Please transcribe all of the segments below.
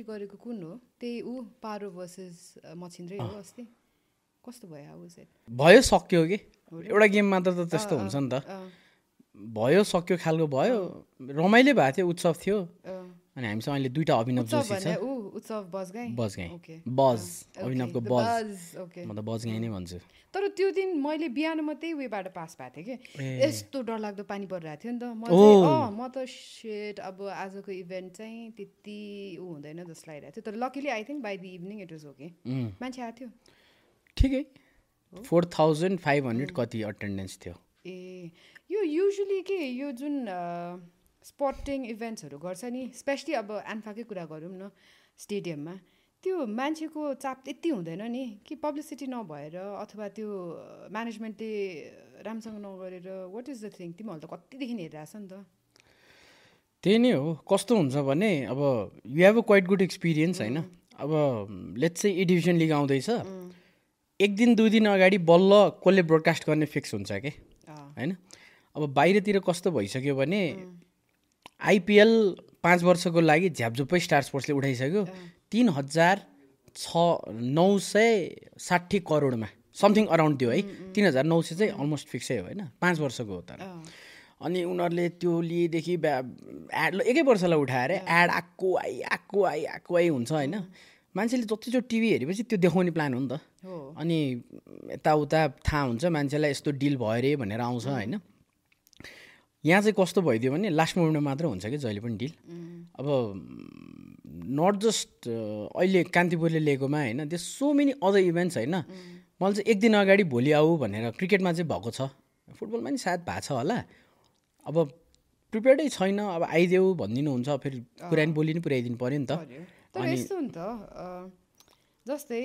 Commentary गरेको कुन हो? त्यही ऊ पारो भर्सेस मछिन्द्रै हो अस्ति। कस्तो भयो इट भयो सक्यो कि? एउटा गेम मात्र त त्यस्तो हुन्छ नि त। भयो सक्यो खालको भयो। रमाइलो भएको थियो उत्सव थियो। अनि हामीसँग अहिले दुइटा अभिनव जोशी छ। बजगाई? बज अभिनवको बज. म त बजगाई नै भन्छु। तर त्यो दिन मैले बिहान मात्रै उयोबाट पास भएको थिएँ कि। यस्तो डरलाग्दो पानी परिरहेको थियो नि त। म म त सेट अब आजको इभेन्ट चाहिँ त्यति ऊ हुँदैन जस्तो लागिरहेको थियो। तर luckily I think by the evening it was okay मान्छे आएको थियो। ठिकै। फोर थाउजन्ड फाइभ हन्ड्रेड कति अटेन्डेन्स थियो। ए यो युजली के यो जुन स्पोर्टिङ इभेन्ट्सहरू गर्छ नि। स्पेसली अब एन्फाकै कुरा गरौँ न स्टेडियममा। त्यो मान्छेको चाप त्यति हुँदैन नि कि पब्लिसिटी नभएर अथवा त्यो म्यानेजमेन्टले राम्रोसँग नगरेर वाट इज द थिङ तिमीहरू त कतिदेखि हेरिरहेछ नि त। त्यही नै हो। कस्तो हुन्छ भने अब you have a quite good experience होइन? अब लेट्स चाहिँ ए डिभिजन लिग आउँदैछ। एक दिन दुई दिन अगाडि बल्ल कसले ब्रोडकास्ट गर्ने फिक्स हुन्छ कि? होइन? अब बाहिरतिर कस्तो भइसक्यो भने आइपिएल पाँच वर्षको लागि झ्यापझुप्पै स्टार स्पोर्ट्सले उठाइसक्यो। तिन हजार छ नौ सय साठी करोडमा। समथिङ अराउन्ड त्यो है। तिन हजार नौ सय चाहिँ अलमोस्ट फिक्सै हो होइन। पाँच वर्षको हो तर। अनि उनीहरूले त्यो लिएदेखि ब्या एड एकै वर्षलाई उठाएर एड आएको आइ आएको आइ आएको आइ हुन्छ होइन। मान्छेले जतिचोटि टिभी हेरेपछि त्यो देखाउने प्लान हो नि त। अनि यताउता थाहा हुन्छ मान्छेलाई यस्तो डिल भयो अरे भनेर आउँछ होइन। यहाँ चाहिँ कस्तो भइदियो भने लास्ट मोमेन्टमा मात्र हुन्छ कि जहिले पनि डिल अब नट जस्ट अहिले कान्तिपुरले लिएकोमा होइन त्यो सो मेनी अदर इभेन्ट्स होइन। मलाई चाहिँ एक दिन अगाडि भोलि आऊ भनेर क्रिकेटमा चाहिँ भएको छ। फुटबलमा नि सायद भएको छ होला। अब प्रिपेयर्डै छैन अब आइदेऊ भनिदिनुहुन्छ फेरि कुरा नि बोली नि पुऱ्याइदिनु पऱ्यो नि त। तर यस्तो नि त जस्तै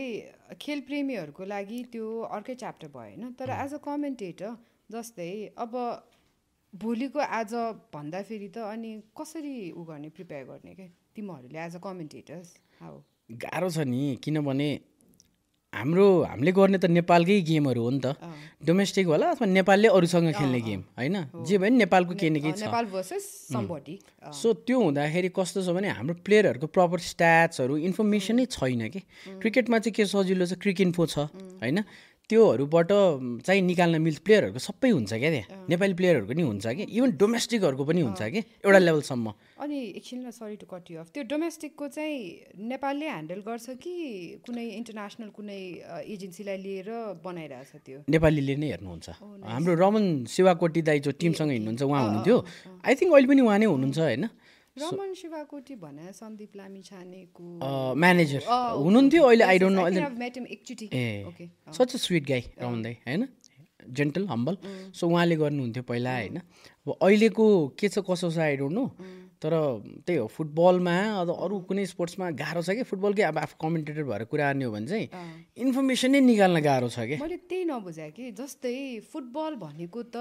खेल प्रेमीहरूको लागि त्यो अर्कै च्याप्टर भयो होइन। तर एज अ कमेन्टेटर जस्तै अब भोलिको आज भन्दाखेरि त अनि कसरी उ गर्ने प्रिपेयर गर्ने क्या तिमीहरूले एज अ कमेन्टेटर्स हाउ गाह्रो छ नि किनभने हाम्रो हामीले गर्ने त नेपालकै गेमहरू हो नि त। डोमेस्टिक होला अथवा नेपालले अरूसँग खेल्ने गेम होइन? जे भयो नि नेपालको केही न केही छ। नेपाल भर्सेस समबडी सो त्यो हुँदाखेरि कस्तो छ भने हाम्रो प्लेयरहरूको प्रपर स्ट्याट्सहरू इन्फर्मेसनै छैन कि? क्रिकेटमा चाहिँ के सजिलो छ? क्रिक इन्फो छ होइन? त्योहरूबाट चाहिँ निकाल्न मिल्छ प्लेयरहरूको सबै हुन्छ क्या त्यहाँ। नेपाली प्लेयरहरूको नि हुन्छ कि? इभन डोमेस्टिकहरूको पनि हुन्छ कि? एउटा लेभलसम्म। अनि एकछिनमा sorry to cut you off त्यो डोमेस्टिकको चाहिँ नेपालले ह्यान्डल गर्छ कि कुनै इन्टरनेसनल कुनै एजेन्सीलाई लिएर बनाइरहेछ त्यो? नेपालीले नै हेर्नुहुन्छ। हाम्रो रमन शिवाकोटी दाई जो टिमसँग हिँड्नुहुन्छ उहाँ हुनुहुन्थ्यो। आई थिङ्क अहिले पनि उहाँ नै हुनुहुन्छ होइन? रमन शिवाकोटी भने सन्दीप लामी छानेको। म्यानेजर। हुनुहुन्थ्यो अहिले आई डोन्ट नो अहिले। एकचोटि। ए okay such a sweet guy Raman दाई होइन? जेन्टल हम्बल सो उहाँले गर्नुहुन्थ्यो पहिला होइन? अब अहिलेको के छ कसो छ आई डोन्ट नो तर त्यही हो फुटबलमा अब अरू कुनै स्पोर्ट्समा गाह्रो छ कि? फुटबलकै अब आफू कमेन्टेटर भएर कुरा गर्ने हो भने चाहिँ इन्फर्मेसनै निकाल्न गाह्रो छ कि? मैले त्यही नबुझाएँ कि जस्तै फुटबल भनेको त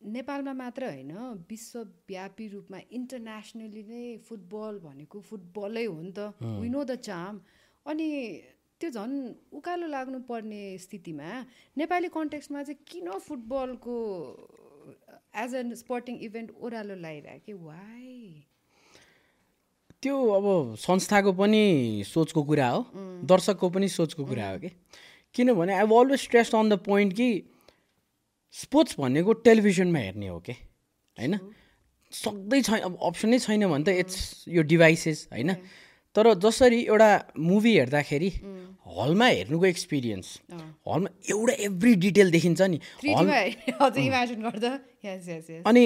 नेपालमा मात्र होइन विश्वव्यापी रूपमा इन्टरनेसनली नै फुटबल भनेको फुटबलै हो नि त। वी नो द चाम अनि त्यो झन् उकालो लाग्नुपर्ने स्थितिमा नेपाली कन्टेक्स्टमा चाहिँ किन फुटबलको एज एन स्पोर्टिङ इभेन्ट ओह्रालो लगाइरहेको कि वाइ त्यो अब संस्थाको पनि सोचको कुरा हो। दर्शकको पनि सोचको कुरा हो कि। किनभने I always stress on the point कि स्पोर्ट्स भनेको टेलिभिजनमा हेर्ने हो कि? होइन? सक्दै छैन अब अप्सनै छैन भने त इट्स यो डिभाइसेस होइन? तर जसरी एउटा मुभी हेर्दाखेरि हलमा हेर्नुको एक्सपिरियन्स हलमा एउटा एभ्री डिटेल देखिन्छ नि। अनि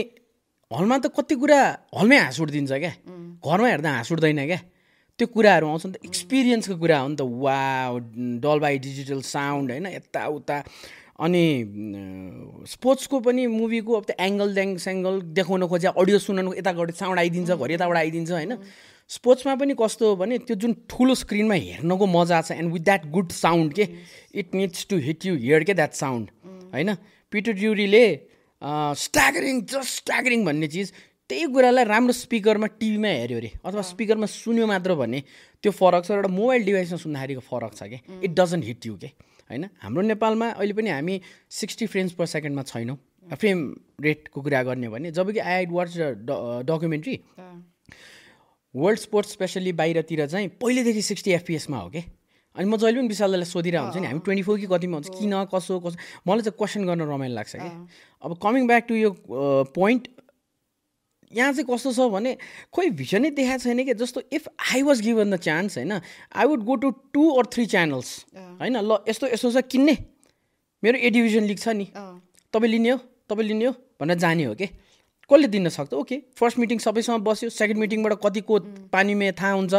हलमा त कति कुरा हलमै हाँस उठिदिन्छ क्या? घरमा हेर्दा हाँस उठ्दैन क्या? त्यो कुराहरू आउँछ नि त। एक्सपिरियन्सको कुरा हो नि त। वा डल बाई डिजिटल साउन्ड होइन? यताउता। अनि स्पोर्ट्सको पनि मुभीको अब त्यो एङ्गल ड्याङ स्याङ्गल देखाउन खोजे अडियो सुन्नु यताबाट साउन्ड आइदिन्छ घरि यताबाट आइदिन्छ होइन? स्पोर्ट्समा पनि कस्तो हो भने त्यो जुन ठुलो स्क्रिनमा हेर्नको मजा छ and with that good sound के it needs to hit you here के द्याट साउन्ड होइन? पिटर ड्युरीले स्ट्यागरिङ जस्ट स्ट्यागरिङ भन्ने चिज त्यही कुरालाई राम्रो स्पिकरमा टिभीमा हेऱ्यो अरे अथवा स्पिकरमा सुन्यो मात्र भने त्यो फरक छ एउटा मोबाइल डिभाइसमा सुन्दाखेरिको फरक छ कि इट डजन्ट हिट यु के। होइन? हाम्रो नेपालमा अहिले पनि हामी सिक्सटी फ्रेम्स पर सेकेन्डमा छैनौँ। फ्रेम रेटको कुरा गर्ने भने जब कि I watch documentary. World sports specially बाहिरतिर चाहिँ पहिलेदेखि सिक्सटी एफपिएसमा हो कि? अनि म जहिले पनि विशाललाई सोधिरहेको हुन्छु नि हामी ट्वेन्टी फोर कि कतिमा हुन्छ किन कसो कसो? मलाई चाहिँ क्वेसन गर्न रमाइलो लाग्छ कि? अब कमिङ ब्याक टु यो पोइन्ट यहाँ चाहिँ कस्तो छ भने खोइ भिजनै देखाएको छैन कि जस्तो if I was given the chance होइन I would go to two or three channels होइन ल यस्तो यस्तो छ किन्ने। मेरो ए डिभिजन लिग छ नि। तपाईँ लिने हो तपाईँ लिने हो भनेर जाने हो कि। कसले दिन सक्छ? ओके फर्स्ट मिटिङ सबैसँग बस्यो सेकेन्ड मिटिङबाट कतिको पानीमा थाहा हुन्छ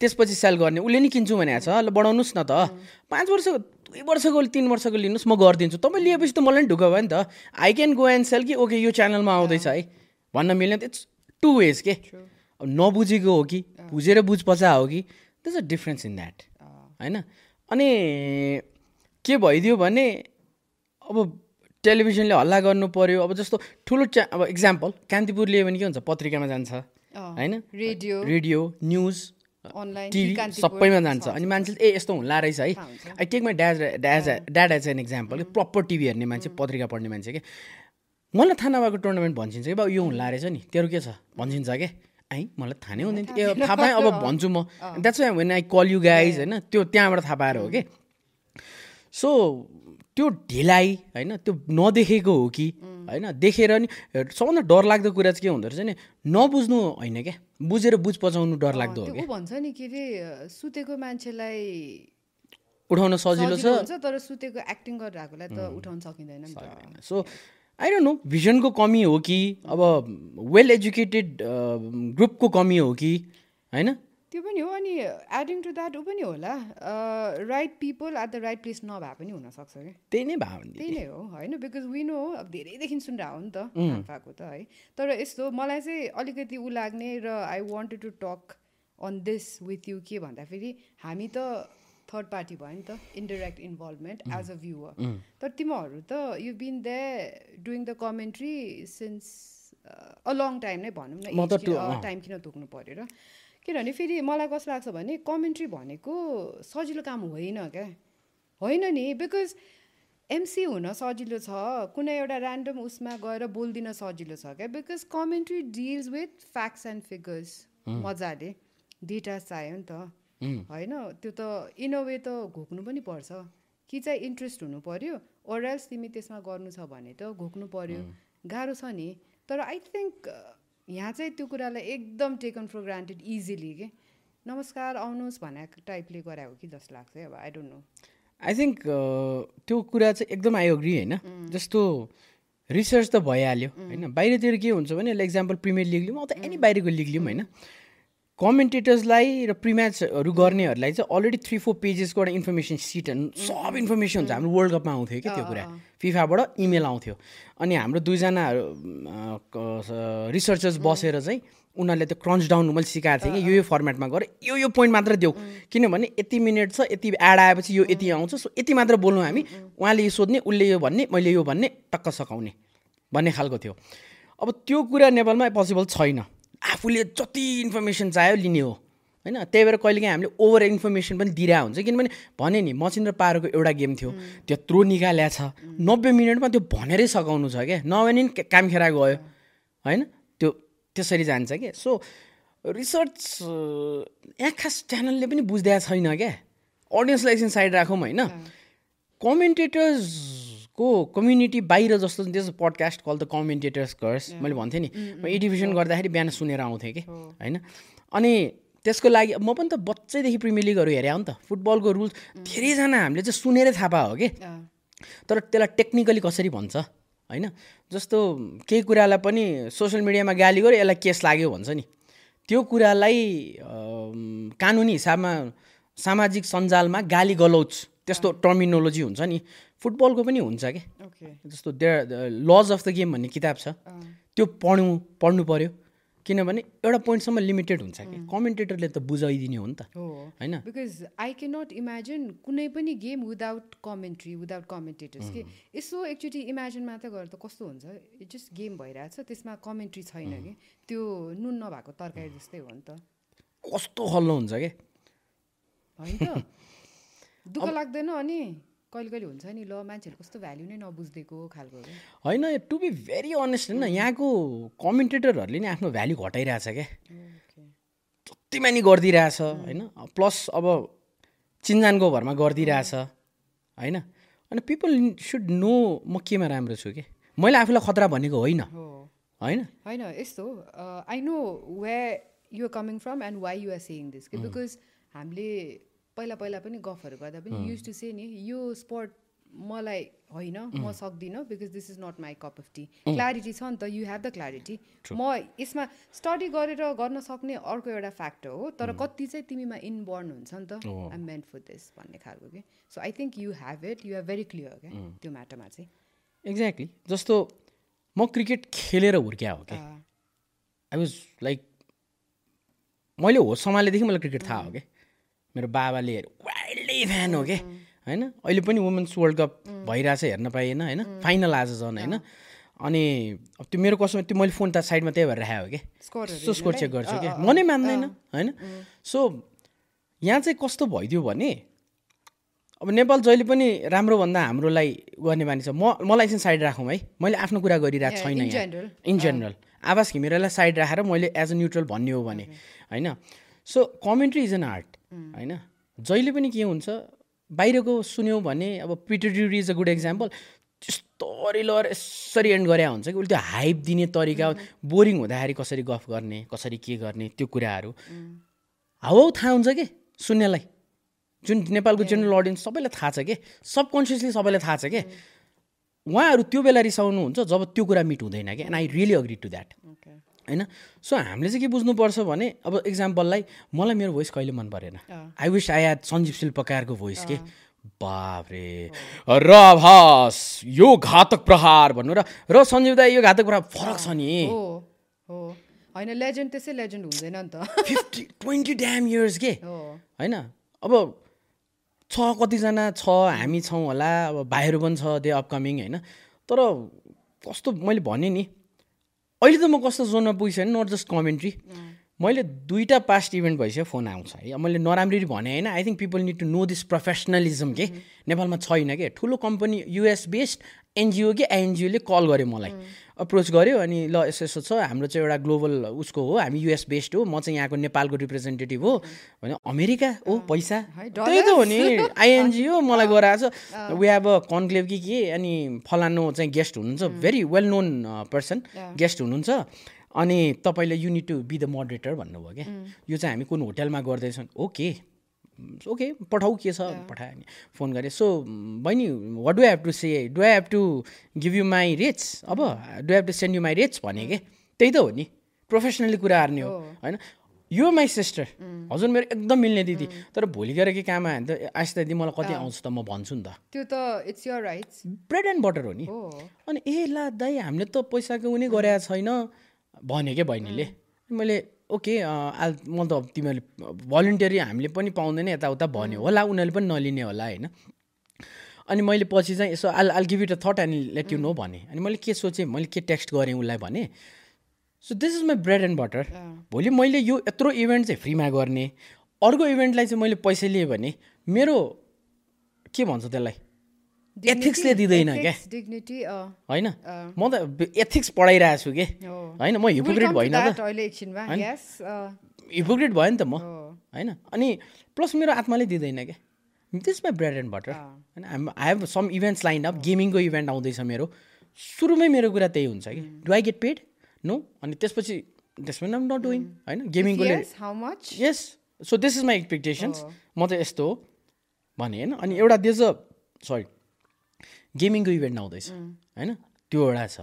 त्यसपछि सेल गर्ने। उसले नि किन्छु भनेको छ ल बढाउनुहोस् न त। पाँच वर्ष दुई वर्षको तिन वर्षको लिनुहोस् म गरिदिन्छु। तपाईँ लिएपछि त मलाई नि ढुक्क भयो नि त। I can go and sell कि ओके यो च्यानलमा आउँदैछ है। भन्न मिल्ने इट्स टु वेज के। अब नबुझेको हो कि बुझेर बुझ पचा हो कि that's a difference in that होइन? अनि के भइदियो भने अब टेलिभिजनले हल्ला गर्नु पर्यो अब जस्तो ठुलो च्या अब इक्जाम्पल कान्तिपुर लियो भने के हुन्छ पत्रिकामा जान्छ होइन? Radio. Radio news online TV सबैमा जान्छ। अनि मान्छेले ए यस्तो हुँला रहेछ है। I take my dad dad's dad as an example proper TV हेर्ने मान्छे पत्रिका पढ्ने मान्छे कि। मलाई थाहा नभएको टुर्नामेन्ट भन्छिन्छ। कि बा यो हुँला रहेछ नि। तेरो के छ? भन्छिन्छ कि? ai मलाई थाहा नै हुँदैन थियो। ए थाहा पाएँ अब भन्छु म। That's why when I call you guys होइन त्यो त्यहाँबाट थाहा पाएर हो कि? सो त्यो ढिलाइ होइन त्यो नदेखेको हो कि? होइन देखेर नि सबभन्दा डरलाग्दो कुरा चाहिँ के हुँदो रहेछ नि नबुझ्नु होइन क्या? बुझेर बुझ पचाउनु डरलाग्दो हो त्यो कि ऊ भन्छ नि के अरे सुतेको मान्छेलाई उठाउन सजिलो छ। तर सुतेको एक्टिङ गरेर आएकोलाई त उठाउन सकिँदैन सो आई डोन्ट नो भिजनको कमी हो कि अब वेल एजुकेटेड ग्रुपको कमी हो कि होइन त्यो पनि हो अनि एडिङ टु द्याट ऊ पनि होला। Right people at the right place नभए पनि हुनसक्छ कि? त्यही नै भयो त्यही नै हो होइन? बिकज विनो हो अब धेरैदेखि सुनिरहेको हो नि त नाम्फाको त है? तर यस्तो मलाई चाहिँ अलिकति ऊ लाग्ने र I wanted to talk on this with you के भन्दाखेरि हामी त थर्ड पार्टी भयो नि त indirect involvement as a viewer तर तिमीहरू त you been the doing the commentary since a long time नै भनौँ न। टाइम किन तोक्नु पऱ्यो र? किनभने फेरि मलाई कस्तो लाग्छ भने कमेन्ट्री भनेको सजिलो काम होइन क्या। होइन नि बिकज एमसी हुन सजिलो छ कुनै एउटा ऱ्यान्डम उसमा गएर बोलिदिन सजिलो छ क्या। Because commentary deals with facts and figures मजाले। डेटा चाहियो नि त। होइन? त्यो त इन अ वे त घोक्नु पनि पर्छ। कि चाहिँ इन्ट्रेस्ट हुनु पऱ्यो ओरल्स तिमी त्यसमा गर्नु छ भने त घोक्नु पऱ्यो गाह्रो छ नि। तर आई थिङ्क यहाँ चाहिँ त्यो कुरालाई एकदम टेकन फर ग्रान्टेड इजिली के। नमस्कार आउनुहोस् भनेको टाइपले गराएको कि जस्तो लाग्छ अब I don't know I think त्यो कुरा चाहिँ एकदम आई अग्री होइन। जस्तो रिसर्च त भइहाल्यो होइन? बाहिरतिर के हुन्छ भने इक्जाम्पल प्रिमियर लिग लिउँ अथवा एनी बाहिरको लिग लिउँ होइन? कमेन्टेटर्सलाई र प्रिम्याचहरू गर्नेहरूलाई चाहिँ अलरेडी थ्री फोर पेजेसको एउटा इन्फर्मेसन सिट सब इन्फर्मेसन हुन्छ। हाम्रो वर्ल्ड कपमा आउँथ्यो कि त्यो कुरा। फिफाबाट इमेल आउँथ्यो। अनि हाम्रो दुईजना रिसर्चर्स बसेर चाहिँ उनीहरूले त्यो क्रन्च डाउन मैले सिकाएको थिएँ कि यो यो फर्मेटमा गएर यो यो पोइन्ट मात्र देऊ। किनभने यति मिनट छ यति एड आएपछि यो यति आउँछ। सो यति मात्र बोल्नु हामी। उहाँले यो सोध्ने उसले यो भन्ने मैले यो भन्ने टक्क सकाउने भन्ने खालको थियो। अब त्यो कुरा नेपालमा पोसिबल छैन। आफूले जति इन्फर्मेसन चाह्यो लिने हो। होइन? त्यही भएर कहिलेकाहीँ हामीले ओभर इन्फर्मेसन पनि दिइरहेको हुन्छ। किनभने भने नि मचिन्द्र पारोको एउटा गेम थियो त्यत्रो निकाल्या छ। नब्बे मिनटमा त्यो भनेरै सघाउनु छ क्या। नभने नि काम खेरा गयो होइन? त्यो त्यसरी जान्छ क्या। सो रिसर्च यहाँ खास च्यानलले पनि बुझ्दै छैन क्या। अडियन्सलाई एकछिन साइड राखौँ होइन? कमेन्टेटर्सको कम्युनिटी बाहिर जस्तो त्यस podcast call the commentators curse मैले भन्थेँ नि। म एडिभिजन गर्दाखेरि बिहान सुनेर आउँथेँ कि होइन? अनि त्यसको लागि म पनि त बच्चैदेखि प्रिमियर लिगहरू हेरेँ हो नि त। फुटबलको रुल्स धेरैजना हामीले चाहिँ सुनेरै थाहा पायो हो कि तर त्यसलाई टेक्निकली कसरी भन्छ होइन? जस्तो केही कुरालाई पनि सोसियल मिडियामा गाली गर्यो यसलाई केस लाग्यो भन्छ नि। त्यो कुरालाई कानुनी हिसाबमा सामाजिक सञ्जालमा गाली गलौच त्यस्तो टर्मिनोलोजी हुन्छ नि। फुटबलको पनि हुन्छ कि? जस्तो there laws of the game भन्ने किताब छ। त्यो पढ्नु पढ्नु पऱ्यो किनभने एउटा पोइन्टसम्म लिमिटेड हुन्छ कि। कमेन्टेटरले त बुझाइदिने हो नि त। होइन? Because I can not imagine कुनै पनि game without commentary without commentators के? यसो एकचोटि इमेजिन मात्रै गरेर त कस्तो हुन्छ? जस्ट गेम भइरहेछ त्यसमा कमेन्ट्री छैन कि? त्यो नुन नभएको तरकारी जस्तै हो नि त। कस्तो हल्लो हुन्छ कि? होइन। दुःख लाग्दैन अनि? कहिले कहिले हुन्छ नि ल मान्छेहरू कस्तो भ्याल्यु नै नबुझिदिएको खालको होइन टु बी भेरी अनेस्ट होइन यहाँको कमेन्टेटरहरूले नि आफ्नो भ्याल्यु घटाइरहेछ क्या। कतिमा नि गरिदिइरहेछ होइन प्लस अब चिन्जानको भरमा गरिदिइरहेछ होइन। अनि पिपल सुड नो म केमा राम्रो छु कि। मैले आफूलाई खतरा भनेको होइन। होइन? होइन यस्तो I know where you're coming from and why you're saying this कि। बिकज हामीले पहिला पहिला पनि गफहरू गर्दा पनि युज टु से नि यो स्पोर्ट मलाई होइन म सक्दिनँ because this is not my cup of tea clarity छ नि त यु हेभ द क्ल्यारिटी म यसमा स्टडी गरेर गर्न सक्ने अर्को एउटा फ्याक्टर हो तर कति चाहिँ तिमीमा इनबर्न हुन्छ नि त आइ मेन्ट फर दिस भन्ने खालको कि so I think you have it you are very clear क्या त्यो म्याटरमा चाहिँ। एक्ज्याक्टली जस्तो म क्रिकेट खेलेर हुर्क्या हो कि अँ, आई वाज लाइक मैले होस सम्हालेदेखि मलाई क्रिकेट थाहा हो कि मेरो बाबाले वाइल्डै फ्यान हो कि? होइन? अहिले पनि वुमेन्स वर्ल्ड कप भइरहेछ हेर्न पाइएन होइन? फाइनल आज झन् होइन? अनि त्यो मेरो कसमा त्यो मैले फोन त साइडमा त्यही भएर राखेको कि? सो स्कोर चेक गर्छु कि? म नै मान्दैन होइन? सो यहाँ चाहिँ कस्तो भइदियो भने अब नेपाल जहिले पनि राम्रो भन्दा हाम्रोलाई गर्ने छ। म मलाई चाहिँ साइड राखौँ है। मैले आफ्नो कुरा गरिरहेको छैन. इन जेनरल आवाज घिमिरेलाई साइड राखेर मैले एज अ न्युट्रल भन्ने हो भने होइन? So commentary is an art होइन? जहिले पनि के हुन्छ बाहिरको सुन्यौँ भने अब Peter Drury is a good example यस्तो लर यसरी एन्ड गरे हुन्छ कि उसले त्यो हाइप दिने तरिका बोरिङ हुँदाखेरि कसरी गफ गर्ने कसरी के गर्ने त्यो कुराहरू। हाउ थाहा हुन्छ कि सुन्नेलाई। जुन नेपालको जेनरल अडियन्स सबैलाई थाहा छ कि? सबकन्सियसली सबैलाई थाहा छ कि? उहाँहरू त्यो बेला रिसाउनुहुन्छ जब त्यो कुरा मिट हुँदैन कि? And I really agree to that. होइन? सो हामीले चाहिँ के बुझ्नुपर्छ भने अब इक्जाम्पललाई मलाई मेरो भोइस कहिले मन परेन? I wish I had Sanjeev शिल्पकारको voice के? बाफ्रे र भास यो घातक प्रहार भन्नु र र सञ्जीव दाई यो घातक प्रहार फरक छ नि। होइन लेजेन्ड त्यसै लेजेन्ड हुँदैन नि त। फिफ्टी ट्वेन्टी ड्याम इयर्स के? होइन? अब छ कतिजना छ हामी छौँ होला अब भाइहरू पनि छ त्यो अपकमिङ होइन? तर कस्तो मैले भनेँ नि अहिले त म कस्तो जोनमा पुगिसकेँ नट जस्ट कमेन्ट्री। मैले दुईवटा पास्ट इभेन्ट भइसक्यो फोन आउँछ। है मैले नराम्ररी भने होइन I think people need to know this professionalism के? नेपालमा छैन कि? ठुलो कम्पनी युएस बेस्ड एनजिओ कि? एनजिओले कल गर्यो मलाई। अप्रोच गर्यो अनि ल यसो यसो छ हाम्रो चाहिँ एउटा ग्लोबल उसको हो हामी युएस बेस्ड हो म चाहिँ यहाँको नेपालको रिप्रेजेन्टेटिभ हो। भने अमेरिका? हो पैसा? त्यही त हो नि। आइएनजी हो मलाई गराएको छ। वी हेभ अ कन्क्लेभ कि के अनि फलानु चाहिँ गेस्ट हुनुहुन्छ very well known person guest हुनुहुन्छ। अनि तपाईँले you need to be the moderator भन्नुभयो क्या। यो चाहिँ हामी कुन होटेलमा गर्दैछौँ ओके ओके पठाऊ के छ? पठायो नि। फोन गरेँ। सो बहिनी what do have to say do I have to give you my rates अब do have to send you my rates भने के? त्यही त हो नि। प्रोफेसनली कुरा हार्ने हो होइन? यो माई सिस्टर हजुर मेरो एकदम मिल्ने दिदी। तर भोलि गएर के काम आयो भने त आस्ता दिदी मलाई कति आउँछ त म भन्छु नि त। त्यो त it's your rights bread and butter हो नि। अनि ए ला दाइ हामीले त पैसाको उनी गरेका छैन। भने क्या बहिनीले? मैले ओके आल म त तिमीहरूले भलिन्टियरी हामीले पनि पाउँदैन यताउता भन्यो होला उनीहरूले पनि नलिने होला होइन? अनि मैले पछि चाहिँ यसो all all give it a thought and let you know भने। अनि मैले के सोचेँ मैले के टेक्स्ट गरेँ उसलाई भने so this is my bread and butter भोलि मैले यो यत्रो इभेन्ट चाहिँ फ्रीमा गर्ने। अर्को इभेन्टलाई चाहिँ मैले पैसा लिएँ भने मेरो के भन्छ त्यसलाई? एथिक्सले दिँदैन क्या? होइन? म त एथिक्स पढाइरहेको छु कि? होइन म हिपोक्रेट भइन त। हिपोक्रेट भयो नि त म। होइन? अनि प्लस मेरो आत्माले दिँदैन क्या? This my bread and butter होइन? I have some events line up गेमिङको event आउँदैछ मेरो। सुरुमै मेरो कुरा त्यही हुन्छ कि? Do I get paid no अनि त्यसपछि त्यसमा आम नट डुइङ होइन? गेमिङको यस so this is my expectations म चाहिँ यस्तो हो। भने होइन? अनि एउटा देश अ सरी गेमिङको इभेन्ट आउँदैछ होइन? त्यो एउटा छ।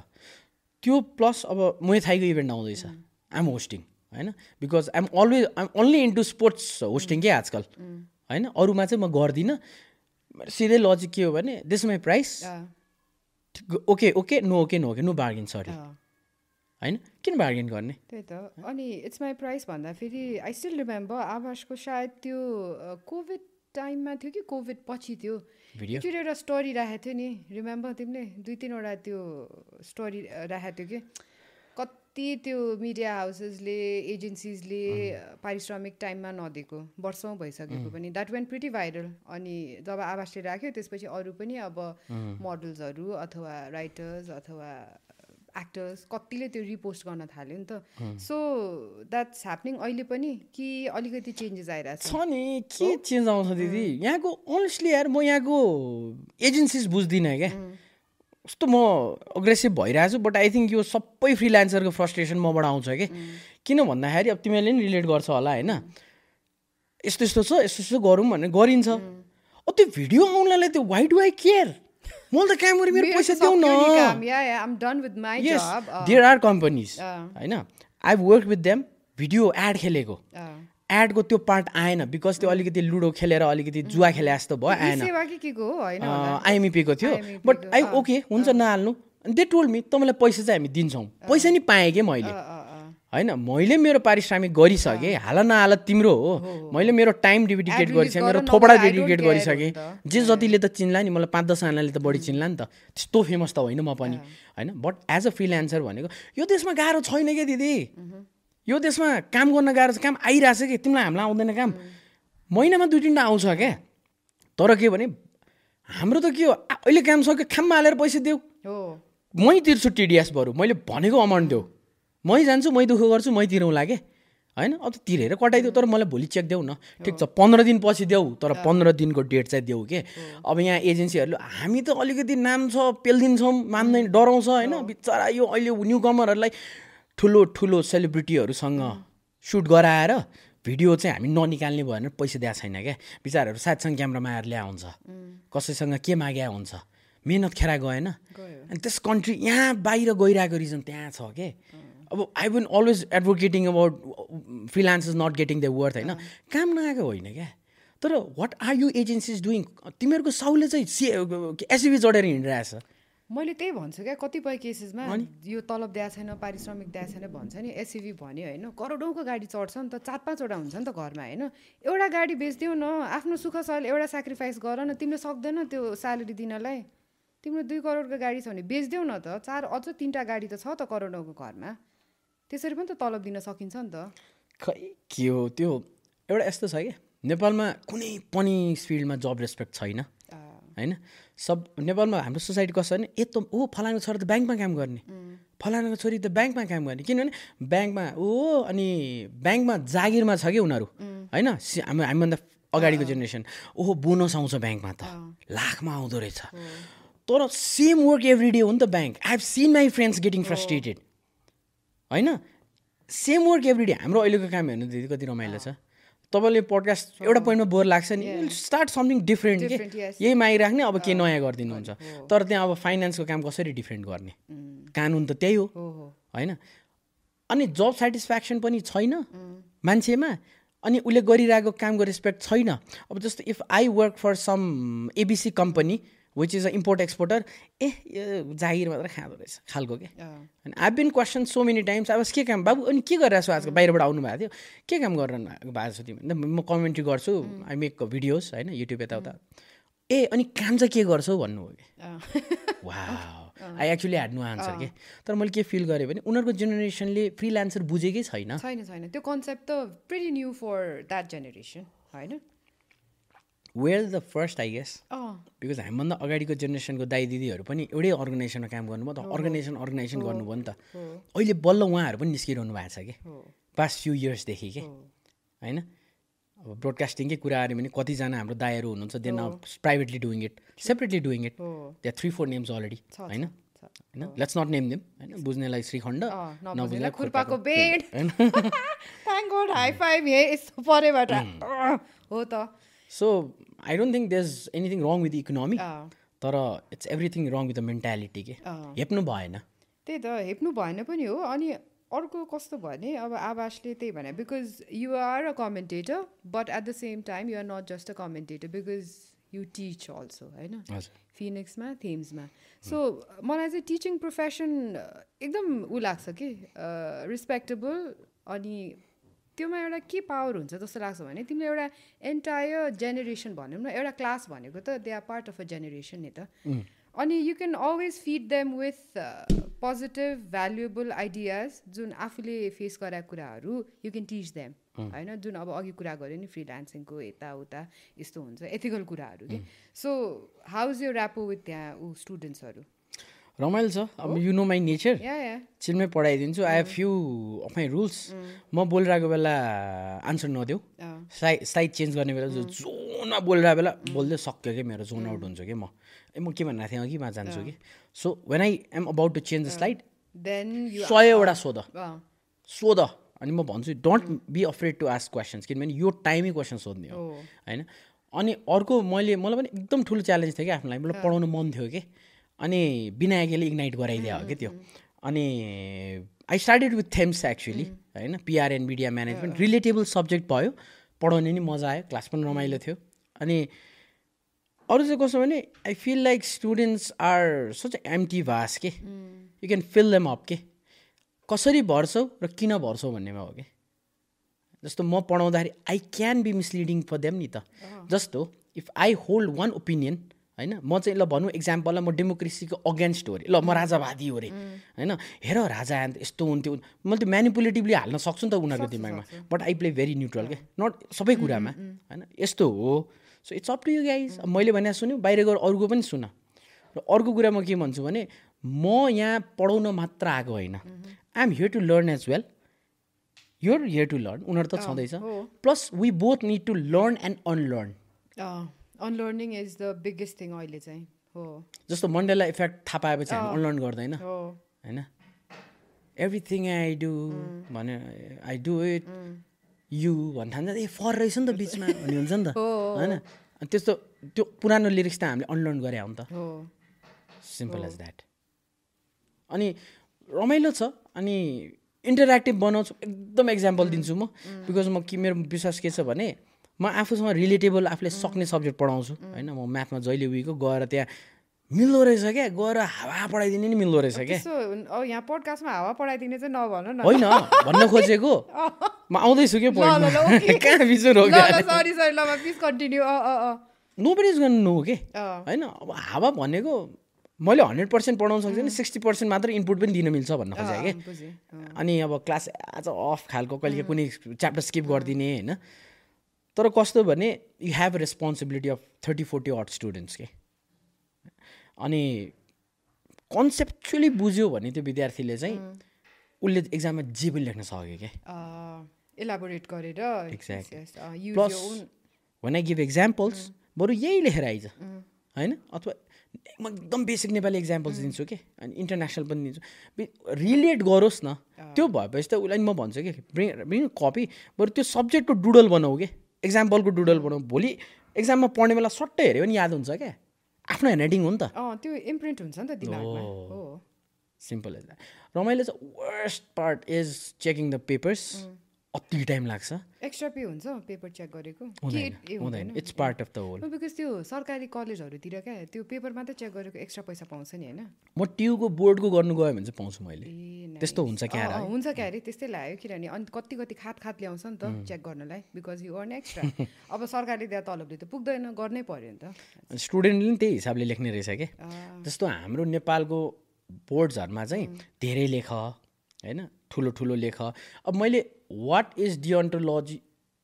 त्यो प्लस अब मुथाईको इभेन्ट आउँदैछ आइएम होस्टिङ होइन? Because I'm always I'm only into sports hosting के आजकल? होइन? अरूमा चाहिँ म गर्दिनँ। सिधै लजिक के हो भने this my price okay okay no okay no okay no bargain sorry होइन? किन बार्गेन गर्ने? त्यही त। अनि इट्स माई प्राइस भन्दाखेरि आई स्टिल रिमेम्बर आवासको सायद त्यो कोभिड टाइममा थियो कि कोभिड पछि थियो? भिडियो एकचोटि एउटा स्टोरी राखेको थियो नि। रिमेम्बर तिमीले? दुई तिनवटा त्यो स्टोरी राखेको थियो कि? कति त्यो मिडिया हाउसेसले एजेन्सिजले पारिश्रमिक टाइममा नदिएको। वर्षौँ भइसकेको पनि। द्याट वेन प्रिटी भाइरल अनि जब आवासले राख्यो त्यसपछि अरू पनि अब मोडल्सहरू अथवा राइटर्स अथवा एक्टर्स कतिले त्यो रिपोस्ट गर्न थाल्यो नि त। सो द्याट्स ह्यापनिङ अहिले पनि कि अलिकति चेन्जेस आइरहेको छ? नि। के चेन्ज आउँछ दिदी? यहाँको अनेस्टली यार म यहाँको एजेन्सिज बुझ्दिनँ क्या। कस्तो म अग्रेसिभ भइरहेको छु बट आई थिङ्क यो सबै फ्रिलान्सरको फ्रस्ट्रेसन मबाट आउँछ कि। किन भन्दाखेरि अब तिमीहरूले नि रिलेट गर्छ होला होइन? यस्तो यस्तो छ यस्तो यस्तो गरौँ भनेर गरिन्छ। अब त्यो भिडियो आउनलाई त्यो वाइ डु आई केयर मैले त काम गरेँ मेरो पैसा देऊ न देयर आर कम्पनीज। होइन I work with them video ad खेलेको एडको त्यो पार्ट आएन बिकज त्यो अलिकति लुडो खेलेर अलिकति जुवा खेले जस्तो भयो आएन सेवा कि के को हो होइन होला? आइएमइपीको थियो बट आई ओके हुन्छ नहाल्नु दे टोल्ड मी तपाईँलाई पैसा चाहिँ हामी दिन्छौँ पैसा नि पाएँ कि मैले। होइन मैले मेरो पारिश्रमिक गरिसकेँ हाल नहाल तिम्रो हो। मैले मेरो टाइम डेडिकेट गरिसकेँ मेरो थोपडा डेडिकेट गरिसकेँ। जे जतिले त चिन्ला नि मलाई पाँच दसजनाले त बढी चिन्ला नि त। त्यस्तो फेमस त होइन म पनि होइन? बट एज अ फ्रिल्यान्सर भनेको यो देशमा गाह्रो छैन क्या दिदी? यो देशमा काम गर्न गाह्रो छ काम आइरहेछ कि? तिमीलाई हामीलाई आउँदैन काम। महिनामा दुई तिनवटा आउँछ क्या। तर के भने हाम्रो त के हो अहिले काम सक्यो खाममा हालेर पैसा देऊ। मै तिर्छु टिडिएस बरु मैले भनेको अमाउन्ट देऊ। मै जान्छु मै दुःख गर्छु मै तिरौँला के होइन? अब त तिरेर कटाइदेऊ तर मलाई भोलि चेक देऊ न। ठिक छ पन्ध्र दिनपछि देऊ तर पन्ध्र दिनको डेट चाहिँ देऊ के? अब यहाँ एजेन्सीहरूले हामी त अलिकति नाम छ पेलिदिन्छौँ मान्दैन डराउँछ होइन? बिचरा यो अहिले न्यु कमरहरूलाई ठुलो ठुलो सेलिब्रिटीहरूसँग सुट गराएर भिडियो चाहिँ हामी ननिकाल्ने भयो भने पैसा दिएको छैन क्या? बिचराहरू साथसँग क्यामरामा आएर ल्याए हुन्छ। कसैसँग के माग्या हुन्छ? मिहिनेत खेरा गएन। अनि त्यस कन्ट्री यहाँ बाहिर गइरहेको रिजन त्यहाँ छ के? अब I been always advocating about freelance is not getting the worth होइन? काम नआएको होइन क्या? तर what are you agencies doing तिमीहरूको साउले चाहिँ सी एसयुभी चढेर हिँडिरहेछ। मैले त्यही भन्छु क्या कतिपय केसेसमा यो तलब दिएको छैन पारिश्रमिक दिएको छैन भन्छ नि एसयुभी भन्यो होइन करोडौँको गाडी चढ्छ नि त चार पाँचवटा हुन्छ नि त घरमा होइन? एउटा गाडी बेचिदिउ न आफ्नो सुख सर एउटा सेक्रिफाइस गर न तिमीले सक्दैन त्यो स्यालेरी दिनलाई। तिम्रो दुई करोडको गाडी छ भने बेचिदेऊ न त चार अझ तिनवटा गाडी त छ त करोडौँको घरमा। त्यसरी पनि त तलब दिन सकिन्छ नि त। खै के हो त्यो एउटा यस्तो छ क्या नेपालमा कुनै पनि फिल्डमा जब रेस्पेक्ट छैन होइन? सब नेपालमा हाम्रो सोसाइटी कस्तो भने त ओ फलानुको छोरा त ब्याङ्कमा काम गर्ने। फलानुको छोरी त ब्याङ्कमा काम गर्ने किनभने ब्याङ्कमा ओ अनि ब्याङ्कमा जागिरमा छ कि उनीहरू होइन? सि- हामी हामीभन्दा अगाडिको जेनेरेसन। ओहो बोनस आउँछ ब्याङ्कमा त। लाखमा आउँदो रहेछ। तर सेम वर्क एभ्री डे हो नि त bank. I have seen my friends getting frustrated. होइन सेम वर्क एभ्री डे हाम्रो अहिलेको काम हेर्नु दिदी कति रमाइलो छ। तपाईँले पडकास्ट एउटा पोइन्टमा बोर लाग्छ नि। स्टार्ट समथिङ डिफ्रेन्ट के. यही मागिराख्ने अब के नयाँ गरिदिनुहुन्छ। तर त्यहाँ अब फाइनेन्सको काम कसरी डिफ्रेन्ट गर्ने? कानुन त त्यही हो। होइन? अनि जब सेटिस्फ्याक्सन पनि छैन मान्छेमा अनि उसले गरिरहेको कामको रेस्पेक्ट छैन। अब जस्तो if I work for some ABC company which is a import exporter ए यो जागिर मात्र खाँदो रहेछ खालको के? अनि I been question so many times अब के काम बाबु अनि के गरिरहेको छु आजको बाहिरबाट आउनु भएको थियो। के काम गरिरहनु भएको छ तिमी? म कमेन्ट्री गर्छु। आई मेक भिडियोज होइन युट्युब यताउता। ए अनि काम चाहिँ के गर्छौ? भन्नुभयो कि। वा I actually had no answer के। तर मैले के फिल गरेँ भने उनीहरूको जेनेरेसनले फ्रिलान्सर बुझेकै छैन। छैन छैन। त्यो कन्सेप्ट त pretty new for that generation होइन? Where the first I guess because हामीभन्दा अगाडिको जेनेरेसनको दाइ दिदीहरू पनि एउटै अर्गनाइजेसनमा काम गर्नुभयो त। अर्गनाइजेसन अर्गनाइजेसन गर्नुभयो नि त। अहिले बल्ल उहाँहरू पनि निस्किरहनु भएको छ कि? पास्ट फ्यु इयर्सदेखि के? होइन? अब ब्रोडकास्टिङकै कुरा आयो भने कतिजना हाम्रो दाइहरू हुनुहुन्छ दे न privately doing it separately doing it त्यहाँ थ्री फोर नेम्स अलरेडी होइन। होइन? लेट्स नट नेम देम होइन? बुझ्नेलाई श्रीखण्ड नबुझ्नेलाई खुर्पाको बेड होइन? Thank god high five hey यस्तो परेबाट अँ, हो त। So I don't think there is anything wrong with economy तर it's everything wrong with the mentality के। हेप्नु भएन त्यही त हेप्नु भएन पनि हो अनि अर्को कस्तो भयो भने अब आवासले त्यही भने because you are a commentator but at the same time you are not just a commentator because you teach also होइन? फिनिक्समा थेम्समा सो मलाई चाहिँ टिचिङ प्रोफेसन एकदम ऊ लाग्छ कि रिस्पेक्टेबल अनि त्योमा एउटा के पावर हुन्छ जस्तो लाग्छ भने तिमीले एउटा एन्टायर जेनेरेसन भनौँ न एउटा क्लास भनेको त they are part of a generation नि त। अनि you can always feed them with positive valuable ideas जुन आफूले फेस गराएको कुराहरू यु क्यान टिच देम होइन जुन अब अघि कुरा गऱ्यो नि फ्रिलान्सिङको यताउता यस्तो हुन्छ एथिकल कुराहरू कि। सो हाउ इज यो ऱ्यापो विथ त्यहाँ ऊ स्टुडेन्ट्सहरू रमाइलो छ। अब यु नो माई नेचर चिनमै पढाइदिन्छु। I have few of my rules म बोलिरहेको बेला आन्सर नदेऊ। अँ। साइ साइड चेन्ज गर्ने बेला जो जोनमा बोलिरहेको बेला बोल्दै सक्यो कि मेरो जोन आउट हुन्छ कि म। ए म के भनिरहेको थिएँ अघि? मा जान्छु कि। So when I am about to change the slide then सयवटा सोध। सोध। अनि म भन्छु don't be afraid to ask questions किनभने यो टाइमै क्वेसन सोध्ने हो। हो। होइन? अनि अर्को मैले मलाई पनि एकदम ठुलो च्यालेन्ज थियो कि आफ्नो लागि। मलाई पढाउनु मन थियो कि। अनि विनायकले इग्नाइट गराइदियो हो कि त्यो। अनि I started with themes actually होइन PR and media management relatable subject भयो पढाउने नि मजा आयो क्लास पनि रमाइलो थियो। अनि अरू चाहिँ कस्तो भने I feel like students are such empty vase के। You can fill them up के। कसरी भर्छौ र किन भर्छौ भन्नेमा हो कि। जस्तो म पढाउँदाखेरि I can be misleading for them नि त। जस्तो if I hold one opinion होइन? म चाहिँ ल भनौँ इक्जाम्पललाई म डेमोक्रेसीको अगेन्स्ट हो अरे। ल म राजावादी हो अरे। होइन? हेर राजा आयो यस्तो हुन्थ्यो। मैले त्यो म्यानिपुलेटिभली हाल्न सक्छु नि त उनीहरूको दिमागमा। But I play very neutral के नट सबै कुरामा होइन? यस्तो हो। So it's up to you guys मैले भने सुन्यो बाहिर गएर अरूको पनि सुन। र अर्को कुरा म के भन्छु भने म यहाँ पढाउन मात्र आएको होइन। I am here to learn as well you're here to learn उनीहरू त छँदैछ। Plus we both need to learn and unlearn unlearning is the biggest thing अहिले चाहिँ हो। जस्तो मन्डेला इफेक्ट थाहा पाएपछि हामी अनलर्न गर्दैन। हो। होइन? एभ्रिथिङ आई डु भने आई डु इट यु भन्नु थाल्छ ए फर रहेछ नि त बिचमा भन्ने हुन्छ नि त। होइन? त्यस्तो त्यो पुरानो लिरिक्स त हामीले अनलर्न गरे हो नि त। हो। सिम्पल एज द्याट अनि रमाइलो छ। अनि इन्टरेक्टिभ बनाउँछु। एकदम इक्जाम्पल दिन्छु म। बिकज म कि मेरो विश्वास के छ भने म आफूसँग रिलेटेबल आफूले सक्ने सब्जेक्ट पढाउँछु। होइन म म्याथमा जहिले उयोको गएर त्यहाँ मिल्दो रहेछ क्या गएर हावा पढाइदिने नि मिल्दो रहेछ क्या। यहाँ पोडकास्टमा हावा पढाइदिने चाहिँ नभन न। होइन भन्न खोजेको। म आउँदैछु कि अँ अँ नो नो के होइन अब हावा भनेको मैले हन्ड्रेड पर्सेन्ट पढाउन सक्दिनँ सिक्सटी पर्सेन्ट मात्र इनपुट पनि दिन मिल्छ भन्न खोजेँ कि। अनि अब क्लास आज अफ खालको कहिले कुनै च्याप्टर स्किप गरिदिने होइन? तर कस्तो भने you have responsibility of thirty forty odd students के। अनि कन्सेप्चुली बुझ्यो भने त्यो विद्यार्थीले चाहिँ उसले एक्जाममा जे पनि लेख्न सक्यो क्या plus one I give examples बरु यही लेखेर आइज। होइन? अथवा म एकदम बेसिक नेपाली इक्जाम्पल्स दिन्छु कि? अनि इन्टरनेसनल पनि दिन्छु। रिलेट गरोस् न। त्यो भएपछि त उसलाई म भन्छु कि ब्रिङ ब्रिङ कपी बरु त्यो सब्जेक्टको डुडल बनाऊ कि? एक्जाम्पलको डुडल बनाऊ भोलि एक्जाममा पढ्ने बेला सट्टै हेऱ्यो भने याद हुन्छ क्या? आफ्नो ह्यान्डराइटिङ हो नि त। त्यो इम्प्रिन्ट हुन्छ नि त सिम्पल एज द्याट रमाइलो चाहिँ worst part is checking the papers अति टाइम लाग्छ। एक्स्ट्रा पे हुन्छ पेपर चेक गरेको। हुँदैन it's part of the whole because त्यो सरकारी कलेजहरूतिर क्या त्यो पेपर मात्रै चेक गरेको एक्स्ट्रा पैसा पाउँछ नि होइन। म ट्युको बोर्डको गर्नु गयो भने चाहिँ पाउँछु मैले। त्यस्तो हुन्छ क्या हुन्छ क्या अरे त्यस्तै लाग्यो किनभने अनि कति कति खात खात ल्याउँछ नि त चेक गर्नलाई बिकज यु अर्न एक्स्ट्रा अब सरकारले दिएको तलबले त पुग्दैन गर्नै पर्यो नि त। स्टुडेन्टले पनि त्यही हिसाबले लेख्ने रहेछ कि। अँ, जस्तो हाम्रो नेपालको बोर्ड्सहरूमा चाहिँ धेरै लेख होइन? ठुलो ठुलो लेख। अब मैले what is deontology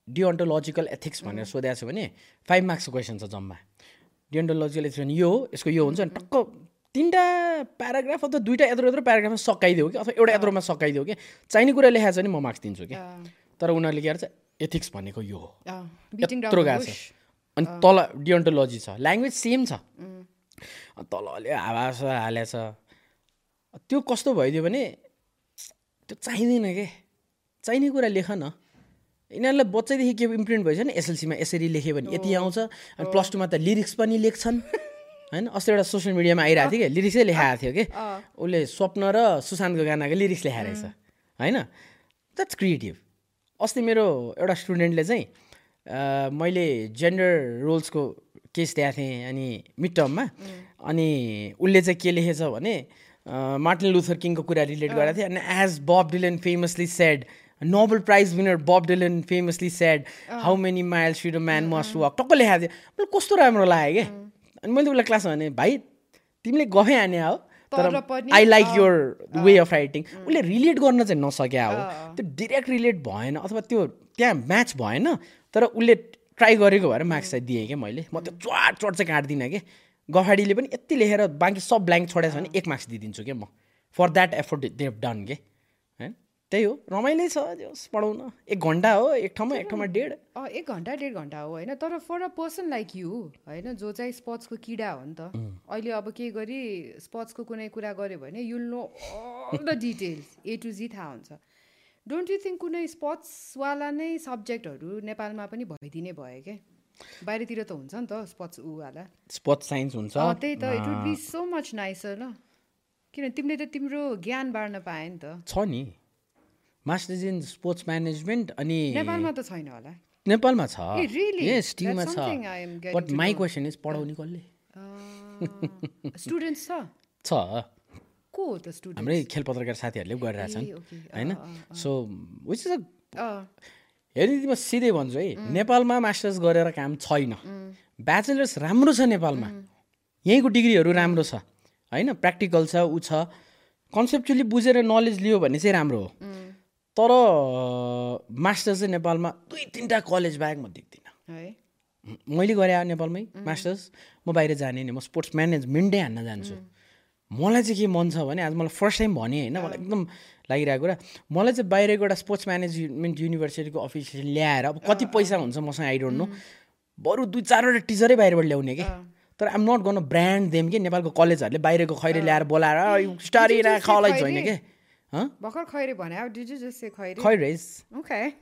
deontological ethics भनेर सोधेको छु भने फाइभ मार्क्सको क्वेसन छ जम्मा। डिअन्टोलोजिकल एथिक्स भने यो हो यसको यो हुन्छ अनि टक्क तिनवटा प्याराग्राफ अथवा दुइटा यत्रो यत्रो प्याराग्राफमा सकाइदियो कि अथवा एउटा यत्रोमा सकाइदियो कि चाहिने कुरा लेखाएको छ भने म मार्क्स दिन्छु कि। तर उनीहरूले के गर्छ एथिक्स भनेको यो हो। यत्रो गएको छ. अनि तल डिअन्टोलोजी छ ल्याङ्ग्वेज सेम छ। अनि तल अलि हावा छ हालेछ। त्यो कस्तो भइदियो भने त्यो चाहिँदैन के? चाहिने कुरा लेख न। यिनीहरूलाई बच्चैदेखि के इम्प्रिन्ट भएछ नि? एसएलसीमा यसरी लेख्यो भने यति आउँछ। अनि प्लस टूमा त लिरिक्स पनि लेख्छन्। होइन? अस्ति एउटा सोसियल मिडियामा आइरहेको थियो कि? लिरिक्सै लेखाएको थियो कि? उसले स्वप्न र सुशान्तको गानाको लिरिक्स लेखाएको रहेछ। होइन? द्याट्स क्रिएटिभ अस्ति मेरो एउटा स्टुडेन्टले चाहिँ मैले जेन्डर रोल्सको केस दिएको थिएँ अनि मिड टर्ममा अनि उसले चाहिँ के लेखेछ भने मार्टिन लुथर किङको कुरा रिलेट गरेको थियो। अनि as Bob Dylan famously said Nobel prize winner Bob Dylan famously said how many miles should a man must walk टक्क लेखाएको थियो मलाई कस्तो राम्रो लाग्यो क्या। अनि मैले उसलाई क्लासमा भने भाइ तिमीले गफै हाने हो तर I like your way of writing उसले रिलेट गर्न चाहिँ नसक्या हो। त्यो डिरेक्ट रिलेट भएन अथवा त्यो त्यहाँ म्याच भएन तर उसले ट्राई गरेको भएर मार्क्स चाहिँ दिएँ क्या मैले। म त्यो चट चट चाहिँ काट्दिनँ कि गफाडीले पनि यति लेखेर बाँकी सब ब्ल्याङ्क छोडेको छ भने एक मार्क्स दिइदिन्छु क्या म? For that effort they have done के? होइन? त्यही हो। रमाइलो छ जस पढाउन। एक घन्टा हो एक ठाउँमा एक ठाउँमा डेढ। एक घन्टा डेढ घन्टा हो होइन? तर for a person like you होइन? जो चाहिँ स्पोर्ट्सको किडा हो नि त अहिले अब के गरी स्पोर्ट्सको कुनै कुरा गऱ्यो भने you'll know all the details A to Z थाहा हुन्छ। डोन्ट यु थिङ्क कुनै स्पोर्ट्सवाला नै सब्जेक्टहरू नेपालमा पनि भइदिने भयो क्या बाहिरतिर त हुन्छ नि त स्पोर्ट्स ऊवाला स्पोर्ट्स साइन्स हुन्छ। त्यही त it would be so much nicer ल। किन तिमीले त तिम्रो ज्ञान बाँड्न पाए नि त। छ नि। मास्टर्स इन स्पोर्ट्स म्यानेजमेन्ट अनि नेपालमा त छैन होला। नेपालमा छ? यस छ। But my. क्वेसन इज पढाउने कसले? स्टुडेन्ट्स छ? छ। को हो त स्टुडेन्ट हाम्रै खेल पत्रकार साथीहरूले गरिरहेछन्. होइन? So which is a. हेरि म सिधै भन्छु है नेपालमा मास्टर्स गरेर काम छैन। ब्याचलर्स राम्रो छ नेपालमा। यहीँको डिग्रीहरू राम्रो छ। होइन प्र्याक्टिकल छ ऊ छ। कन्सेप्चुली बुझेर नलेज लियो भने चाहिँ राम्रो हो। तर मास्टर्स चाहिँ नेपालमा दुई तिनवटा कलेज बाहेक म देख्दिनँ। है। मैले गरेँ नेपालमै मास्टर्स म बाहिर जाने नि म स्पोर्ट्स म्यानेजमेन्टै हान्न जान्छु। मलाई चाहिँ के मन छ भने आज मलाई फर्स्ट टाइम भने होइन मलाई एकदम लागिरहेको कुरा मलाई चाहिँ बाहिरको एउटा स्पोर्ट्स म्यानेजमेन्ट युनिभर्सिटीको अफिसियल ल्याएर अब कति पैसा हुन्छ मसँग आई डोन्ट नो बरु दुई चारवटा टिचरै बाहिरबाट ल्याउने कि? तर आइम नट गर्नु ब्रान्ड देम कि? नेपालको कलेजहरूले बाहिरको खैरे ल्याएर बोलाएर स्टारी खैरे? होइन कि?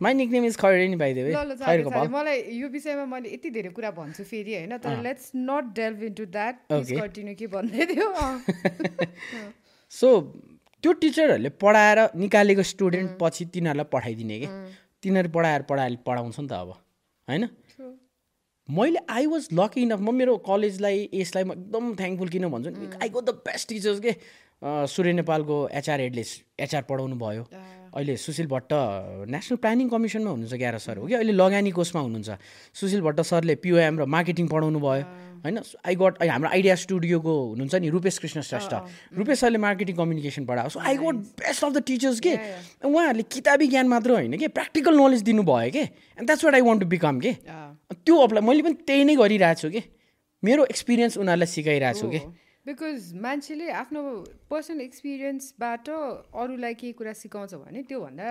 My nickname is Khaire? नि। पाल। मलाई यो विषयमा मैले यति धेरै कुरा भन्छु फेरि होइन? तर let's not delve into that. Continue के भन्दै थियो। सो त्यो टिचरहरूले पढाएर निकालेको स्टुडेन्ट पछि तिनीहरूलाई पठाइदिने कि? तिनीहरू पढाएर पढाएर पढाउँछ नि त अब होइन. मैले आई वाज लकी इनफ म मेरो कलेजलाई यसलाई म एकदम थ्याङ्कफुल किन भन्छु नि? I go the best teachers के? सूर्य नेपालको एचआर हेडले एचआर पढाउनु भयो। अहिले सुशील भट्ट नेसनल प्लानिङ कमिसनमा हुनुहुन्छ ग्यार सर हो कि? अहिले लगानी कोषमा हुनुहुन्छ। सुशील भट्ट सरले पिओएम र मार्केटिङ पढाउनु भयो। होइन? आई गट हाम्रो आइडिया स्टुडियोको हुनुहुन्छ नि रूपेश कृष्ण श्रेष्ठ रूपेश सरले मार्केटिङ कम्युनिकेसन पढायो। So I got best of the teachers के? उहाँहरूले किताबी ज्ञान मात्र होइन कि? प्र्याक्टिकल नलेज दिनुभयो कि? And that's what I want to become के। त्यो अप्लाई मैले पनि त्यही नै गरिरहेको छु कि? मेरो एक्सपिरियन्स उनीहरूलाई सिकाइरहेको छु कि? बिकज मान्छेले आफ्नो पर्सनल एक्सपिरियन्सबाट अरूलाई केही कुरा सिकाउँछ भने त्योभन्दा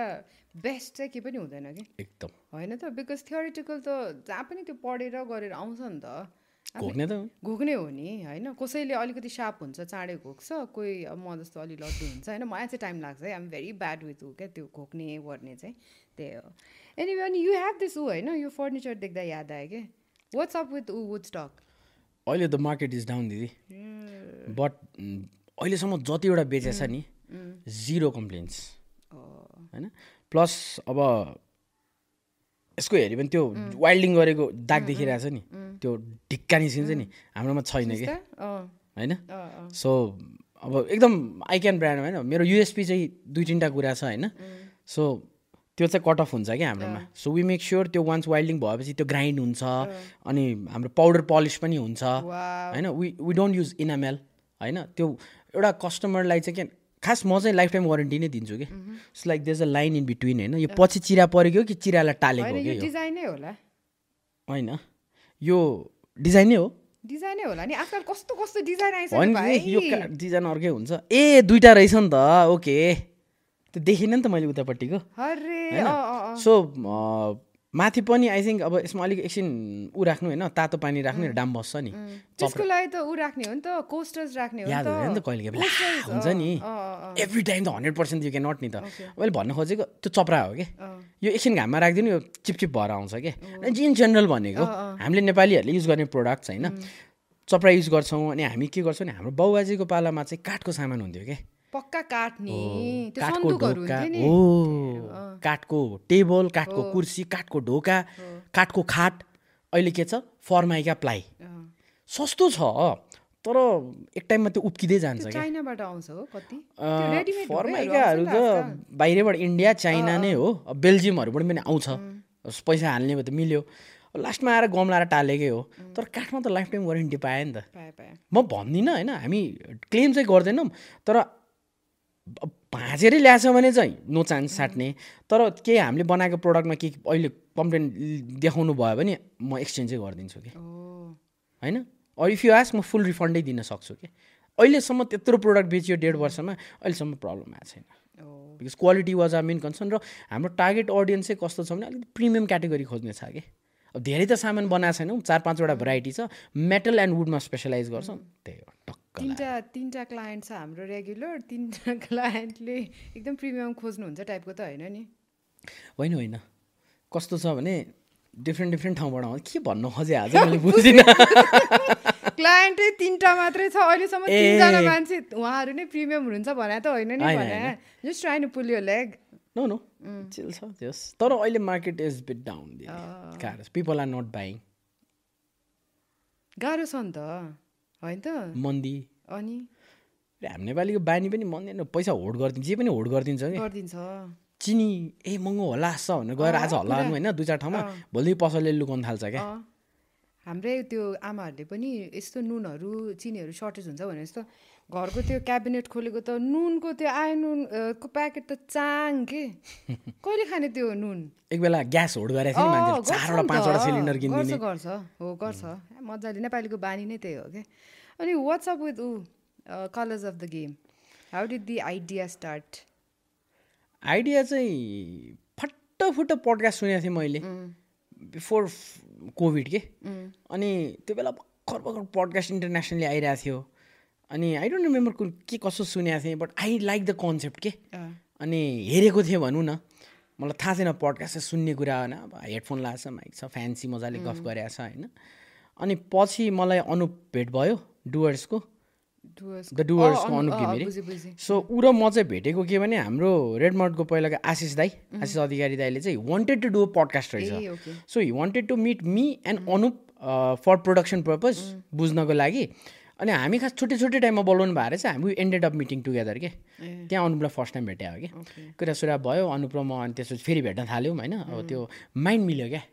बेस्ट चाहिँ केही पनि हुँदैन कि? एकदम। होइन त? बिकज थियोरिटिकल त जहाँ पनि त्यो पढेर गरेर आउँछ नि त। घोक्ने त। घोक्ने हो नि होइन? कसैले अलिकति सार्प हुन्छ चाँडै घोक्छ कोही अब म जस्तो अलि लड्डु हुन्छ होइन? मलाई चाहिँ टाइम लाग्छ है। आइम भेरी ब्याड विथ ऊ क्या? त्यो घोक्ने गर्ने चाहिँ। त्यही हो। एनिवे अनि यु हेभ दिस ऊ होइन? यो फर्निचर देख्दा याद आयो कि what's up with uh wood stock अहिले द मार्केट इज डाउन दिदी। बट अहिलेसम्म जतिवटा बेचेछ नि जिरो कम्प्लेन्स होइन? प्लस अब यसको हेऱ्यो भने त्यो वाइल्डिङ गरेको दाग देखिरहेछ नि। त्यो ढिक्का निस्किन्छ नि। हाम्रोमा छैन कि? होइन? सो अब एकदम आई क्यान ब्रान्ड होइन। मेरो युएसपी चाहिँ दुई तिनवटा कुरा छ होइन। सो त्यो चाहिँ कट अफ हुन्छ क्या हाम्रोमा? सो वी मेक स्योर त्यो वान्स वाइल्डिङ भएपछि त्यो ग्राइन्ड हुन्छ। अनि हाम्रो पाउडर पलिस पनि हुन्छ। होइन? We we don't use enamel होइन? त्यो एउटा कस्टमरलाई चाहिँ के खास म चाहिँ लाइफ टाइम वारेन्टी नै दिन्छु कि। It's like these a line in between होइन? यो पछि चिरा परेको कि चिरालाई टालेको हो? डिजाइनै होला। होइन। यो डिजाइन नै हो। डिजाइनै होला नि? आजकल कस्तो कस्तो डिजाइन आइसक्यो यो डिजाइन अर्कै हुन्छ। ए दुइटा रहेछ नि त ओके। त्यो देखिनँ नि त मैले उतापट्टिको। सो माथि पनि आई थिङ्क अब यसमा अलिक एकछिन ऊ राख्नु होइन तातो पानी राख्नु डाम बस्छ नि। त्यसको लागि त ऊ राख्ने हो नि त कोस्टर्स राख्ने हो याद त। हुँदैन नि त कहिले हुन्छ नि। एभ्री टाइम त hundred percent you can not नि त। मैले भन्न खोजेको त्यो चप्रा हो कि। यो एकछिन घाममा राखिदिनु यो चिपचिप भएर आउँछ कि? इन जेनरल भनेको हामीले नेपालीहरूले युज गर्ने प्रोडक्ट्स होइन। चप्रा युज गर्छौँ अनि हामी के गर्छौँ भने हाम्रो बाउबाजेको पालामा चाहिँ काठको सामान हुन्थ्यो क्या पक्का काठ नि त्यो काठको सन्दुकहरू ढोका। हुन्थ्यो नि। हो काठको टेबल काठको कुर्सी काठको ढोका काठको खाट। अहिले के छ? Formica ply. सस्तो छ तर एक टाइममा त्यो उप्किँदै जान्छ चाइनाबाट आउँछ हो कति? फर्माइकाहरू त बाहिरबाट इन्डिया चाइना नै हो। बेल्जियमहरूबाट पनि आउँछ। पैसा हाल्ने भयो त मिल्यो। लास्टमा आएर गम लाएर टालेकै हो। तर काठमा त लाइफ टाइम वारेन्टी पाएँ नि त। म भन्दिनँ होइन। हामी क्लेम चाहिँ गर्दैनौँ। तर भाँचेरै ल्याएछ भने चाहिँ नो चान्स साट्ने। तर केही हामीले बनाएको प्रडक्टमा के अहिले कम्प्लेन देखाउनु भयो भने म एक्सचेन्ज गरिदिन्छु कि। होइन? अर इफ यु आस्क म फुल रिफन्डै दिन सक्छु कि। अहिलेसम्म त्यत्रो प्रोडक्ट बेचियो डेढ वर्षमा अहिलेसम्म प्रब्लम आएको छैन। Because quality was our main concern र हाम्रो टार्गेट अडियन्स चाहिँ कस्तो छ भने अलिकति प्रिमियम क्याटेगोरी खोज्ने छ कि। अब धेरै त सामान बनाएको छैनौँ चार पाँचवटा भेराइटी छ। मेटल एन्ड वुडमा स्पेसलाइज गर्छौँ। त्यही हो। तिनवटा तिनवटा क्लायन्ट छ हाम्रो रेगुलर तिनवटा क्लायन्टले एकदम प्रिमियम खोज्नुहुन्छ टाइपको त होइन नि? होइन होइन। कस्तो छ भने डिफ्रेन्ट डिफ्रेन्ट ठाउँबाट आउँछ। के भन्नु? खोजे आज मैले बुझ्दिनँ क्लायन्टै तिनवटा मात्रै छ। अहिलेसम्म। तिनजना मान्छे उहाँहरू नै प्रिमियम हुनुहुन्छ भने त होइन नि भने। जस्ट ट्राई टु पुल यो लेग नो नो चिल छ जस तर अहिले मार्केट इज बिट डाउन गाह्रो पिपल आर नट बाइङ गाह्रो छ नि त। होइन त? मन्दी। अनि? हामी नेपालीको बानी पनि मन्दैन पैसा होल्ड गरिदिन्छ जे पनि होल्ड गरिदिन्छ कि गरिदिन्छ। चिनी ए महँगो होला जस्तो भनेर गएर आज हल्ला गर्नु होइन दुई चार ठाउँमा भोलि पसलले लुकाउनु थाल्छ क्या। हाम्रै त्यो आमाहरूले पनि यस्तो नुनहरू चिनीहरू सर्टेज हुन्छ भने जस्तो घरको त्यो क्याबिनेट खोलेको त नुनको त्यो आयो नुन अ, को प्याकेट त चाङ के? कहिले खाने त्यो नुन? एक बेला ग्यास होल्ड गरेको गर्छ चारवटा नि त। पाँचवटा सिलिन्डर किनिदिने। गर्छ गर्छ। हो गर्छ। मजाले नेपालीको बानी नै त्यही हो क्या अनि what's up with uh colours of the game how did the idea start idea चाहिँ फुट्ट पडकास्ट सुनेको थिएँ मैले। बिफोर कोभिड के। अनि त्यो बेला भर्खर भर्खर पडकास्ट इन्टरनेसनली आइरहेको थियो। अनि आई डोन्ट रिमेम्बर कुन के कसो सुनेको थिएँ but I like the concept के? अनि हेरेको थिएँ भनौँ न। मलाई थाहा छैन पडकास्ट सुन्ने कुरा होइन अब हेडफोन लगाएको छ माइक छ फ्यान्सी मजाले गफ गरेको छ होइन? अनि पछि मलाई अनुप भेट भयो डुवर्सको। द डुवर्सको अनुप घिमिरे। सो ऊ र म चाहिँ भेटेको के भने हाम्रो रेडमर्टको पहिलाको आशिष दाई आशिष अधिकारी दाईले चाहिँ वान्टेड टु डु पडकास्ट रहेछ। So he wanted to meet me and Anup for production purpose बुझ्नको लागि। अनि हामी खास छुट्टै छुट्टै टाइममा बोलाउनु भएर चाहिँ हामी एन्डेड अप मिटिङ टुगेदर के। त्यहाँ अनुपलाई फर्स्ट टाइम भेटेँ हो कि। कुरा सुरा भयो अनुप र म अनि त्यसपछि फेरि भेट्न थाल्यौँ होइन। अब त्यो माइन्ड मिल्यो क्या।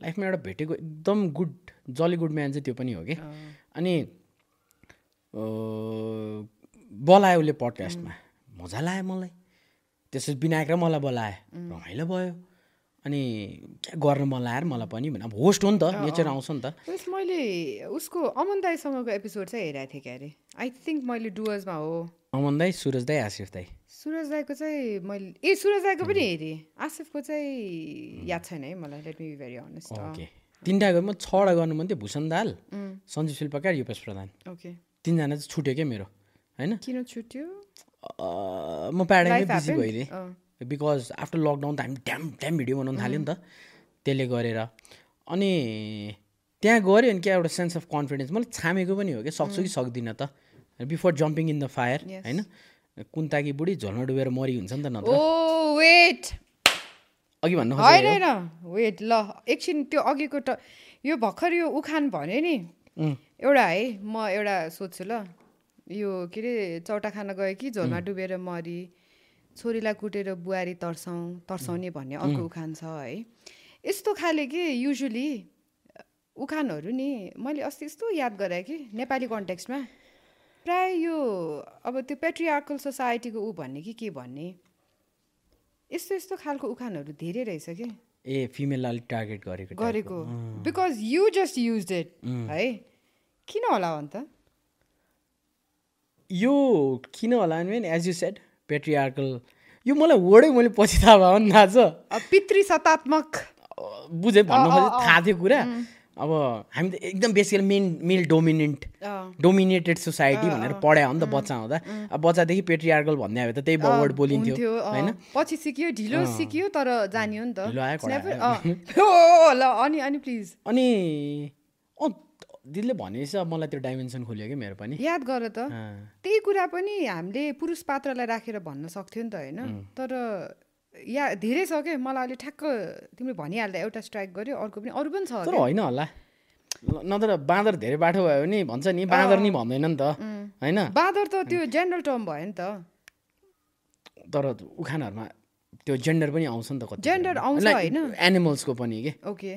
लाइफमा एउटा भेटेको एकदम गुड जली गुड म्यान चाहिँ त्यो पनि हो कि। अनि बोलायो उसले पडकास्टमा मजा लाग्यो मलाई। त्यसपछि विनायक र मलाई बोलायो। रमाइलो भयो। अनि गर्न मन लाग्यो मलाई पनि भने अब होस्ट हो नि त नेचर आउँछ नि त। मैले उसको अमन दाईसँगको एपिसोड चाहिँ हेरेको थिएँ क्यारे। आई थिङ्क मैले डुवर्समा हो। अमन दाई सुरज दाई आसिफ दाई। सुरज दाईको चाहिँ मैले ए सुरज दाईको पनि हेरेँ। आसिफको चाहिँ याद छैन है मलाई let me be very honest okay. तिनवटा गएर म छवटा गर्नु मन थियो भूषण दाल सञ्जीव शिल्पकार युपेश प्रधान। ओके। तिनजना चाहिँ छुट्यो क्या मेरो होइन? किन छुट्यो? म प्याराडाइमै बिजी? भइदिएँ। बिकज आफ्टर लकडाउन त हामी ड्याम ड्याम भिडियो बनाउनु थाल्यो नि त। त्यसले गरेर। अनि त्यहाँ गऱ्यो अनि क्या एउटा सेन्स अफ कन्फिडेन्स मैले छामेको पनि हो कि सक्छु कि सक्दिनँ त। Before jumping in the fire. होइन? कुन ताकि बुढी झोलमा डुबेर मरि हुन्छ नि त नत्र। ओ वेट अघि भन्नु होइन वेट ल। एकछिन त्यो अघिको त यो भर्खर यो उखान भन्यो नि। एउटा है म एउटा सोध्छु ल। यो के अरे चौटा खान गयो कि झोलमा डुबेर मरी। छोरीलाई कुटेर बुहारी तर्साउँ तर्साउने भन्ने अर्को उखान छ है। यस्तो खाले कि युजली उखानहरू नि मैले अस्ति यस्तो याद गरेँ कि नेपाली कन्टेक्स्टमा। प्राय यो अब त्यो पेट्रियार्कल सोसाइटीको ऊ भन्ने कि के भन्ने यस्तो यस्तो खालको उखानहरू धेरै रहेछ कि। ए फिमेललाई टार्गेट गरेको गरेको। Because you just use it है। किन होला अन्त? यो किन होला एज यु सेड पेट्रियार्कल यो मलाई वर्डै मैले पछि थाहा भयो नि थाहा छ। पितृ सतात्मक। बुझेँ भन्नु थाहा थियो कुरा। अब हामी त एकदम basically main male dominant dominated society भनेर पढायो नि त बच्चा हुँदा अब बच्चादेखि पेट्रियार्कल भन्ने आयो त त्यही वर्ड बोलिन्थ्यो। होइन? पछि सिक्यो ढिलो सिक्यो तर जानियो नि त। अनि अनि प्लिज अनि दिदीले भनेपछि अब मलाई त्यो डाइमेन्सन खोल्यो कि मेरो पनि? याद गर त। त्यही कुरा पनि हामीले पुरुष पात्रलाई राखेर भन्न सक्थ्यो नि त होइन। तर या धेरै छ क्या मलाई अहिले ठ्याक्क तिमीले भनिहाल्दा एउटा स्ट्राइक गर्यो अर्को पनि अरू पनि छ। होइन होला। नत्र बाँदर धेरै बाटो भयो भने भन्छ नि बाँदर नि भन्दैन नि त। होइन? बाँदर त त्यो जेनरल टर्म भयो नि त। तर उखानहरूमा त्यो जेन्डर पनि आउँछ नि त कति Gender आउँछ होइन? एनिमल्सको पनि के? ओके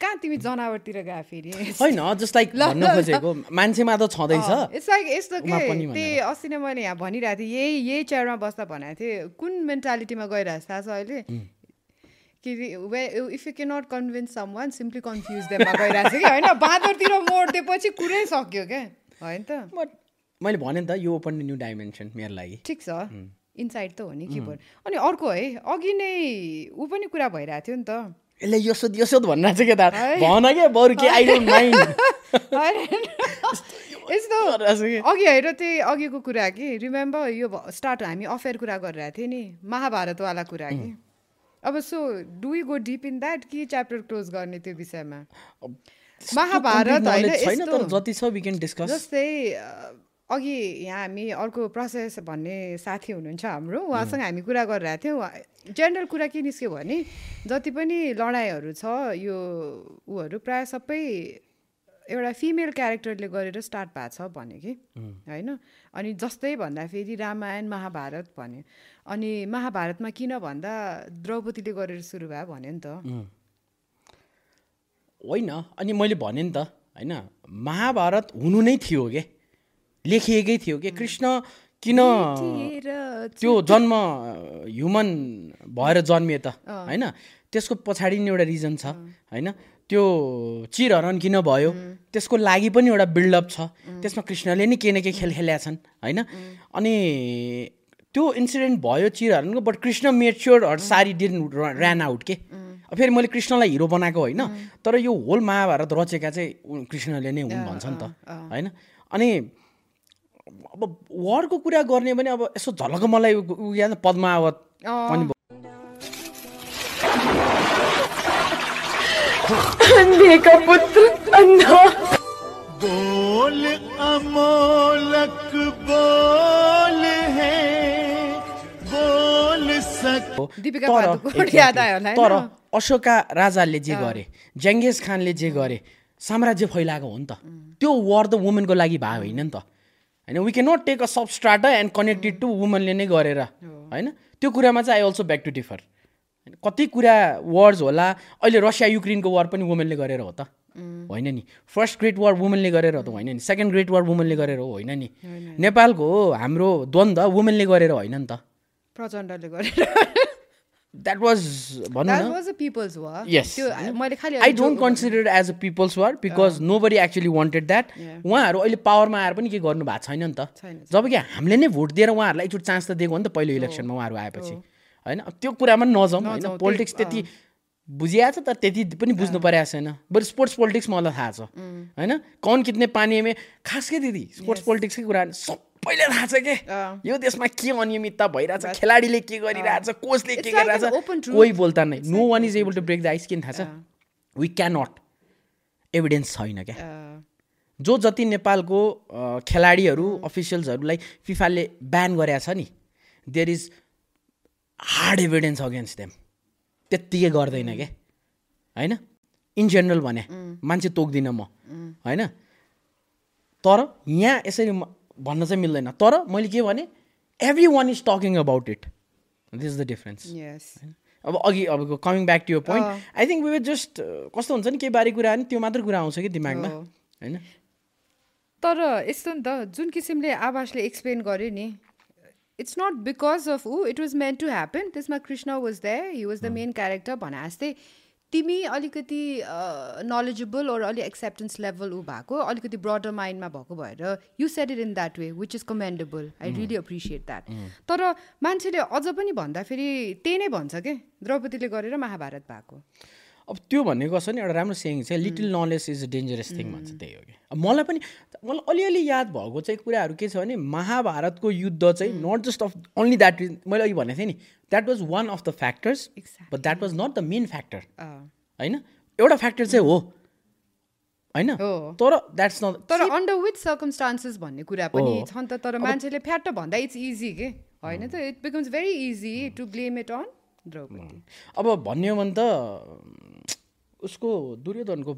कहाँ तिमी जनावरतिर गए फेरि? होइन जस्ट लाइक भन्न खोजेको। मान्छेमा त छँदैछ। इट्स लाइक यस्तो के? त्यही अस्ति नै मैले यहाँ भनिरहेको थिएँ यही यही चेयरमा बस्दा भनेको थिएँ कुन मेन्टालिटीमा गइरहेको छ? थाहा छ अहिले कि इफ यु के not convince someone simply confuse देममा गइरहेको छ कि? होइन बाँदरतिर मोडिदिएपछि कुरै सक्यो क्या? होइन त। मैले भने नि त यो ओपन न्यू डाइमेन्सन मेरो लागि। ठिक छ। इन्साइड त हो नि किबोर्ड अनि अर्को है अघि नै ऊ पनि कुरा भइरहेको थियो नि त। यसले यसो यसो भनिरहेको छ केटा है। भन क्या बरु के आई डोन्ट माइन्ड यस्तो अघि हेर त्यही अघिको कुरा कि रिमेम्बर यो स्टार्ट हामी अफेयर कुरा गरिरहेको थियौँ नि महाभारतवाला कुरा कि। अब so do go deep in that कि च्याप्टर क्लोज गर्ने त्यो विषयमा? महाभारत होइन। जति छ जस्तै अघि यहाँ हामी अर्को प्रोसेस भन्ने साथी हुनुहुन्छ हाम्रो उहाँसँग हामी कुरा गरिरहेको थियौँ। जेनरल कुरा के निस्क्यो भने जति पनि लडाइँहरू छ यो ऊहरू प्रायः सबै एउटा फिमेल क्यारेक्टरले गरेर स्टार्ट भएको छ भने कि। होइन? अनि जस्तै भन्दा फेरि रामायण महाभारत भन्यो। अनि महाभारतमा किन भन्दा द्रौपदीले गरेर सुरु भयो भन्यो नि त। होइन अनि मैले भने नि त होइन महाभारत हुनु नै थियो के? लेखिएकै थियो के? कृष्ण किन? त्यो जन्म ह्युमन भएर जन्मिए त होइन? त्यसको पछाडि नि एउटा रिजन छ होइन? त्यो चिरहरण किन भयो? त्यसको लागि पनि एउटा बिल्डअप छ। त्यसमा कृष्णले नि के न के खेल खेलेका छन् होइन? अनि त्यो इन्सिडेन्ट भयो चिरहरणको but Krishna made sure her sari didn't ran out के? फेरि मैले कृष्णलाई हिरो बनाएको होइन तर यो होल महाभारत रचेका चाहिँ कृष्णले नै हुन् भन्छ नि त होइन? अनि अब वरको कुरा गर्ने भने अब यसो झलक मलाई याद पद्मावत पनि बोल अमोलक बोल है बोल सक दिपिका तर तर? अशोका राजाले जे गरे जेङ्गेज खानले जे गरे साम्राज्य फैलाएको हो नि त। त्यो वर त वुमेनको लागि भयो होइन नि त। होइन we can not take a substrata and connected to वुमनले नै गरेर होइन? त्यो कुरामा चाहिँ I also back to differ कति कुरा वर्स होला अहिले रसिया युक्रेनको वार पनि वुमेनले गरेर हो त। होइन नि? फर्स्ट ग्रेट वार वुमेनले गरेर हो त होइन नि? सेकेन्ड ग्रेट वार वुमेनले गरेर हो होइन नि? नेपालको हाम्रो द्वन्द्व वुमेनले गरेर होइन नि त। प्रचण्डले गरेर। द्याट वाज भनौँ द्याट न? Was a people's war Yes. त्यो मैले खालि I don't consider as a people's war because nobody actually wanted that उहाँहरू अहिले पावरमा आएर पनि के गर्नु भएको छैन नि त? जब कि हामीले नै भोट दिएर उहाँहरूलाई एकचोटि चान्स त दिएको हो नि त पहिलो इलेक्सनमा उहाँहरू आएपछि। होइन? त्यो कुरामा नजाउँ होइन? पोलिटिक्स त्यति बुझिया छ तर त्यति पनि बुझ्नु परेको छैन। बरु स्पोर्ट्स पोलिटिक्स मलाई थाहा छ। होइन? कौन कितने पानी में खास के दिदी? स्पोर्ट्स पोलिटिक्सकै कुरा? सबैले थाहा छ के। यो देशमा के अनियमितता भइरहेछ? खेलाडीले के गरिरहेछ? कोचले के गरिरहेछ. कोही बोल्दा नै। No one is able to break the ice किन थाहा छ? वी क्यानट एभिडेन्स छैन क्या? जो जति नेपालको खेलाडीहरू अफिसियल्सहरूलाई फिफाले ब्यान गरेका छ नि there is hard evidence against them त्यत्तिकै गर्दैन क्या होइन? इन जेनरल भने मान्छे तोक्दिनँ म। होइन? तर यहाँ यसरी भन्न चाहिँ मिल्दैन। तर मैले के भने everyone is talking about it this is the difference यस अब अघि अब कमिङ ब्याक टु यो point I think we just कस्तो हुन्छ नि केही बारे कुरा नि त्यो मात्र कुरा आउँछ कि दिमागमा हो। होइन? तर यस्तो नि त जुन किसिमले आवासले एक्सप्लेन गर्यो नि it's not because of uh it was meant to happen त्यसमा Krishna was that he was the main character भने जस्तै तिमी अलिकति नलेजेबल ओर अलिक एक्सेप्टेन्स लेभल ऊ भएको अलिकति ब्रडर माइन्डमा भएको भएर you set it in that way which is commendable I really appreciate that तर मान्छेले अझ पनि भन्दाखेरि त्यही नै भन्छ के? द्रौपदीले गरेर महाभारत भएको। अब त्यो भनेको छ नि एउटा राम्रो सेङ छ little knowledge is a dangerous thing भन्छ त्यही हो कि। अब मलाई पनि मलाई अलिअलि याद भएको चाहिँ कुराहरू के छ भने महाभारतको युद्ध चाहिँ not just of only that मैले अघि भनेको थिएँ नि that was one of the factors but that was not the main factor. होइन? एउटा फ्याक्टर चाहिँ हो होइन। तर द्याट्स नट तर अन्डर विथ सर्कमस्टान्सेस भन्ने कुरा पनि। छ नि त तर मान्छेले फ्याट भन्दा इट्स इजी के? होइन त it becomes very easy to blame it on Draupadi. अब भन्यो भने त उसको दुर्योधनको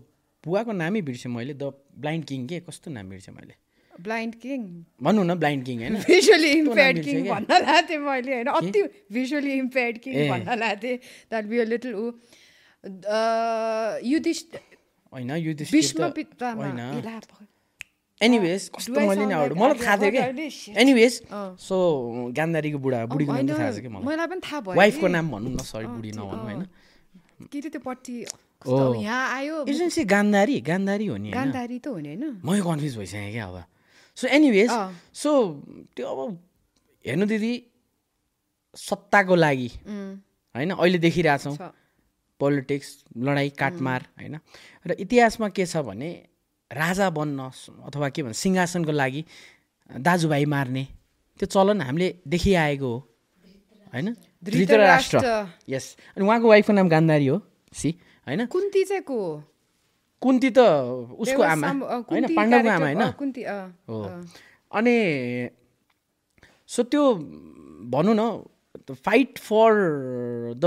बुवाको नामै बिर्सेँ मैले द ब्लाइन्ड किङ के? कस्तो नाम बिर्सेँ मैले? Blind king? भनौँ न ब्लाइन्ड किङ होइन। Visually impaired king? भन्न लाथेँ मैले होइन। अति भिजुअली इम्पेयर्ड किङ। भन्न लाथेँ। That be a little uh Yudhishthir होइन पितामा होइन। एनिवेज कस्तो Do I मैले नि मलाई थाहा थियो? कि. एनिवेज। सो गान्धारीको बुढा बुढीको नाम थाहा छ कि मलाई? पनि थाहा भयो वाइफको। नाम भनौँ न सरी बुढी नभनौँ होइन। के अरे त्यो पट्टि कस्तो यहाँ आयो। एजेन्सी गान्धारी गान्धारी हो नि गान्धारी त हुने होइन। मै कन्फ्युज भइसकेँ क्या अब। So anyways. सो त्यो अब हेर्नु दिदी सत्ताको लागि होइन अहिले देखिरहेछौँ। पोलिटिक्स लडाइँ काटमार होइन। र इतिहासमा के छ भने राजा बन्न अथवा के भन्छ सिंहासनको लागि दाजुभाइ मार्ने त्यो चलन हामीले देखिआएको हो। होइन? धृतराष्ट्र। यस अनि उहाँको वाइफको नाम गान्धारी हो सी। होइन? कुन्ती चाहिँ को हो? कुन्ती त उसको आमा। होइन? पाण्डवको आमा होइन? हो। अनि सो त्यो भनौँ न फाइट फर द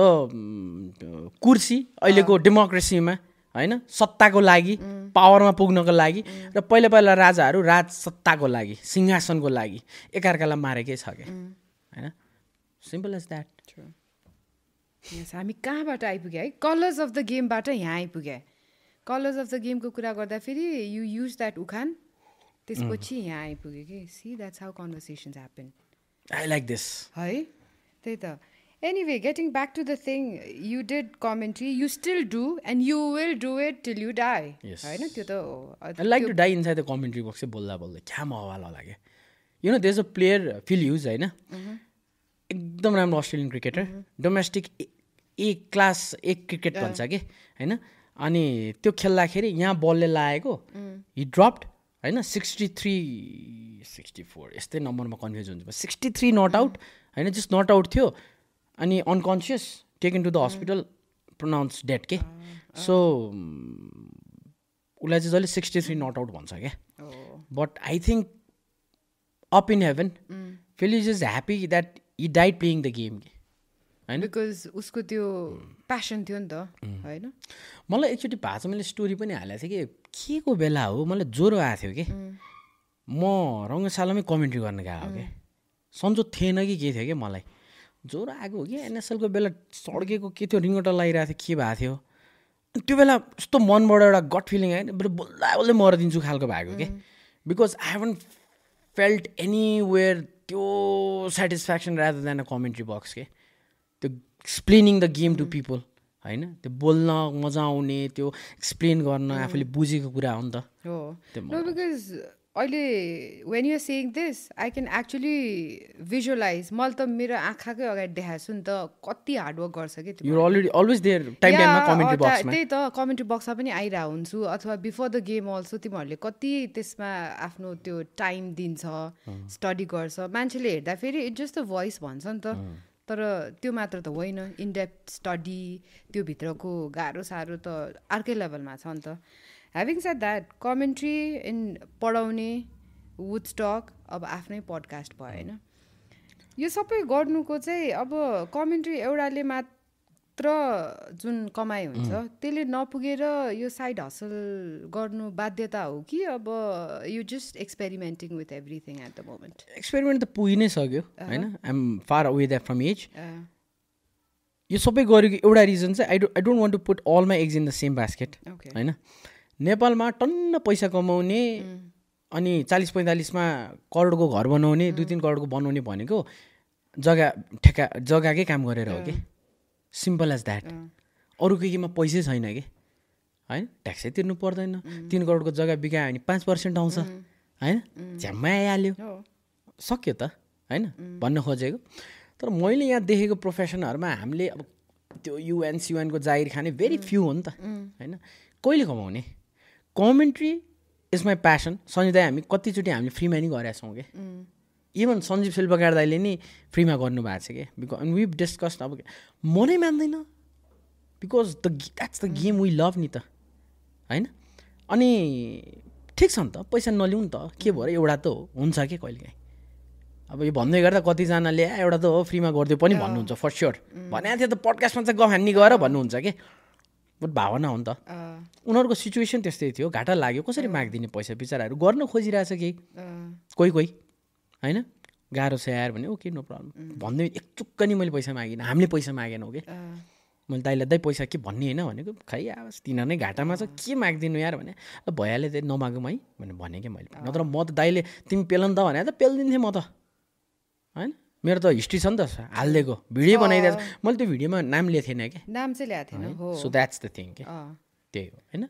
कुर्सी अहिलेको डेमोक्रेसीमा होइन? सत्ताको लागि पावरमा पुग्नको लागि र पहिला पहिला राजाहरू राज सत्ताको लागि सिंहासनको लागि एकअर्कालाई मारेकै छ क्या। होइन? सिम्पल एज द्याट हामी कहाँबाट आइपुग्यो है? कलर्स अफ द गेमबाट यहाँ आइपुग्यो कलर्स अफ द गेमको कुरा गर्दाखेरि यु युज द्याट उखान त्यसपछि यहाँ आइपुग्यो कि। See that's how conversations happen I like this है? त्यही त। Anyway getting back to the thing you did commentary you still do and you will do it till you die Yes. होइन त्यो त like to die inside the commentary box चाहिँ बोल्दा बोल्दै क्या मवाल होला क्या you know these a player feel use होइन एकदम राम्रो Australian cricketer domestic A class एक क्रिकेट भन्छ कि होइन अनि त्यो खेल्दाखेरि यहाँ बलले लागेको हि ड्रप्ड होइन सिक्सटी थ्री सिक्सटी फोर यस्तै नम्बरमा कन्फ्युज हुन्छ सिक्सटी थ्री नट आउट होइन जस्ट नट आउट थियो अनि unconscious taken to the hospital pronounce dead के सो उसलाई चाहिँ जहिले सिक्सटी थ्री नट आउट भन्छ क्या but I think up in heaven Phil Hughes is happy that he died playing the game कि होइन बिकज उसको त्यो प्यासन थियो नि त होइन? मलाई एकचोटि भाषा मैले स्टोरी पनि हालेको थिएँ कि के को बेला हो? मलाई ज्वरो आएको थियो कि म रङ्गशालामै कमेन्ट्री गर्न गएको हो कि सन्चो थिएन कि के थियो कि मलाई? ज्वरो आएको हो कि? एनएसएलको बेला सड्केको के थियो? रिङ्गटा लगाइरहेको थियो। के भएको थियो? त्यो बेला यस्तो मनबाट एउटा गट फिलिङ आयो नि बरु बोल्दा बोल्दै मरिदिन्छु खालको भएको कि? Because I haven't felt anywhere त्यो satisfaction rather than a commentary box के? त्यो explaining the game to people होइन? त्यो बोल्न मजा आउने त्यो एक्सप्लेन गर्न आफूले बुझेको कुरा हो नि त। अहिले when you're saying this I can actually visualise मैले त मेरो आँखाकै अगाडि देखाएको छु नि त कति हार्डवर्क गर्छ कि त्यही त कमेन्ट्री बक्समा पनि आइरहेको हुन्छु अथवा बिफोर द गेम अल्सो तिमीहरूले कति त्यसमा आफ्नो त्यो टाइम दिन्छ स्टडी गर्छ। मान्छेले हेर्दाखेरि इट जस्ट द भोइस भन्छ नि त। तर त्यो मात्र त होइन इनडेप्थ स्टडी त्यो भित्रको गाह्रो साह्रो त अर्कै लेभलमा छ नि त। Having said that commentary in पढाउने वुड स्टक अब आफ्नै पडकास्ट भयो होइन? यो सबै गर्नुको चाहिँ अब कमेन्ट्री एउटाले मात्र जुन कमाइ हुन्छ त्यसले नपुगेर यो साइड हसल गर्नु बाध्यता हो कि? अब you just experimenting with everything at the moment experiment त पुगि नै सक्यो होइन? I'm far away that from as यो सबै गरेको एउटा रिजन चाहिँ I do I don't want to put all my eggs in the same basket होइन? नेपालमा टन्न पैसा कमाउने अनि चालिस पैँतालिसमा करोडको घर बनाउने दुई तिन करोडको बनाउने भनेको जग्गा ठेका जग्गाकै काम गरेर हो कि? सिम्पल एज द्याट अरू के केमा पैसै छैन कि? होइन? ट्याक्सै तिर्नु पर्दैन। तिन करोडको जग्गा बिकायो भने पाँच पर्सेन्ट आउँछ। होइन? झ्याम्मै आइहाल्यो। सक्यो त। होइन? भन्न खोजेको। तर मैले यहाँ देखेको प्रोफेसनहरूमा हामीले अब त्यो युएन सियुएनको जागिर खाने भेरी फ्यु हो नि त। होइन? कहिले कमाउने? Commentary is my passion Sanjay हामी कतिचोटि हामीले फ्रीमा नि गरेका छौँ कि? इभन सञ्जीव शिल्पकार दाईले नि फ्रीमा गर्नुभएको छ कि? बिकज विभ डिस्कस अब मनै मान्दैन। Because the that's the game we love नि त। होइन? अनि ठिक छ नि त। पैसा नलिउँ नि त। के भयो? र एउटा त हो हुन्छ कि कहिलेकाहीँ? अब यो भन्दै गर्दा कतिजनाले "आ, एउटा त हो फ्रीमा गरिदियो पनि भन्नुहुन्छ फर स्योर भनेको थियो त पडकास्टमा चाहिँ गफान्नी गएर भन्नुहुन्छ कि? बट भावना हो नि त। उनीहरूको सिचुएसन त्यस्तै थियो। घाटा लाग्यो। कसरी मागिदिने पैसा बिचराहरू? गर्न खोजिरहेछ केही। कोही कोही। होइन? गाह्रो छ यार भने ओके नो प्रब्लम भन्दै एकचुक्क नि मैले पैसा मागिनँ। हामीले पैसा मागेनौँ कि मैले दाइलाई दाइ पैसा के भन्ने होइन? भनेको खै अब तिनीहरू नै घाटामा छ। के मागिदिनु यार? भने "ल, भइहाल्यो त्यही नमागौँ है भनेर भने कि मैले। नत्र म त दाइले तिमी पेल नि त भने त पेलिदिन्थेँ म त। होइन? मेरो त हिस्ट्री छ नि त हालिदिएको। भिडियो बनाइदिएको छ। मैले त्यो भिडियोमा नाम लिएको थिएन क्या। नाम चाहिँ ल्याएको थिएन हो। सो द्याट्स द थिङ के अँ, त्यही हो होइन।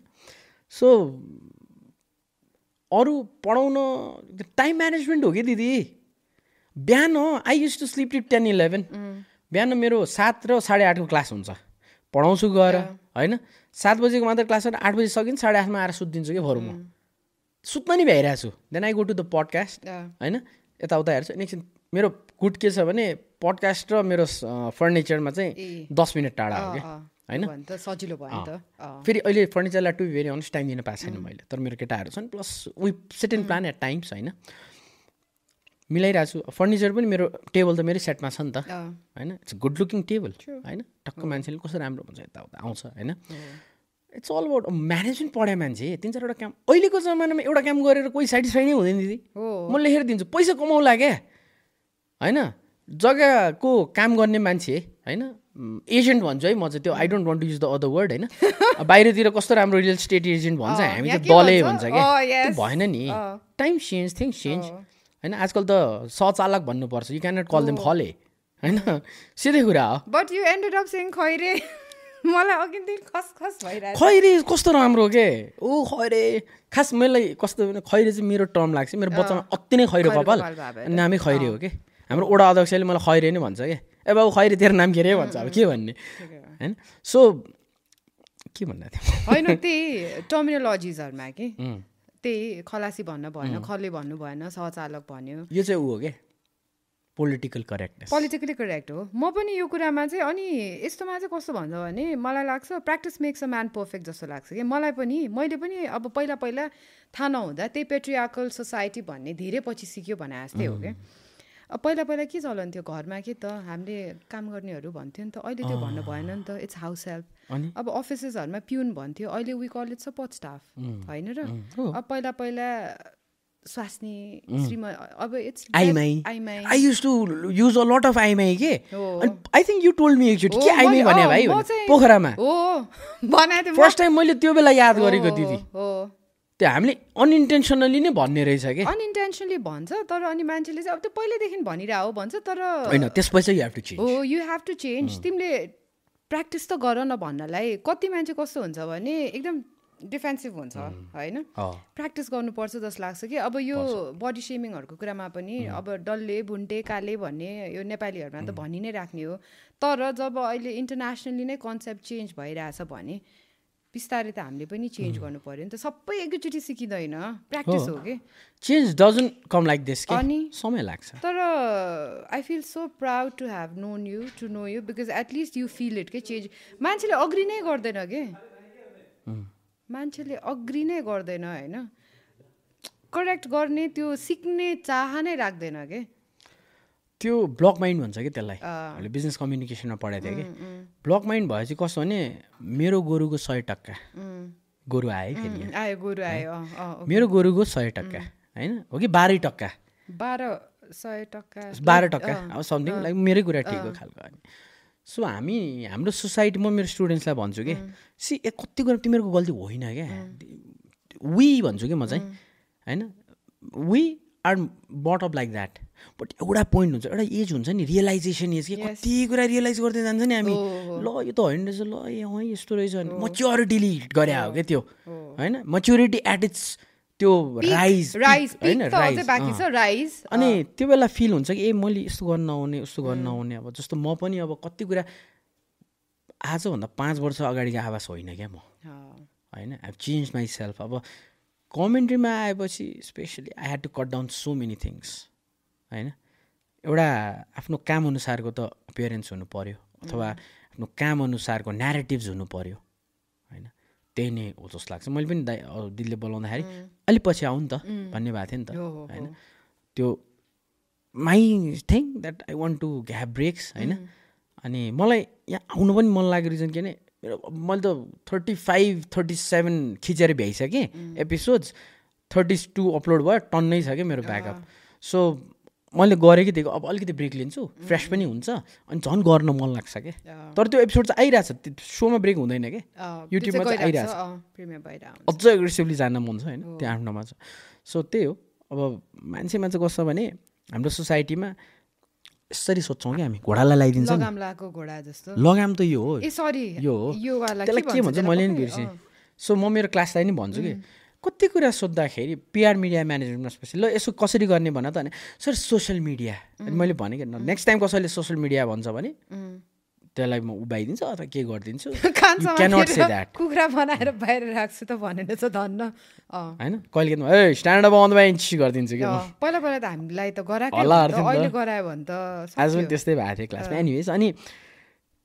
सो अरू पढाउन टाइम म्यानेजमेन्ट हो कि दिदी? बिहान I use to sleep till ten eleven बिहान मेरो सात र साढे आठको क्लास हुन्छ। पढाउँछु गएर होइन। सात बजीको मात्र क्लास होइन आठ बजी सकिन्छ साढे आठमा आएर सुत्दिन्छु कि भरौँ म सुत्न नि भ्याइरहेको छु। Then I go to the podcast. होइन। यताउता हेर्छु। एकछिन मेरो गुड के छ भने पडकास्ट र मेरो फर्निचरमा चाहिँ। दस मिनट टाढा हो क्या? होइन? सजिलो भयो त। फेरि अहिले फर्निचरलाई टु भेरी अनेस्ट टाइम दिन पाएको छैन मैले तर मेरो केटाहरू छन् plus we set in plan at times होइन? मिलाइरहेको छु फर्निचर पनि मेरो टेबल त मेरै सेटमा छ नि त। होइन? इट्स गुड लुकिङ टेबल होइन? टक्क मान्छेले कस्तो राम्रो हुन्छ यताउता आउँछ होइन? इट्स अल अबाउट म्यानेजमेन्ट पढायो मान्छे तिन चारवटा काम अहिलेको जमानामा एउटा काम गरेर कोही सेटिस्फाई नै हुँदैन दिदी। म लेखेर दिन्छु पैसा कमाउला क्या? होइन? जग्गाको काम गर्ने मान्छे होइन? एजेन्ट भन्छु है म चाहिँ त्यो I don't want to use the other word होइन? बाहिरतिर कस्तो राम्रो रियल स्टेट एजेन्ट भन्छ हामी के दलै भन्छ? क्या. भएन नि। टाइम चेन्ज थिङ्स चेन्ज होइन आजकल त सचालक भन्नुपर्छ। यु क्यानट कल देम खले होइन? सिधै कुरा हो। But you ended up saying Khaire. मलाई अघिदेखि खस खस भइरहेको खैरे कस्तो राम्रो के? ऊ खैरे। खास मलाई कस्तो खैरे चाहिँ मेरो टर्म लाग्छ। मेरो बच्चामा अति नै खैरो कपाल। नामै खैरे हो कि? हाम्रो ओडा अध्यक्षले मलाई खैरे नै भन्छ क्या ए बाबु खैरे तेरो नाम के अरे भन्छ? अब के भन्ने? होइन? सो के भन्दा थियो? होइन त्यही टर्मिनोलोजिजहरूमा कि? त्यही खलासी भन्न भएन खले भन्नु भएन सहचालक भन्यो। यो चाहिँ ऊ हो क्या पोलिटिकल करेक्टनेस पोलिटिकली करेक्ट हो। म पनि यो कुरामा चाहिँ अनि यस्तोमा चाहिँ कस्तो भन्छ भने मलाई लाग्छ practice makes a man perfect जस्तो लाग्छ कि? मलाई पनि मैले पनि अब पहिला पहिला थाहा नहुँदा त्यही पेट्रियाकल सोसाइटी भन्ने धेरै पछि सिक्यो भने जस्तै हो क्या पहिला पहिला के चलन थियो घरमा के त हामीले काम गर्नेहरू भन्थ्यो नि त अहिले त्यो भन्नु भएन नि त इट्स हाउस हेल्प अब अफिसेसहरूमा पिउन भन्थ्यो अहिले we call it support staff होइन र। अब पहिला पहिला स्वास्नी श्रीम अब it's I me I me I use to use a lot of I me के? हो। अनि I think you told me एकचोटि के हो, आइमाई मैले- भने अँ, भाइ? म भने चाहिँ- पोखरामा। हो बनाएको। फर्स्ट टाइम मैले त्यो बेला याद गरेको दिदी। हो। त्यो हामीले अनइन्टेन्सनली नै भन्ने रहेछ कि? अनइन्टेन्सनली भन्छ तर अनि मान्छेले चाहिँ अब त्यो पहिल्यैदेखि भनिरह हो भन्छ तर होइन त्यसपछि यु हेभ टु चेन्ज हो यु हेभ टु चेन्ज तिमीले प्र्याक्टिस त गर न भन्नलाई कति मान्छे कस्तो हुन्छ भने एकदम डिफेन्सिभ हुन्छ होइन। प्र्याक्टिस गर्नुपर्छ जस्तो लाग्छ कि अब यो बडी सेमिङहरूको कुरामा पनि अब डल्ले भुन्टे काले भन्ने यो नेपालीहरूमा त भनि नै राख्ने हो। तर जब अहिले इन्टरनेसनली नै कन्सेप्ट चेन्ज भइरहेछ भने बिस्तारै त हामीले पनि चेन्ज गर्नु पऱ्यो नि त। सबै एकैचोटि सिकिँदैन। प्र्याक्टिस हो। कि? Change doesn't come like this के अनि? समय लाग्छ। तर I feel so proud to have known you to know you because at least you feel it के चेन्ज मान्छेले अग्री नै गर्दैन के? मान्छेले अग्री नै गर्दैन होइन? करेक्ट गर्ने त्यो सिक्ने चाह नै राख्दैन के? त्यो ब्लक माइन्ड भन्छ कि त्यसलाई। हामीले बिजनेस कम्युनिकेसनमा पढाएको थियो कि? ब्लक माइन्ड भएपछि कस्तो भने मेरो गोरुको सय टक्का। गोरु आयो फेरि आयो गोरु आयो। मेरो गोरुको सय टक्का होइन? हो कि बाह्रै टक्का? बाह्र सय टक्का बाह्र टक्का अब समथिङ लाइक मेरै कुरा ठिक हो खालको अनि। सो हामी हाम्रो सोसाइटी म मेरो स्टुडेन्ट्सलाई भन्छु कि सी ए कति कुरा तिमीहरूको गल्ती होइन क्या? वी भन्छु कि म चाहिँ होइन? We are but up like that but एउटा पोइन्ट हुन्छ एउटा एज हुन्छ नि रियलाइजेसन एज कि कति कुरा रियलाइज गर्दै जान्छ नि हामी। ल यो त होइन रहेछ ल ए अँ यस्तो रहेछ भने मच्योरिटीली गरे हो क्या त्यो। होइन? मच्योरिटी एट इट्स त्यो राइज राइज होइन? राइज अनि त्यो बेला फिल हुन्छ कि ए मैले यस्तो गर्न नहुने उस्तो गर्न नहुने अब जस्तो म पनि अब कति कुरा आजभन्दा पाँच वर्ष अगाडिको आवाज होइन क्या म। होइन? आई चेन्ज माइ सेल्फ अब कमेन्ट्रीमा आएपछि specially I had to cut down so many things होइन? एउटा आफ्नो काम अनुसारको त पेरेन्ट्स हुनु पऱ्यो अथवा आफ्नो काम अनुसारको न्यारेटिभ्स हुनु पऱ्यो होइन? त्यही नै हो जस्तो लाग्छ। मैले पनि दाइ दिदीले बोलाउँदाखेरि अलिक पछि आउँ नि त भन्ने भएको थियो नि त होइन? त्यो my thing that I want to have breaks होइन? अनि मलाई यहाँ आउनु पनि मन लागेको रिजन के मेरो मैले त थर्टी फाइभ थर्टी सेभेन खिचेर भ्याइसकेँ। एपिसोड्स थर्टी टू अपलोड भयो टन्नै छ क्या मेरो ब्याकअप। सो मैले गरेकै दिएको अब अलिकति ब्रेक लिन्छु फ्रेस पनि हुन्छ अनि झन् गर्न मन लाग्छ क्या। तर त्यो एपिसोड चाहिँ आइरहेछ त्यो सोमा ब्रेक हुँदैन क्या। युट्युबमा चाहिँ आइरहेछ। अझ एग्रेसिभली जान मन छ होइन त्यो आफ्नोमा छ। सो त्यही हो। अब मान्छेमा चाहिँ कस्तो भने हाम्रो सोसाइटीमा यसरी सोध्छौँ कि हामी? घोडालाई लगाइदिन्छ लगाम त यो हो। यो त्यसलाई के भन्छ मैले नि बिर्सेँ। सो म मेरो क्लासलाई नि भन्छु कि कति कुरा सोद्धाखेरि पिआर मिडिया म्यानेजमेन्टमा स्पेसली ल यसो कसरी गर्ने भन त भने सर सोसियल मिडिया। मैले भने कि नेक्स्ट टाइम कसैले सोसियल मिडिया भन्छ भने त्यसलाई म उभाइदिन्छु अथवा के गरिदिन्छु? कुखुरा बनाएर बाहिर राख्छु त भनेर चाहिँ धन्न। होइन? कहिले a stand up on the inch गरिदिन्छु कि पहिला पहिला त हामीलाई त गराएकै त, त। अहिले गरायो भने त आज पनि। त्यस्तै भएको थियो क्लासमा। एनिवेज अनि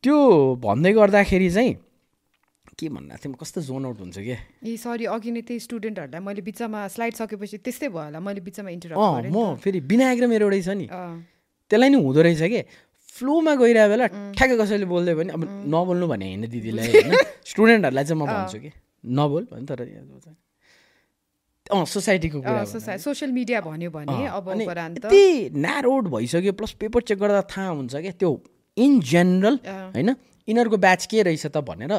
त्यो भन्दै गर्दाखेरि चाहिँ के भन्नु थिएँ म कस्तो जोन आउट हुन्छु कि? ए सरी अघि नै त्यही स्टुडेन्टहरूलाई मैले बिचमा स्लाइड सकेपछि त्यस्तै भयो होला। मैले बिचमा गरेँ म फेरि विनायक र मेरो एउटै छ नि। त्यसलाई नि हुँदो रहेछ कि? फ्लोमा गइरहेको बेला ठ्याक्कै कसैले बोल्दै भने अब नबोल्नु भने होइन दिदीलाई होइन। स्टुडेन्टहरूलाई चाहिँ म भन्छु कि नबोल भने तर अँ सोसाइटीको कुरा सोसियल मिडिया भन्यो भने अब यति न्यारोड भइसक्यो प्लस पेपर चेक गर्दा थाहा हुन्छ क्या त्यो इन जेनरल होइन यिनीहरूको ब्याच के रहेछ त भनेर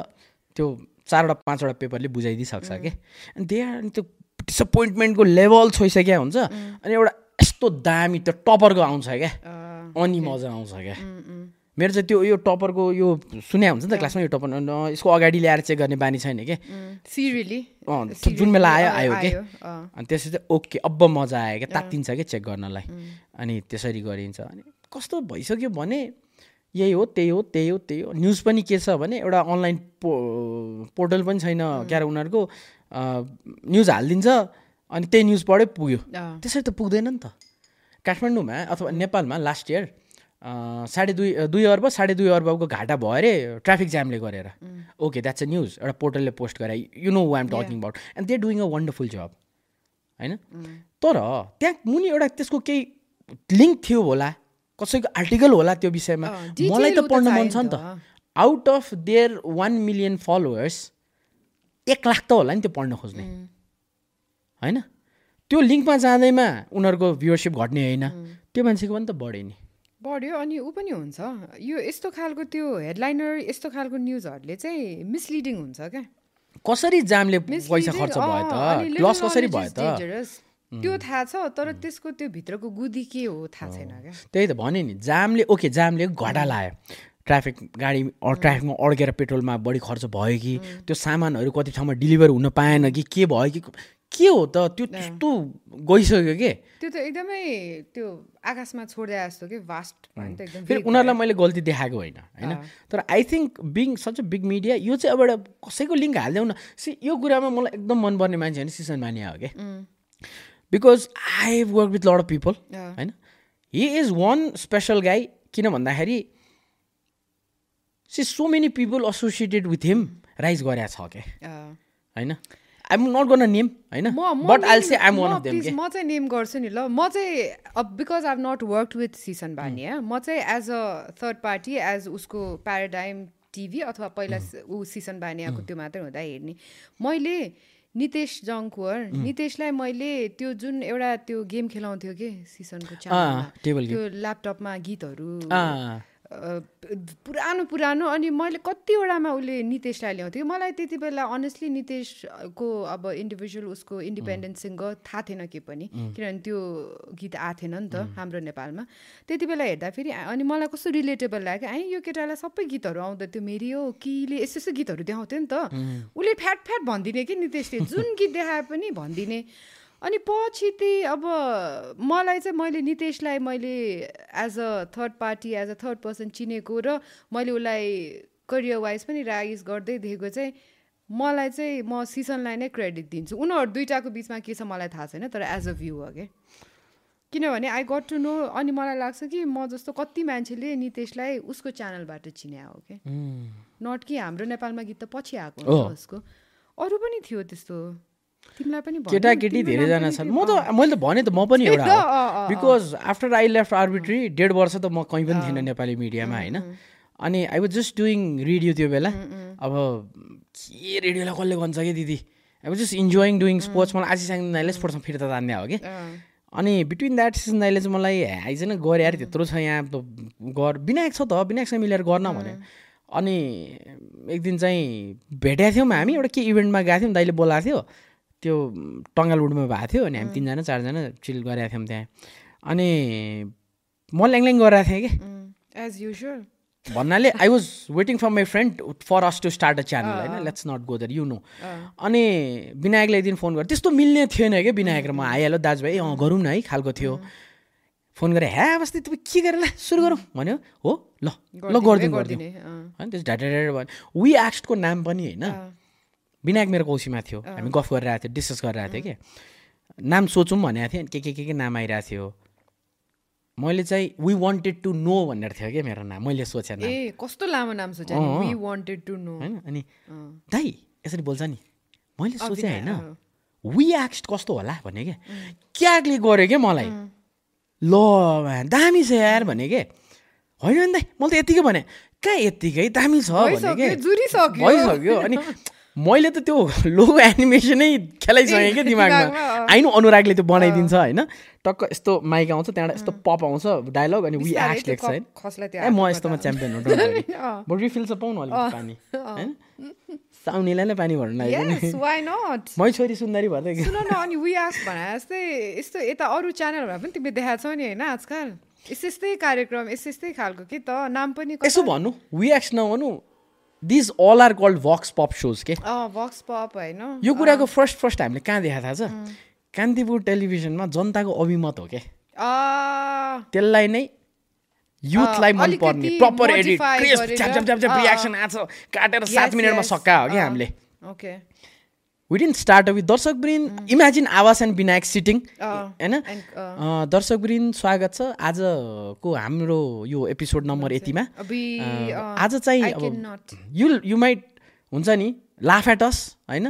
त्यो चारवटा पाँचवटा पेपरले बुझाइदिइसक्छ क्या। अनि त्यही अनि त्यो डिसपोइन्टमेन्टको लेभल छोइसक्यो हुन्छ अनि एउटा यस्तो दामी त्यो टपरको आउँछ क्या। अनि मजा आउँछ क्या। मेरो चाहिँ त्यो यो टपरको यो सुने हुन्छ नि त क्लासमा यो टपर यसको अगाडि ल्याएर चेक गर्ने बानी छैन कि। सिरियली। जुन बेला आयो आयो के। अनि त्यसपछि चाहिँ ओके अब मजा आयो क्या तात्तिन्छ क्या चेक गर्नलाई। अनि त्यसरी गरिन्छ। अनि कस्तो भइसक्यो भने यही हो त्यही हो त्यही हो त्यही हो। न्युज पनि के छ भने एउटा अनलाइन पो पोर्टल पनि छैन क्या अरे उनीहरूको। न्युज हालिदिन्छ अनि त्यही न्युज पढै पुग्यो। त्यसरी त पुग्दैन नि त। काठमाडौँमा अथवा नेपालमा लास्ट इयर साढे दुई दुई अर्ब साढे दुई अर्बको घाटा भयो अरे ट्राफिक जामले गरेर। ओके द्याट्स अ न्युज एउटा पोर्टलले पोस्ट गरे you know why am talking about and they doing a wonderful job होइन? तर त्यहाँ मुनि एउटा त्यसको केही लिङ्क थियो होला। कसैको आर्टिकल होला त्यो विषयमा। मलाई त पढ्न मन छ नि त। त। Out of their one million followers एक लाख त होला नि त्यो पढ्न खोज्ने। होइन? त्यो लिङ्कमा जाँदैमा उनीहरूको भ्युवरसिप घट्ने होइन। त्यो मान्छेको पनि त बढ्यो नि। बढ्यो अनि ऊ पनि हुन्छ। यो यस्तो खालको त्यो हेडलाइनर यस्तो खालको न्युजहरूले चाहिँ मिसलिडिङ हुन्छ क्या। कसरी जामले पैसा खर्च भयो त? लस कसरी भयो त. त्यो थाहा छ तर त्यसको त्यो भित्रको गुदी के हो थाहा छैन क्या। त्यही त भने नि जामले ओके जामले घाटा लायो। ट्राफिक गाडी ट्राफिकमा अड्केर पेट्रोलमा बढी खर्च भयो कि? त्यो सामानहरू कति ठाउँमा डेलिभर हुन पाएन कि? के भयो कि? के हो त? त्यो त्यस्तो गइसक्यो के? त्यो त एकदमै त्यो आकाशमा छोड्दै जस्तो कि? भास्ट फेरि उनीहरूलाई। मैले गल्ती देखाएको होइन होइन? तर I think being such a big media यो चाहिँ अब एउटा कसैको लिङ्क हालिदेऊ न। सी यो कुरामा मलाई एकदम मनपर्ने मान्छे होइन सिसन मानिया हो क्या because I work with lot of people. होइन? He is one special guy किन भन्दाखेरि see so many people associated with him rise गरेको छ क्या। होइन? आइ एम नट गर्न नेम होइन but I'll say I'm one म अफ देम please, के म चाहिँ नेम गर्छु नि ल। म चाहिँ अब because I've not work with Sisan Baniya म चाहिँ as a third party as उसको प्याराडाइम टिभी अथवा पहिला ऊ सिसन बानियाको त्यो मात्रै हुँदा हेर्ने। मैले नितेश जङकुवर नितेशलाई मैले त्यो जुन एउटा त्यो गेम खेलाउँथ्यो कि सिसनको च्यानलमा. त्यो ल्यापटपमा गीतहरू पुरानो पुरानो अनि मैले कतिवटामा उसले नितेशलाई ल्याउँथ्यो मलाई त्यति बेला अनेस्टली नितेशको अब इन्डिभिजुअल उसको इन्डिपेन्डेन्ट सिङ्गर थाहा थिएन के पनि। किनभने त्यो गीत आएको थिएन नि त हाम्रो नेपालमा। त्यति बेला हेर्दाखेरि अनि मलाई कस्तो रिलेटेबल लाग्यो। ai यो केटालाई सबै गीतहरू आउँदा त्यो मेरी हो किले यस्तो यस्तो गीतहरू देखाउँथ्यो नि त। उसले फ्याट फ्याट भनिदिने कि नितेशले? जुन गीत देखाए पनि भनिदिने। अनि पछि त्यही अब मलाई चाहिँ मैले नितेशलाई मैले as a third party as a third person चिनेको र मैले उसलाई करियर वाइज पनि राइज गर्दै देखेको चाहिँ मलाई चाहिँ म सिसनलाई नै क्रेडिट दिन्छु। उनीहरू दुइटाको बिचमा के छ मलाई थाहा छैन तर एज अ भ्यू हो क्या किनभने आई गट टु नो अनि मलाई लाग्छ कि म जस्तो कति मान्छेले नितेशलाई उसको च्यानलबाट चिन्या हो क्या नट कि हाम्रो नेपालमा गीत त पछि आएको। हुन्छ उसको। अरू पनि थियो त्यस्तो। तिमीलाई पनि भन्नु, केटाकेटी धेरैजना छन्। म त मैले त भने त म पनि एउटा because after I left arbitrary डेढ वर्ष त म कहीँ पनि थिइनँ नेपाली मिडियामा होइन। अनि I was just doing radio त्यो बेला। अब के रेडियोलाई कसले भन्छ कि दिदी? I was just enjoying doing sports मलाई आशी साङ दाइले स्पोर्ट्समा फिर्ता तान्ने हो कि। अनि बिट्विन द्याट सिजन दाइले चाहिँ मलाई आइज न गर यार त्यत्रो छ यहाँ त गर। विनायक छ त विनायकसँग मिलेर गर्न भने। अनि एक दिन चाहिँ भेटेको थियौँ हामी एउटा के इभेन्टमा गएको थियौँ दाइले बोलाएको थियो। त्यो टङ्गालुडमा भएको थियो अनि हामी तिनजना चारजना चिल गरेका थियौँ त्यहाँ। अनि म ल्याङल्याङ गरिरहेको थिएँ कि। एज युजल भन्नाले I was waiting for my friend for us to start a channel होइन let's not go there you know अनि विनायकले एकदिन फोन गरेँ त्यस्तो मिल्ने थिएन क्या विनायक र म। आइहाल्यो दाजुभाइ अँ गरौँ न है खालको थियो। फोन गरेँ ह्या बस्ती तपाईँ के गरेर ल सुरु गरौँ? भन्यो हो ल ल गरिदिउँ गरिदिउँ। गरिदिने। होइन त्यस ढाटा ढाटा भन्यो वी एक्सको नाम पनि होइन विनायक मेरो कौसीमा थियो हामी गफ गरिरहेको थियो डिस्कस गरिरहेको थियो कि? नाम सोचौँ भनेको थिएँ के के के के नाम आइरहेको थियो? मैले चाहिँ वी वान्टेड टु नो भनेर थियो क्या मेरो नाम? मैले सोचेँ ए कस्तो लामो नाम सोचे अँ। वी वान्टेड टु नो होइन? अनि दाइ यसरी बोल्छ नि। मैले सोचेँ होइन। वी एक्स्ट कस्तो होला भने क्या क्यागले गऱ्यो क्या मलाई? ल दामी छ यार भने के? होइन नि दाइ मैले त यत्तिकै भने कहाँ यत्तिकै दामी छ भने के। भइसक्यो। अनि मैले त त्यो लोगो एनिमेसनै खेलाइसकेँ क्या दिमागमा। आइनु अनुरागले त्यो बनाइदिन्छ होइन। टक्क यस्तो माइक आउँछ त्यहाँबाट यस्तो पप आउँछ डायलग अनि वी त्यो लेख्छ ए म यस्तोमा च्याम्पियन हो। बरु रिफिल चाहिँ पाउनु अलिकति पानी होइन? साउनीलाई नै पानी भर्नु लाग्यो? मै छोरी सुन्दरी भर्दै सुन न अनि वी आस्क भने जस्तै यस्तो यता अरू च्यानलहरूमा पनि तिमीले देखाएको छौ नि होइन आजकल। यस्तै यस्तै कार्यक्रम यस्तै यस्तै खालको के त? नाम पनि यसो भन्नु V X नभनु these all are called vox pop shows के भक्स पप होइन? यो कुराको फर्स्ट फर्स्ट हामीले कहाँ देखाएको थाहा छ? कान्तिपुर टेलिभिजनमा जनताको अभिमत हो के अँ, त्यसलाई नै युथलाई अँ, मनपर्ने अलिकति प्रपर एडिट रियाक्सन आएको छ काटेर सात मिनटमा सक्का हो कि अँ, हामीले? ओके विदिन स्टार्ट विथ दर्शक वृन्द imagine Awas and Binayak sitting होइन? and, अँ, दर्शक वृन्द स्वागत छ आजको हाम्रो यो एपिसोड नम्बर यतिमा आज चाहिँ अब. यु यु माइट हुन्छ नि लाफ एट अस होइन?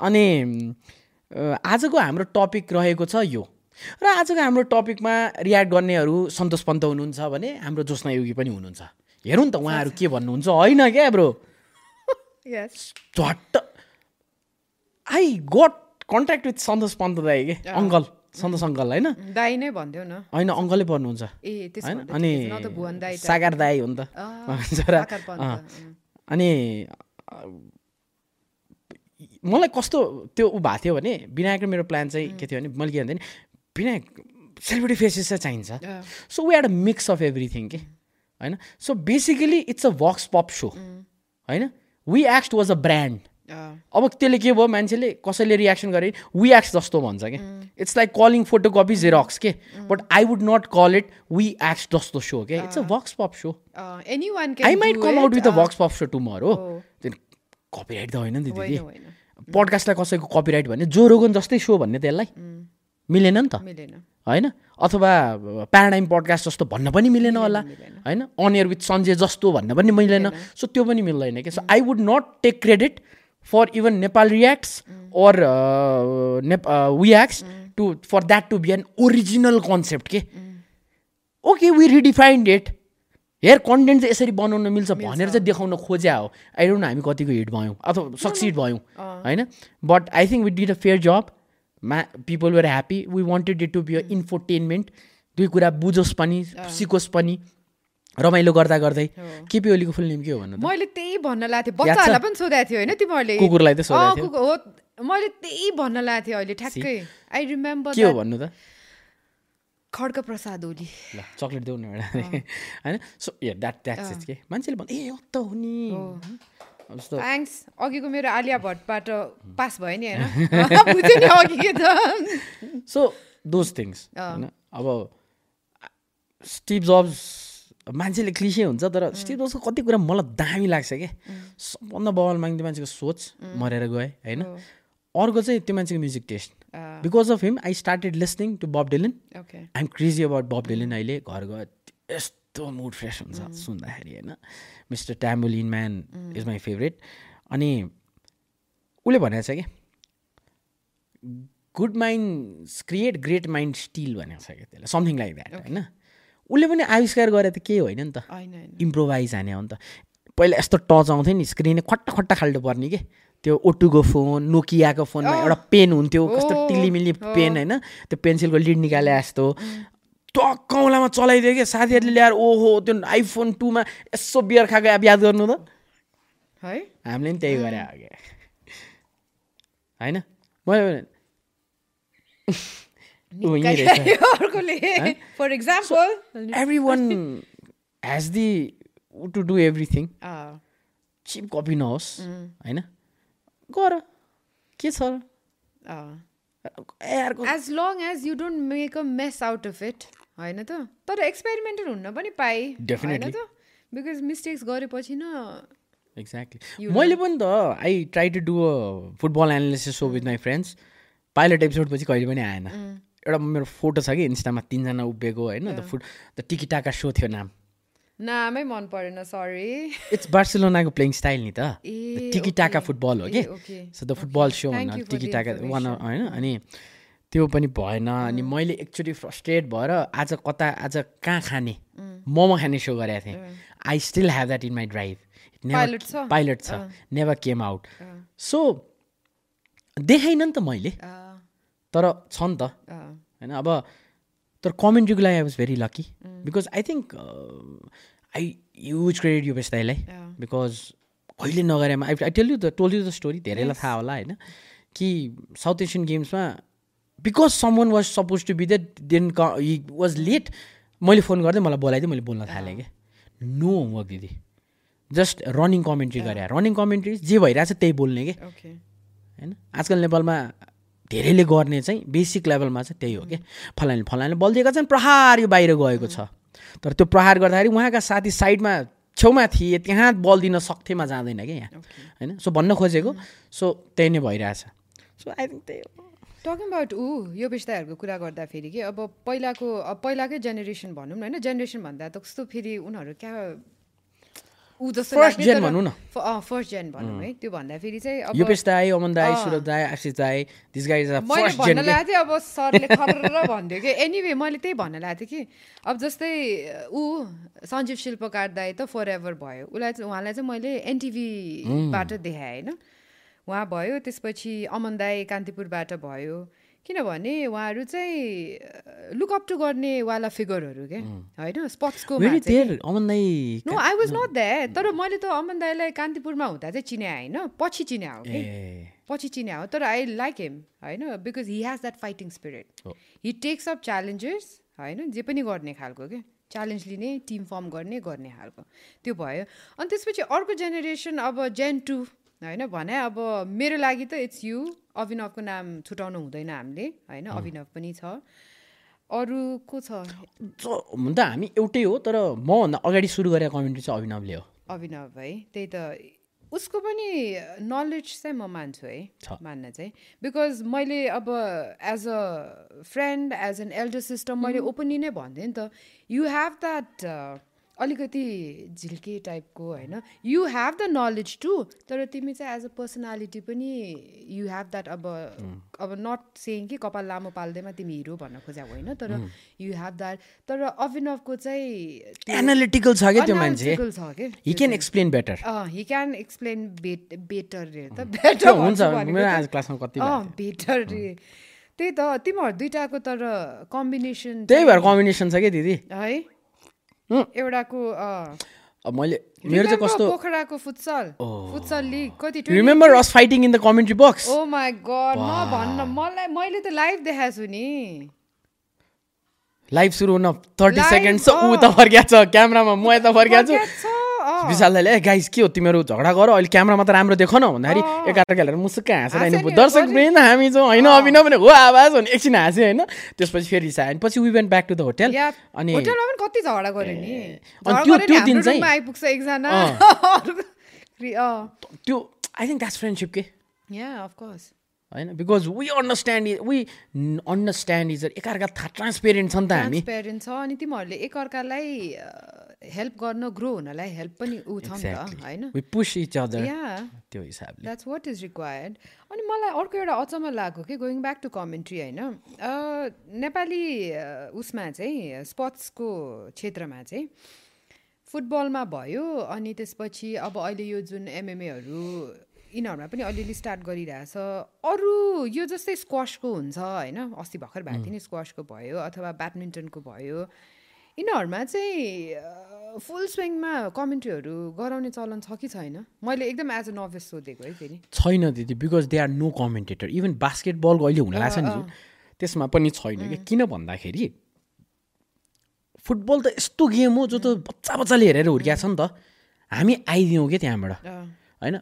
अनि आजको हाम्रो टपिक रहेको छ यो र आजको हाम्रो टपिकमा रियाक्ट गर्नेहरू सन्तोष पन्त हुनुहुन्छ भने हाम्रो जोस्ना योगी पनि हुनुहुन्छ हेरौँ न त उहाँहरू के भन्नुहुन्छ होइन क्या ब्रो. झट्ट I got contact with Santosh Pant दाई के अङ्कल सन्तोष अङ्कल होइन दाई नै भनिदेऊ न। होइन पर्नुहुन्छ ए त्यसो होइन? भन्दा अनि. सागर दाई हो नि त। अनि मलाई कस्तो त्यो ऊ भएको थियो भने विनायक र मेरो प्लान चाहिँ के थियो भने मैले के भन्थेँ नि विनायक सेलिब्रिटी फेसेस चाहिँ चाहिन्छ। So we add a mix of everything के? होइन? So basically it's a vox pop so होइन? V X was a brand अब त्यसले के भयो मान्छेले कसैले रियाक्सन गरे? वी एक्स जस्तो भन्छ कि? It's like calling photocopy xerox के? But I would not call it V X जस्तो सो के? It's a vox pop so I might come out with a vox pop so tomorrow हो। Copyright त होइन नि त दिदी। पडकास्टलाई कसैको कपिराइट भने जो रोगन जस्तै सो भन्ने त्यसलाई मिलेन नि त। होइन? अथवा प्याराडाइम पडकास्ट जस्तो भन्न पनि मिलेन होला। होइन? अनियर विथ सञ्जय जस्तो भन्न पनि मिलेन। सो त्यो पनि मिल्दैन कि? So I would not take credit for even Nepal reacts नेप वियाक्स to for that to be an original concept के okay we redefined it here content चाहिँ यसरी बनाउन मिल्छ भनेर चाहिँ देखाउन खोज्या हो। आई डोन्ट हामी कतिको हिट भयौँ अथवा सक्सिड भयौँ होइन? But I think we did a fair job मा people were happy we wanted it to be an infotainment दुई कुरा बुझोस् पनि सिकोस् पनि। रमाइलो गर्दा गर्दै केपी ओलीको फुल नेम के हो भन्नु मैले त्यही भन्न लागेको थिएँ? बच्चाहरूलाई पनि सोधेको थियो होइन तिमीहरूले? कुकुरलाई त सोधेको हो मैले त्यही भन्न लागेको थिएँ अहिले ठ्याक्कै। आई रिमेम्बर के हो भन्नु त? खड्ग प्रसाद ओली। ल चक्लेट देऊ न एउटा। होइन? So a that that's it के? मान्छेले भन्छ ए हो त हो। नि थ्याङ्क्स अघिको मेरो आलिया भट्टबाट पास भयो नि होइन? बुझेँ नि अघि के त। सो दोज थिङ्स होइन? अब स्टिभ जब्स मान्छेले क्लिसे हुन्छ तर स्टिभ जब्सको कति कुरा मलाई दामी लाग्छ क्या सबभन्दा बवाल माग्ने मान्छेको सोच मरेर गए होइन? अर्को चाहिँ त्यो मान्छेको music taste. Because of him I started listening to Bob Dylan okay. I'm crazy about Bob Dylan अहिले घर गयो यस्तो मुड फ्रेस हुन्छ सुन्दाखेरि होइन? Mister Tambourine Man is my favourite अनि उसले भनेको छ कि? Good mind create great mind still भनेको छ क्या त्यसलाई? समथिङ लाइक द्याट होइन? उसले पनि आविष्कार गरे त केही होइन नि त। इम्प्रोभाइज हाने हो नि त। पहिला यस्तो टच आउँथ्यो नि स्क्रिन खट्टा खट्टा खाल्टो पर्ने के? त्यो ओटुको फोन नोकियाको फोनमा एउटा पेन हुन्थ्यो कस्तो टिलिमिली पेन होइन? त्यो पेन्सिलको लिड निकाले जस्तो। टक्क औँलामा चलाइदियो कि? साथीहरूले ल्याएर ओहो त्यो आइफोन टूमा यसो बियर खाएको एप याद गर्नु त। है? हामीले पनि त्यही गरे हो क्या होइन? मैले for example every one has the to do everything cheap copy नहोस् होइन गर के छ as long as you don't make a mess out of it होइन त तर एक्सपेरिमेन्टल हुन पनि पाएँ होइन. त बिकज मिस्टेक्स गरेपछि न एक्ज्याक्टली मैले पनि त I try to do a football analysis so with my friends pilot episode पछि कहिले पनि आएन एउटा मेरो फोटो छ कि इन्स्टामा तिनजना उभिएको होइन the foot the tiki taka so थियो नाम। नामै मन परेन सरी इट्स बार्सिलोनाको प्लेइङ स्टाइल नि त। टिकिटाका. फुटबल हो कि. सो द फुटबल सो भन्न टिकिटाका वान. होइन अनि त्यो पनि भएन अनि मैले एक्चुली फ्रस्ट्रेट भएर आज कता आज कहाँ खाने? मोमो खाने सो गरेको थिएँ। I still have that in my drive? Pilot छ? नेभर केम आउट सो देखाइन नि त मैले। Ah, तर छ नि त. होइन अब तर कमेन्ट्रीको लागि I was very lucky because I think I use credit यो Yeah. बिकज कहिले नगरेमा I I tell you the told you the story धेरैलाई थाहा होला होइन कि south Asian गेम्समा because some one was suppose to be that then he was late मैले phone गर्दै मलाई बोलाइदिएँ मैले बोल्न थालेँ क्या। नो होमवर्क दिदी। जस्ट रनिङ कमेन्ट्री गरे। रनिङ कमेन्ट्री जे भइरहेछ त्यही बोल्ने कि ओके होइन आजकल नेपालमा धेरैले गर्ने चाहिँ बेसिक लेभलमा चाहिँ त्यही हो कि फलाने फलाने बलिदिएको चाहिँ प्रहार यो बाहिर गएको छ। तर त्यो प्रहार गर्दाखेरि उहाँका साथी साइडमा छेउमा थिए त्यहाँ बल दिन सक्थेमा जाँदैन क्या यहाँ। होइन? सो भन्न खोजेको। सो त्यही नै भइरहेछ। सो आई थिङ्क त्यही हो। टकिङ अबाउट ऊ यो विषयहरूको कुरा गर्दाखेरि कि अब पहिलाको पहिलाकै जेनेरेसन भनौँ न होइन? जेनेरेसन भन्दा त कस्तो फेरि उनीहरू क्या ऊ जस्तो gen तर- भनौँ न। फर्स्ट जेन भनौँ है त्यो भन्दाखेरि चाहिँ अब युपेश दाई अमन दाई अँ। सुरज दाई आशिष दाई दिस गाई मैले फर्स्ट भन्न जेन लागेको थिएँ अब सरले खर भन्थ्यो कि। एनिवे मैले त्यही भन्न लागेको थिएँ कि अब जस्तै ऊ सञ्जीव शिल्पकार दाई त फर एभर भयो। उसलाई चाहिँ उहाँलाई चाहिँ मैले एनटिभीबाट देखाएँ होइन। उहाँ भयो त्यसपछि अमन दाई कान्तिपुरबाट भयो। किनभने उहाँहरू चाहिँ लुकअप टु गर्नेवाला फिगरहरू क्या होइन? स्पोर्ट्सको no I was not that तर मैले त अमन दाईलाई कान्तिपुरमा हुँदा चाहिँ चिने होइन? पछि चिने हो कि? पछि चिने हो तर आई लाइक हिम होइन? Because he has that fighting spirit हो। हि टेक्स अप च्यालेन्जेस होइन? जे पनि गर्ने खालको क्या च्यालेन्ज लिने टिम फर्म गर्ने गर्ने खालको। त्यो भयो। अनि त्यसपछि अर्को जेनेरेसन अब जेन टू होइन भने अब मेरो लागि त इट्स यु अभिनवको नाम छुटाउनु हुँदैन हामीले होइन अभिनव पनि छ। अरू को छ? हुन त हामी एउटै हो तर मभन्दा अगाडि सुरु गरेको कमेन्ट्री चाहिँ अभिनवले हो। अभिनव है त्यही त। उसको पनि नलेज चाहिँ म मान्छु है। मान्न चाहिँ। बिकज मैले अब as a friend as an elder sister मैले ओपनली नै भन्थेँ नि त यु हेभ द्याट अलिकति झिल्के टाइपको होइन। You have the knowledge to तर तिमी चाहिँ एज अ पर्सनालिटी पनि यु हेभ द्याट अब अब नट सेङ कि कपाल लामो पाल्दैमा तिमी हिरो भन्न खोजा होइन तर यु हेभ द्याट तर अभिनवको चाहिँ एनालिटिकल छ क्या त्यो मान्छे? Analytical छ के? He can explain better he can explain bet better रे त। बेटर हुन्छ मेरो आज क्लासमा कति बेटर रे। त्यही त तिमीहरू दुइटाको तर कम्बिनेसन त्यही भएर कम्बिनेसन छ क्या दिदी? हुँ। एउटाको अँ, अब मैले मेरो चाहिँ कस्तो पोखराको फुटसल फुटसल लिग कति remember us fighting in the commentary box oh my god नभन्न मलाई मैले त लाइभ देखाएको छु नि। लाइभ सुरु हुन थर्टी सेकेन्ड ऊ। त फर्किया छ क्यामरामा म यता फर्किया छु। फर्केको छ, अँ। विशाल दाइले ए गाइस के हो तिमीहरू? झगडा गर अहिले क्यामरामा त राम्रो देख न भन्दाखेरि एकाअर्का खेलेर मुसुक्क हाँसेर नि, दर्शक वृन्द हामी छौँ होइन अभिनव भने हो आवाज भने एकछिन हाँस्यो होइन। त्यसपछि फेरि अनि पछि we went back to the hotel अनि कति झगडा गऱ्यो नि। त्यो- त्यो दिन चाहिँ- आइपुग्छ एकजना। त्यो आई थिङ्क द्याट्स फ्रेन्डसिप के? अफकोर्स होइन? Because we understand we understand is एकअर्का थाहा ट्रान्सपेरेन्ट छ नि त हामी। ट्रान्सपेरेन्ट छ। अनि तिमीहरूले एकअर्कालाई हेल्प गर्न ग्रो हुनलाई हेल्प पनि ऊ छ नि त होइन? त्यो हिसाबले। द्याट्स वाट इज रिक्वायर्ड अनि मलाई अर्को एउटा अचम्म लाग्यो कि गोइङ ब्याक टु कमेन्ट्री होइन? नेपाली उसमा चाहिँ स्पोर्ट्सको क्षेत्रमा चाहिँ फुटबलमा भयो अनि त्यसपछि अब अहिले यो जुन एमएमएहरू यिनीहरूमा पनि अलिअलि स्टार्ट गरिरहेछ अरू यो जस्तै स्क्वासको हुन्छ होइन? अस्ति भर्खर भएको थियो नि स्क्वासको भयो अथवा ब्याडमिन्टनको भयो। यिनीहरूमा चाहिँ फुल स्विङमा कमेन्ट्रीहरू गराउने चलन छ कि छैन? मैले एकदम एज अ नर्भस सोधेको है फेरि। छैन दिदी because they are no commentator even बास्केटबलको अहिले हुन लाग्छ नि त्यसमा पनि छैन कि किन भन्दाखेरि फुटबल त यस्तो गेम हो जो त बच्चा बच्चाले हेरेर हुर्किएको छ नि त। हामी आइदियौँ क्या त्यहाँबाट। होइन?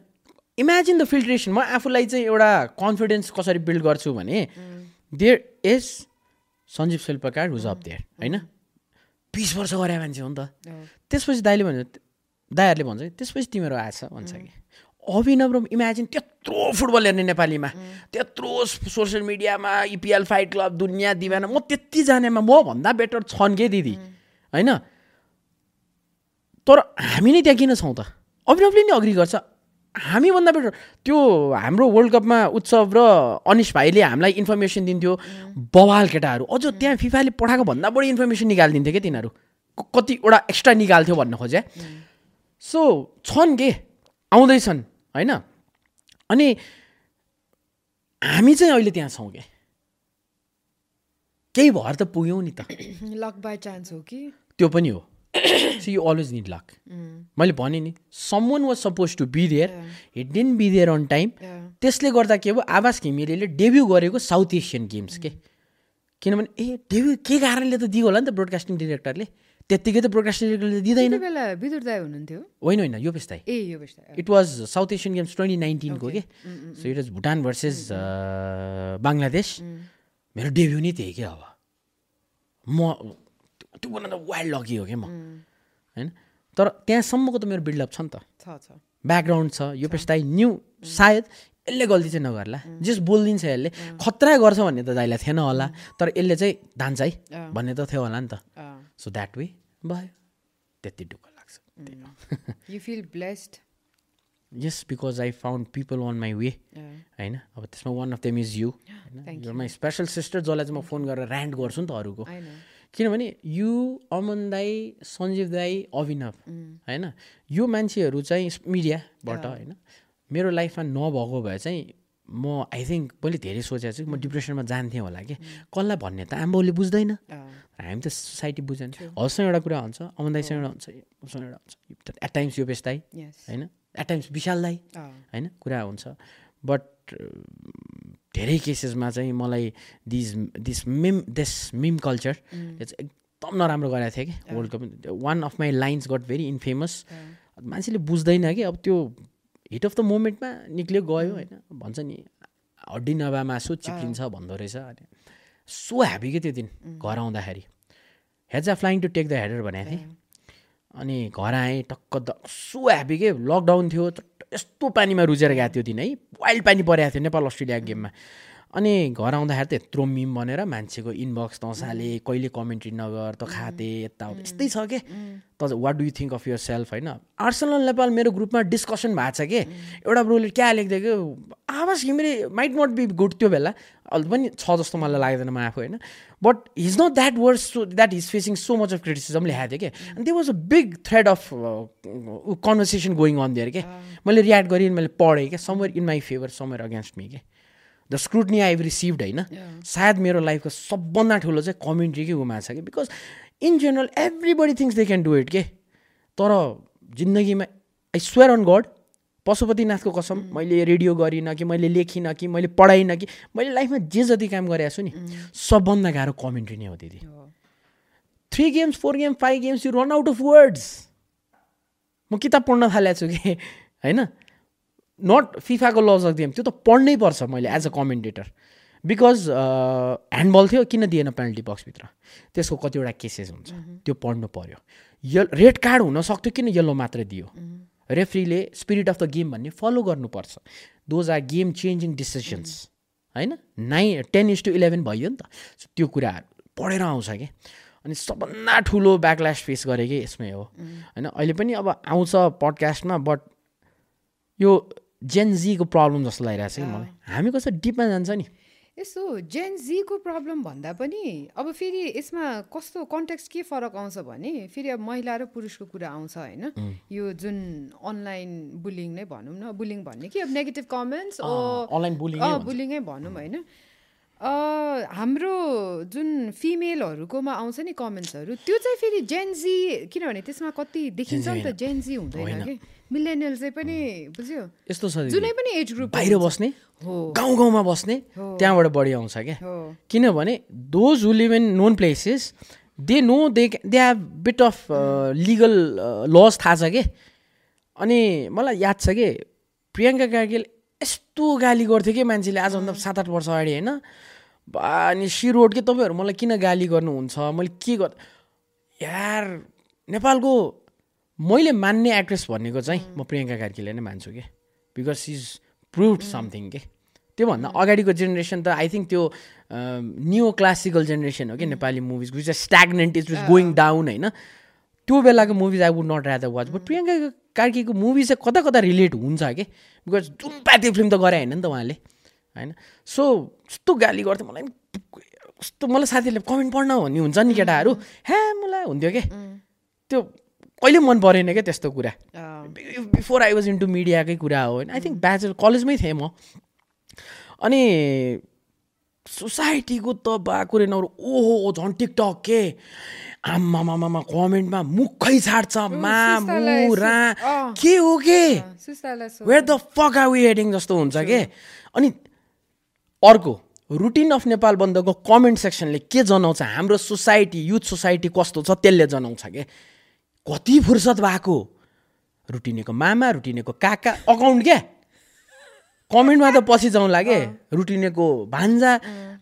इमेजिन द फिल्ट्रेसन म आफूलाई चाहिँ एउटा कन्फिडेन्स कसरी बिल्ड गर्छु भने देयर इज सञ्जीव शिल्पकार हुज अप देयर होइन? बिस वर्ष गरे मान्छे हो नि त। त्यसपछि दाइले भन्छ दाइहरूले भन्छ कि त्यसपछि तिमीहरू आएछ भन्छ कि। अभिनव र इमेजिन त्यत्रो फुटबल हेर्ने नेपालीमा। त्यत्रो सोसियल मिडियामा इपिएल फाइट क्लब दुनियाँ दिवाना म त्यति जानेमा म भन्दा बेटर छन् के दिदी? होइन? तर हामी नै त्यहाँ किन छौँ त? अभिनवले नि अग्री गर्छ। हामीभन्दा बेटर त्यो हाम्रो वर्ल्ड कपमा उत्सव र अनिश भाइले हामीलाई इन्फर्मेसन दिन्थ्यो बवाल केटाहरू। अझ त्यहाँ फिफाले पठाएको भन्दा बढी इन्फर्मेसन निकालिदिन्थ्यो क्या तिनीहरू? कतिवटा एक्स्ट्रा निकाल्थ्यो भन्न खोजे। सो छन् के? आउँदैछन् होइन? अनि हामी चाहिँ अहिले त्यहाँ छौँ के? केही भएर त पुग्यौँ नि त। लक बाई चान्स हो कि? त्यो पनि हो। See you always need luck मैले भने नि some one was suppose to be there it didn't be there on time. त्यसले गर्दा के भयो? आवास घिमिरेले डेब्यू गरेको साउथ एसियन गेम्स के? किनभने ए डेब्यू के कारणले त दियो होला नि त ब्रोडकास्टिङ डिरेक्टरले त्यत्तिकै त ब्रोडकास्टिङ डिरेक्टरले दिँदैन। होइन होइन यो पेस्ताई ए यो it was South Asian games twenty नाइन्टिनको के so it was Bhutan versus Bangladesh मेरो डेब्यू नै त्यही के अब म त्यो भन त वाइल्ड लकी हो क्या म होइन? तर त्यहाँसम्मको त मेरो बिल्डअप छ नि त। छ छ। ब्याकग्राउन्ड छ यो पेस्ताई न्यू सायद यसले गल्ती चाहिँ नगर्ला। जस बोलिदिन्छ यसले। खतरा गर्छ भन्ने त दाइलाई थिएन होला। तर यसले चाहिँ धान्छ है। भन्ने त थियो होला नि त। सो द्याट वे भयो त्यति दुःख लाग्छ। You feel blessed yes because I found people on my way होइन? अब त्यसमा one of them is you होइन? माई स्पेसल सिस्टर जसलाई चाहिँ म फोन गरेर ऱ्यान्ड गर्छु नि त अरूको। किनभने यु अमन दाई सञ्जीव दाई अभिनव होइन? यो मान्छेहरू चाहिँ मिडियाबाट होइन? मेरो लाइफमा नभएको भए चाहिँ म आई थिङ्क मैले धेरै सोचेको छु म डिप्रेसनमा जान्थेँ होला कि। कसलाई भन्ने त आम्बाउले बुझ्दैन। हामी त सोसाइटी बुझेन हसँग एउटा कुरा हुन्छ अमन दाईसँग एउटा हुन्छ उसँग एउटा हुन्छ। एट टाइम्स यो दाई होइन? एट टाइम्स विशाल दाई होइन? कुरा हुन्छ। बट धेरै केसेसमा चाहिँ मलाई this this meme this meme culture चाहिँ एकदम नराम्रो गरेको थियो कि world cup one of my lines got very infamous मान्छेले बुझ्दैन कि अब त्यो हिट अफ द मोमेन्टमा निक्ल्यो गयो होइन। भन्छ नि हड्डी नभए मासु चिप्लिन्छ भन्दो रहेछ अनि सो ह्याप्पी के त्यो दिन घर आउँदाखेरि। Heads a flying to take the header भनेको थिएँ। अनि घर आएँ टक्क द सो ह्याप्पी के लकडाउन थियो यस्तो पानीमा रुचेर गएको थियो दिन है? वाइल्ड पानी परेको थियो नेपाल अस्ट्रेलिया गेममा। अनि घर आउँदाखेरि त यत्रो मिम भनेर मान्छेको इनबक्स तँसाले कहिले कमेन्ट्री नगर त खाते यताउता यस्तै छ के? त what do you think of your self होइन? आर्सनल नेपाल मेरो ग्रुपमा डिस्कसन भएको छ कि? एउटा ब्रोले क्या लेखिदिएको आवाज Ghimire might not be good त्यो बेला। अहिले पनि छ जस्तो मलाई लाग्दैन म आफू होइन? But he's not that worse so that is facing so much of criticism लेखाएको थियो कि? अनि त्यो was a big thread of conversation going on दिएर के? मैले रियाक्ट गरेँ मैले पढेँ क्या somewhere in my favour somewhere against me के? द स्क्रुटनी आई रिसिभड होइन सायद मेरो लाइफको सबभन्दा ठुलो चाहिँ कमेन्ट्री के उमा छ कि? Because in general everybody things they can do it के? तर जिन्दगीमा आई स्वेयर अन गड पशुपतिनाथको कसम मैले रेडियो गरिनँ कि मैले लेखिनँ कि मैले पढाइनँ कि मैले लाइफमा जे जति काम गरेको छु नि सबभन्दा गाह्रो कमेन्ट्री नै हो दिदी। Three games four game five games you run out of words म किताब पढ्न थालेको छु कि? होइन? नट फिफाको लज अफ गेम त्यो त पढ्नै पर्छ मैले as a commentator because handball थियो किन दिएन पेनल्टी बक्सभित्र त्यसको कतिवटा केसेस हुन्छ। त्यो पढ्नु पऱ्यो य रेड कार्ड हुनसक्थ्यो किन? येल्लो मात्रै दियो। रेफ्रीले स्पिरिट अफ द गेम भन्ने फलो गर्नुपर्छ। Those are game changing decisions होइन? Nine ten is to eleven भयो नि त। त्यो कुराहरू पढेर आउँछ कि? अनि सबभन्दा ठुलो ब्याकल्यास फेस गरेँ कि? यसमै हो। होइन? अहिले पनि अब आउँछ पडकास्टमा बट यो जेनजीको प्रब्लम जस्तो लागिरहेको छ कि मलाई? हामी कस्तो डिपमा जान्छ नि? यस्तो जेन जीको प्रब्लम भन्दा पनि अब फेरि यसमा कस्तो कन्टेक्स्ट के फरक आउँछ भने फेरि अब महिला र पुरुषको कुरा आउँछ होइन। यो जुन अनलाइन बुलिङ नै भनौँ न बुलिङ भन्ने कि अब नेगेटिभ कमेन्ट्स अनलाइन बुलिङ भनौँ होइन। हाम्रो जुन फिमेलहरूकोमा आउँछ नि कमेन्ट्सहरू त्यो चाहिँ फेरि जेन्जी किनभने त्यसमा कति देखिन्छ नि त जेन्जी हुँदैन कि। मिलेनियल चाहिँ पनि बुझ्यो? यस्तो छ दिदी। जुनै पनि एज ग्रुप बाहिर बस्ने गाउँ गाउँमा बस्ने त्यहाँबाट बढी आउँछ क्या। किनभने those who live in known places they know they they have bit of legal laws थाहा छ कि? अनि मलाई याद छ कि? प्रियङ्का कार्गिल यस्तो गाली गर्थ्यो कि मान्छेले आजभन्दा सात आठ वर्ष अगाडि होइन? अनि सिरोड के तपाईँहरू मलाई किन गाली गर्नुहुन्छ? मैले के गर यार नेपालको मैले मान्ने एक्ट्रेस भनेको चाहिँ म प्रियङ्का कार्कीले नै मान्छु कि? बिकज इज प्रुभ समथिङ के? त्योभन्दा अगाडिको जेनेरेसन त आई थिङ्क त्यो न्यू क्लासिकल जेनेरेसन हो कि? Nepali movies which stagnant is was going down होइन? त्यो बेलाको movies I would not rather watch but Priyanka कार्कीको मुभी चाहिँ कता कता रिलेट हुन्छ कि? बिकज जुन पार्टी फिल्म त गरे होइन नि त उहाँले होइन? सो यस्तो गाली गर्थ्यो मलाई कस्तो मलाई साथीहरूले कमेन्ट पढ्न भन्ने हुन्छ नि केटाहरू। ह्या मलाई हुन्थ्यो कि? त्यो कहिले मन परेन क्या त्यस्तो कुरा? बिफोर आई वाज इन्टु मिडियाकै कुरा हो होइन? आई थिङ्क ब्याचलर कलेजमै थिएँ म। अनि सोसाइटीको त बाकुरे नौरो ओहो झन् टिकटक के? आमामामा कमेन्टमा मुखै छाड्छ मा सुस्तालाई मु सु- रा अँ। के हो के? Where the fuck are we heading जस्तो हुन्छ के? अनि अर्को रुटिन अफ नेपाल बन्दको कमेन्ट सेक्सनले के जनाउँछ? हाम्रो सोसाइटी युथ सोसाइटी कस्तो छ? त्यसले जनाउँछ के? कति फुर्सद भएको? रुटिनेको मामा रुटिनेको काका अकाउन्ट क्या? कमेन्टमा त पछि जाउँला के रुटिनेको भान्जा।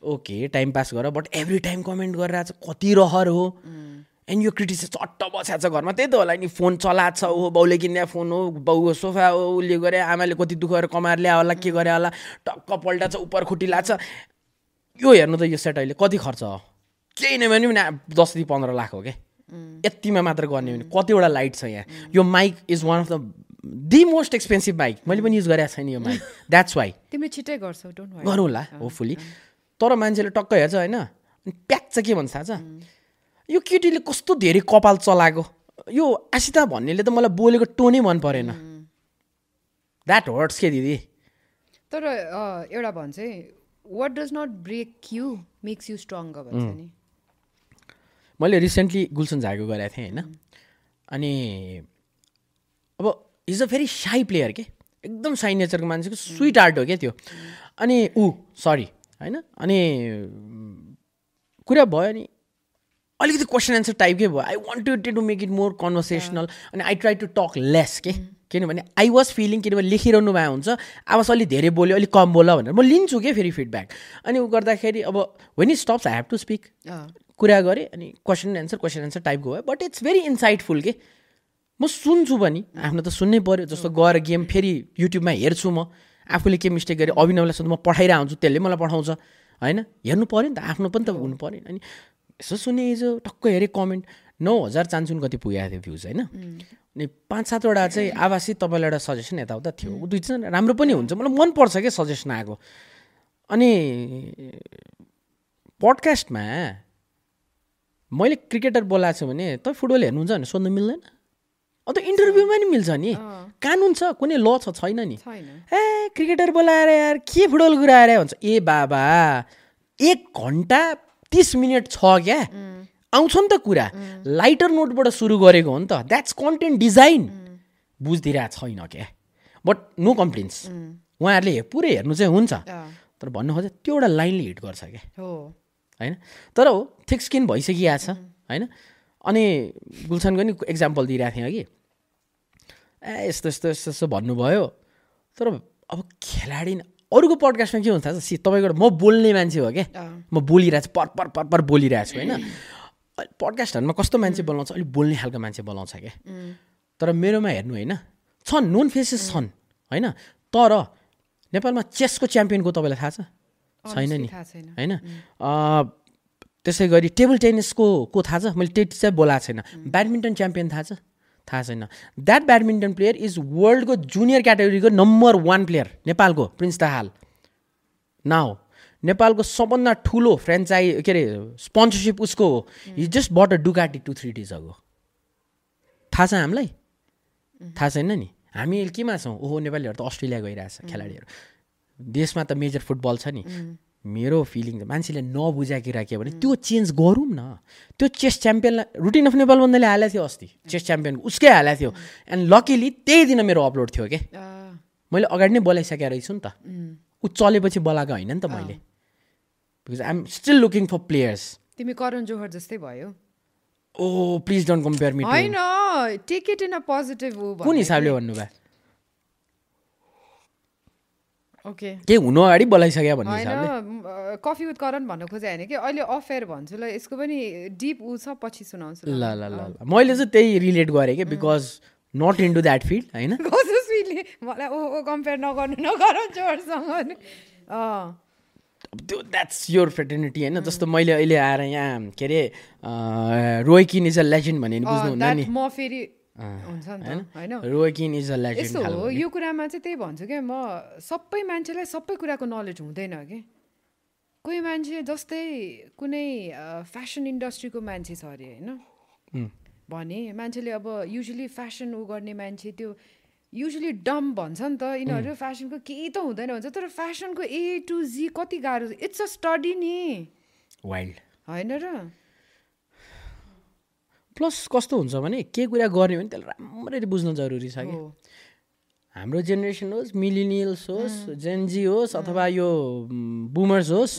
ओके टाइम पास गर बट एभ्री टाइम कमेन्ट गरिरहेको छ कति रहर हो। एन्ड यो क्रिटिसिज चट्ट बस्याएको छ घरमा। त्यही त होला नि फोन चलाएको छ हो बाउले किन्ने फोन हो बाउको सोफा हो उसले गरे आमाले कति दुःख गरेर कमाएर ल्यायो होला के गरे होला टक्क पल्टाछ उपर खुट्टी लाग्छ। यो हेर्नु त यो सेट अहिले कति खर्च हो? केही नै भने पनि दसदेखि पन्ध्र लाख हो क्या यतिमा मात्र गर्ने भने कतिवटा लाइट छ यहाँ। यो mic is one of the the most expensive mic मैले पनि युज गरेको छैन यो माइक द्याट्स वाइ तिमीले छिट्टै गर्छौ डोन्ट वरी गरौँला होपफुली तर मान्छेले टक्क हेर्छ होइन अनि प्याक चाहिँ के भन्छ थाहा छ यो केटीले कस्तो धेरै कपाल चलाएको? यो आसिता भन्नेले त मलाई बोलेको टोनै मन परेन। द्याट हर्ट्स के दिदी? तर एउटा भन्छ है what does not break you makes you strong भन्छ नि। मैले रिसेन्टली गुलसन झाको गरेको थिएँ होइन? अनि अब is a very shy player के? एकदम साई नेचरको मान्छेको स्विट आर्ट हो क्या त्यो? अनि ऊ सरी होइन? अनि कुरा भयो नि अलिकति क्वेसन एन्सर टाइपकै भयो? I want to to make it more conversational अनि I try to talk less के? किनभने आई वाज फिलिङ किनभने लेखिरहनु भएको हुन्छ आवाज अलिक धेरै बोल्यो अलिक कम बोल भनेर म लिन्छु क्या फेरि फिडब्याक अनि ऊ गर्दाखेरि अब when it stops I have to speak कुरा गरेँ अनि क्वेसन एन्सर क्वेसन एन्सर टाइपको भयो बट इट्स भेरी इन्साइटफुल के? म सुन्छु पनि। आफ्नो त सुन्नै पऱ्यो जस्तो गएर गेम फेरि युट्युबमा हेर्छु म। आफूले के मिस्टेक गरेँ अभिनवलाई सोध्नु म पठाइरहेको हुन्छु त्यसले मलाई पठाउँछ। होइन? हेर्नु पऱ्यो नि त। आफ्नो पनि त हुनु पऱ्यो नि अनि यसो सुने हिजो टक्क हेरेँ कमेन्ट नौ हजार चान्सुन कति पुगेको थियो भ्युज होइन? अनि पाँच सातवटा चाहिँ आवासी तपाईँलाई एउटा सजेसन यताउता थियो। दुई तिन राम्रो पनि हुन्छ। मलाई मनपर्छ क्या सजेसन आएको। अनि पडकास्टमा मैले क्रिकेटर बोलाएको छु भने तपाईँ फुटबल हेर्नुहुन्छ भने सोध्नु मिल्दैन। अन्त इन्टरभ्यूमा नि मिल्छ नि। कानुन छ कुनै ल छ छैन नि। ए क्रिकेटर बोलाएर यार के फुटबल कुराएर भन्छ ए बाबा एक घन्टा तिस मिनट छ क्या? आउँछ नि त कुरा। लाइटर नोटबाट सुरु गरेको हो नि त। द्याट्स कन्टेन्ट डिजाइन बुझिदिरहेको छैन क्या? बट नो कम्प्लेन्स उहाँहरूले पुरै हेर्नु चाहिँ हुन्छ। तर भन्नु खोज्छ त्यो एउटा लाइनले हिट गर्छ क्या? होइन? तर हो थिक स्किन भइसकिएको छ होइन? अनि गुलसनको नि एक्जाम्पल दिइरहेको थिएँ कि ए यस्तो यस्तो यस्तो यस्तो भन्नुभयो। तर अब खेलाडी अरूको पडकास्टमा के हुन्छ सि तपाईँको म बोल्ने मान्छे हो क्या। म बोलिरहेको छु पर पर पर पर बोलिरहेको छु होइन? पडकास्टहरूमा कस्तो मान्छे बोलाउँछ? अलिक बोल्ने खालको मान्छे बोलाउँछ क्या? तर मेरोमा हेर्नु होइन। छन् नोन फेसेस छन् होइन? तर नेपालमा चेसको च्याम्पियनको तपाईँलाई थाहा छ? छैन नि। होइन? त्यसै गरी टेबल टेनिसको को थाहा छ? मैले त्यति चाहिँ बोलाएको छैन। ब्याडमिन्टन च्याम्पियन थाहा छ? थाहा छैन। द्याट ब्याडमिन्टन प्लेयर इज वर्ल्डको जुनियर क्याटेगोरीको नम्बर वान प्लेयर नेपालको प्रिन्स दाहाल। नाउ नेपालको सबभन्दा ठुलो फ्रेन्चाइ के अरे स्पोन्सरसिप उसको हो। He just bought a Ducati two three days ago थाहा छ हामीलाई? थाहा छैन नि? हामी केमा छौँ। ओहो नेपालीहरू त अस्ट्रेलिया गइरहेछ खेलाडीहरू। देशमा त मेजर फुटबल छ नि। मेरो फिलिङ मान्छेले नबुझा कुरा के भने त्यो चेन्ज गरौँ न। त्यो चेस च्याम्पियनलाई रुटिन अफ नेपाल बन्दाले हालेको थियो अस्ति। चेस च्याम्पियन उसकै हालेको थियो। एन्ड लकिली त्यही दिन मेरो अपलोड थियो क्या मैले अगाडि नै बोलाइसकेको रहेछु नि त। ऊ चलेपछि बोलाएको होइन नि त मैले। Because I'm still looking for players तिमी करण जोहर जस्तै भयो। Oh please don't compare me होइन take it in a positive कुन हिसाबले भन्नुभयो? ओके केही हुनु अगाडि बोलाइसक्यो भन्ने हिसाबले। कफी विथ करण भन्न खोजे होइन कि? अहिले अफेयर भन्छु ल यसको पनि डिप ऊ छ पछि सुनाउँछु ल। ल ल ल मैले चाहिँ त्यही रिलेट गरेँ कि because not into that field होइन? मलाई ओ ओ कम्पेयर नगर्नु नगर जोडसँग अँ। अब त्यो द्याट्स योर फ्रेटर्निटी होइन? जस्तो मैले अहिले आएर यहाँ के अरे रोयकिन इज अ लेजेन्ड भने नि बुझ्नुहुन्न नि। म फेरि हुन्छ नि त होइन? यस्तो हो यो कुरामा चाहिँ त्यही भन्छु क्या म सबै मान्छेलाई सबै कुराको नलेज हुँदैन कि। कोही मान्छे जस्तै कुनै फेसन इन्डस्ट्रीको मान्छे छ अरे होइन? भने मान्छेले अब युजली फेसन ऊ गर्ने मान्छे त्यो युजली डम भन्छ नि त यिनीहरू फेसनको केही त हुँदैन भन्छ तर फेसनको ए टु जी कति गाह्रो इट्स अ स्टडी नि। वाइल्ड होइन र? प्लस कस्तो हुन्छ भने के कुरा गर्ने भने त्यसलाई राम्ररी बुझ्न जरुरी छ कि हाम्रो जेनेरेसन होस् मिलिनियल्स होस् जेनजी होस् अथवा यो बुमर्स होस्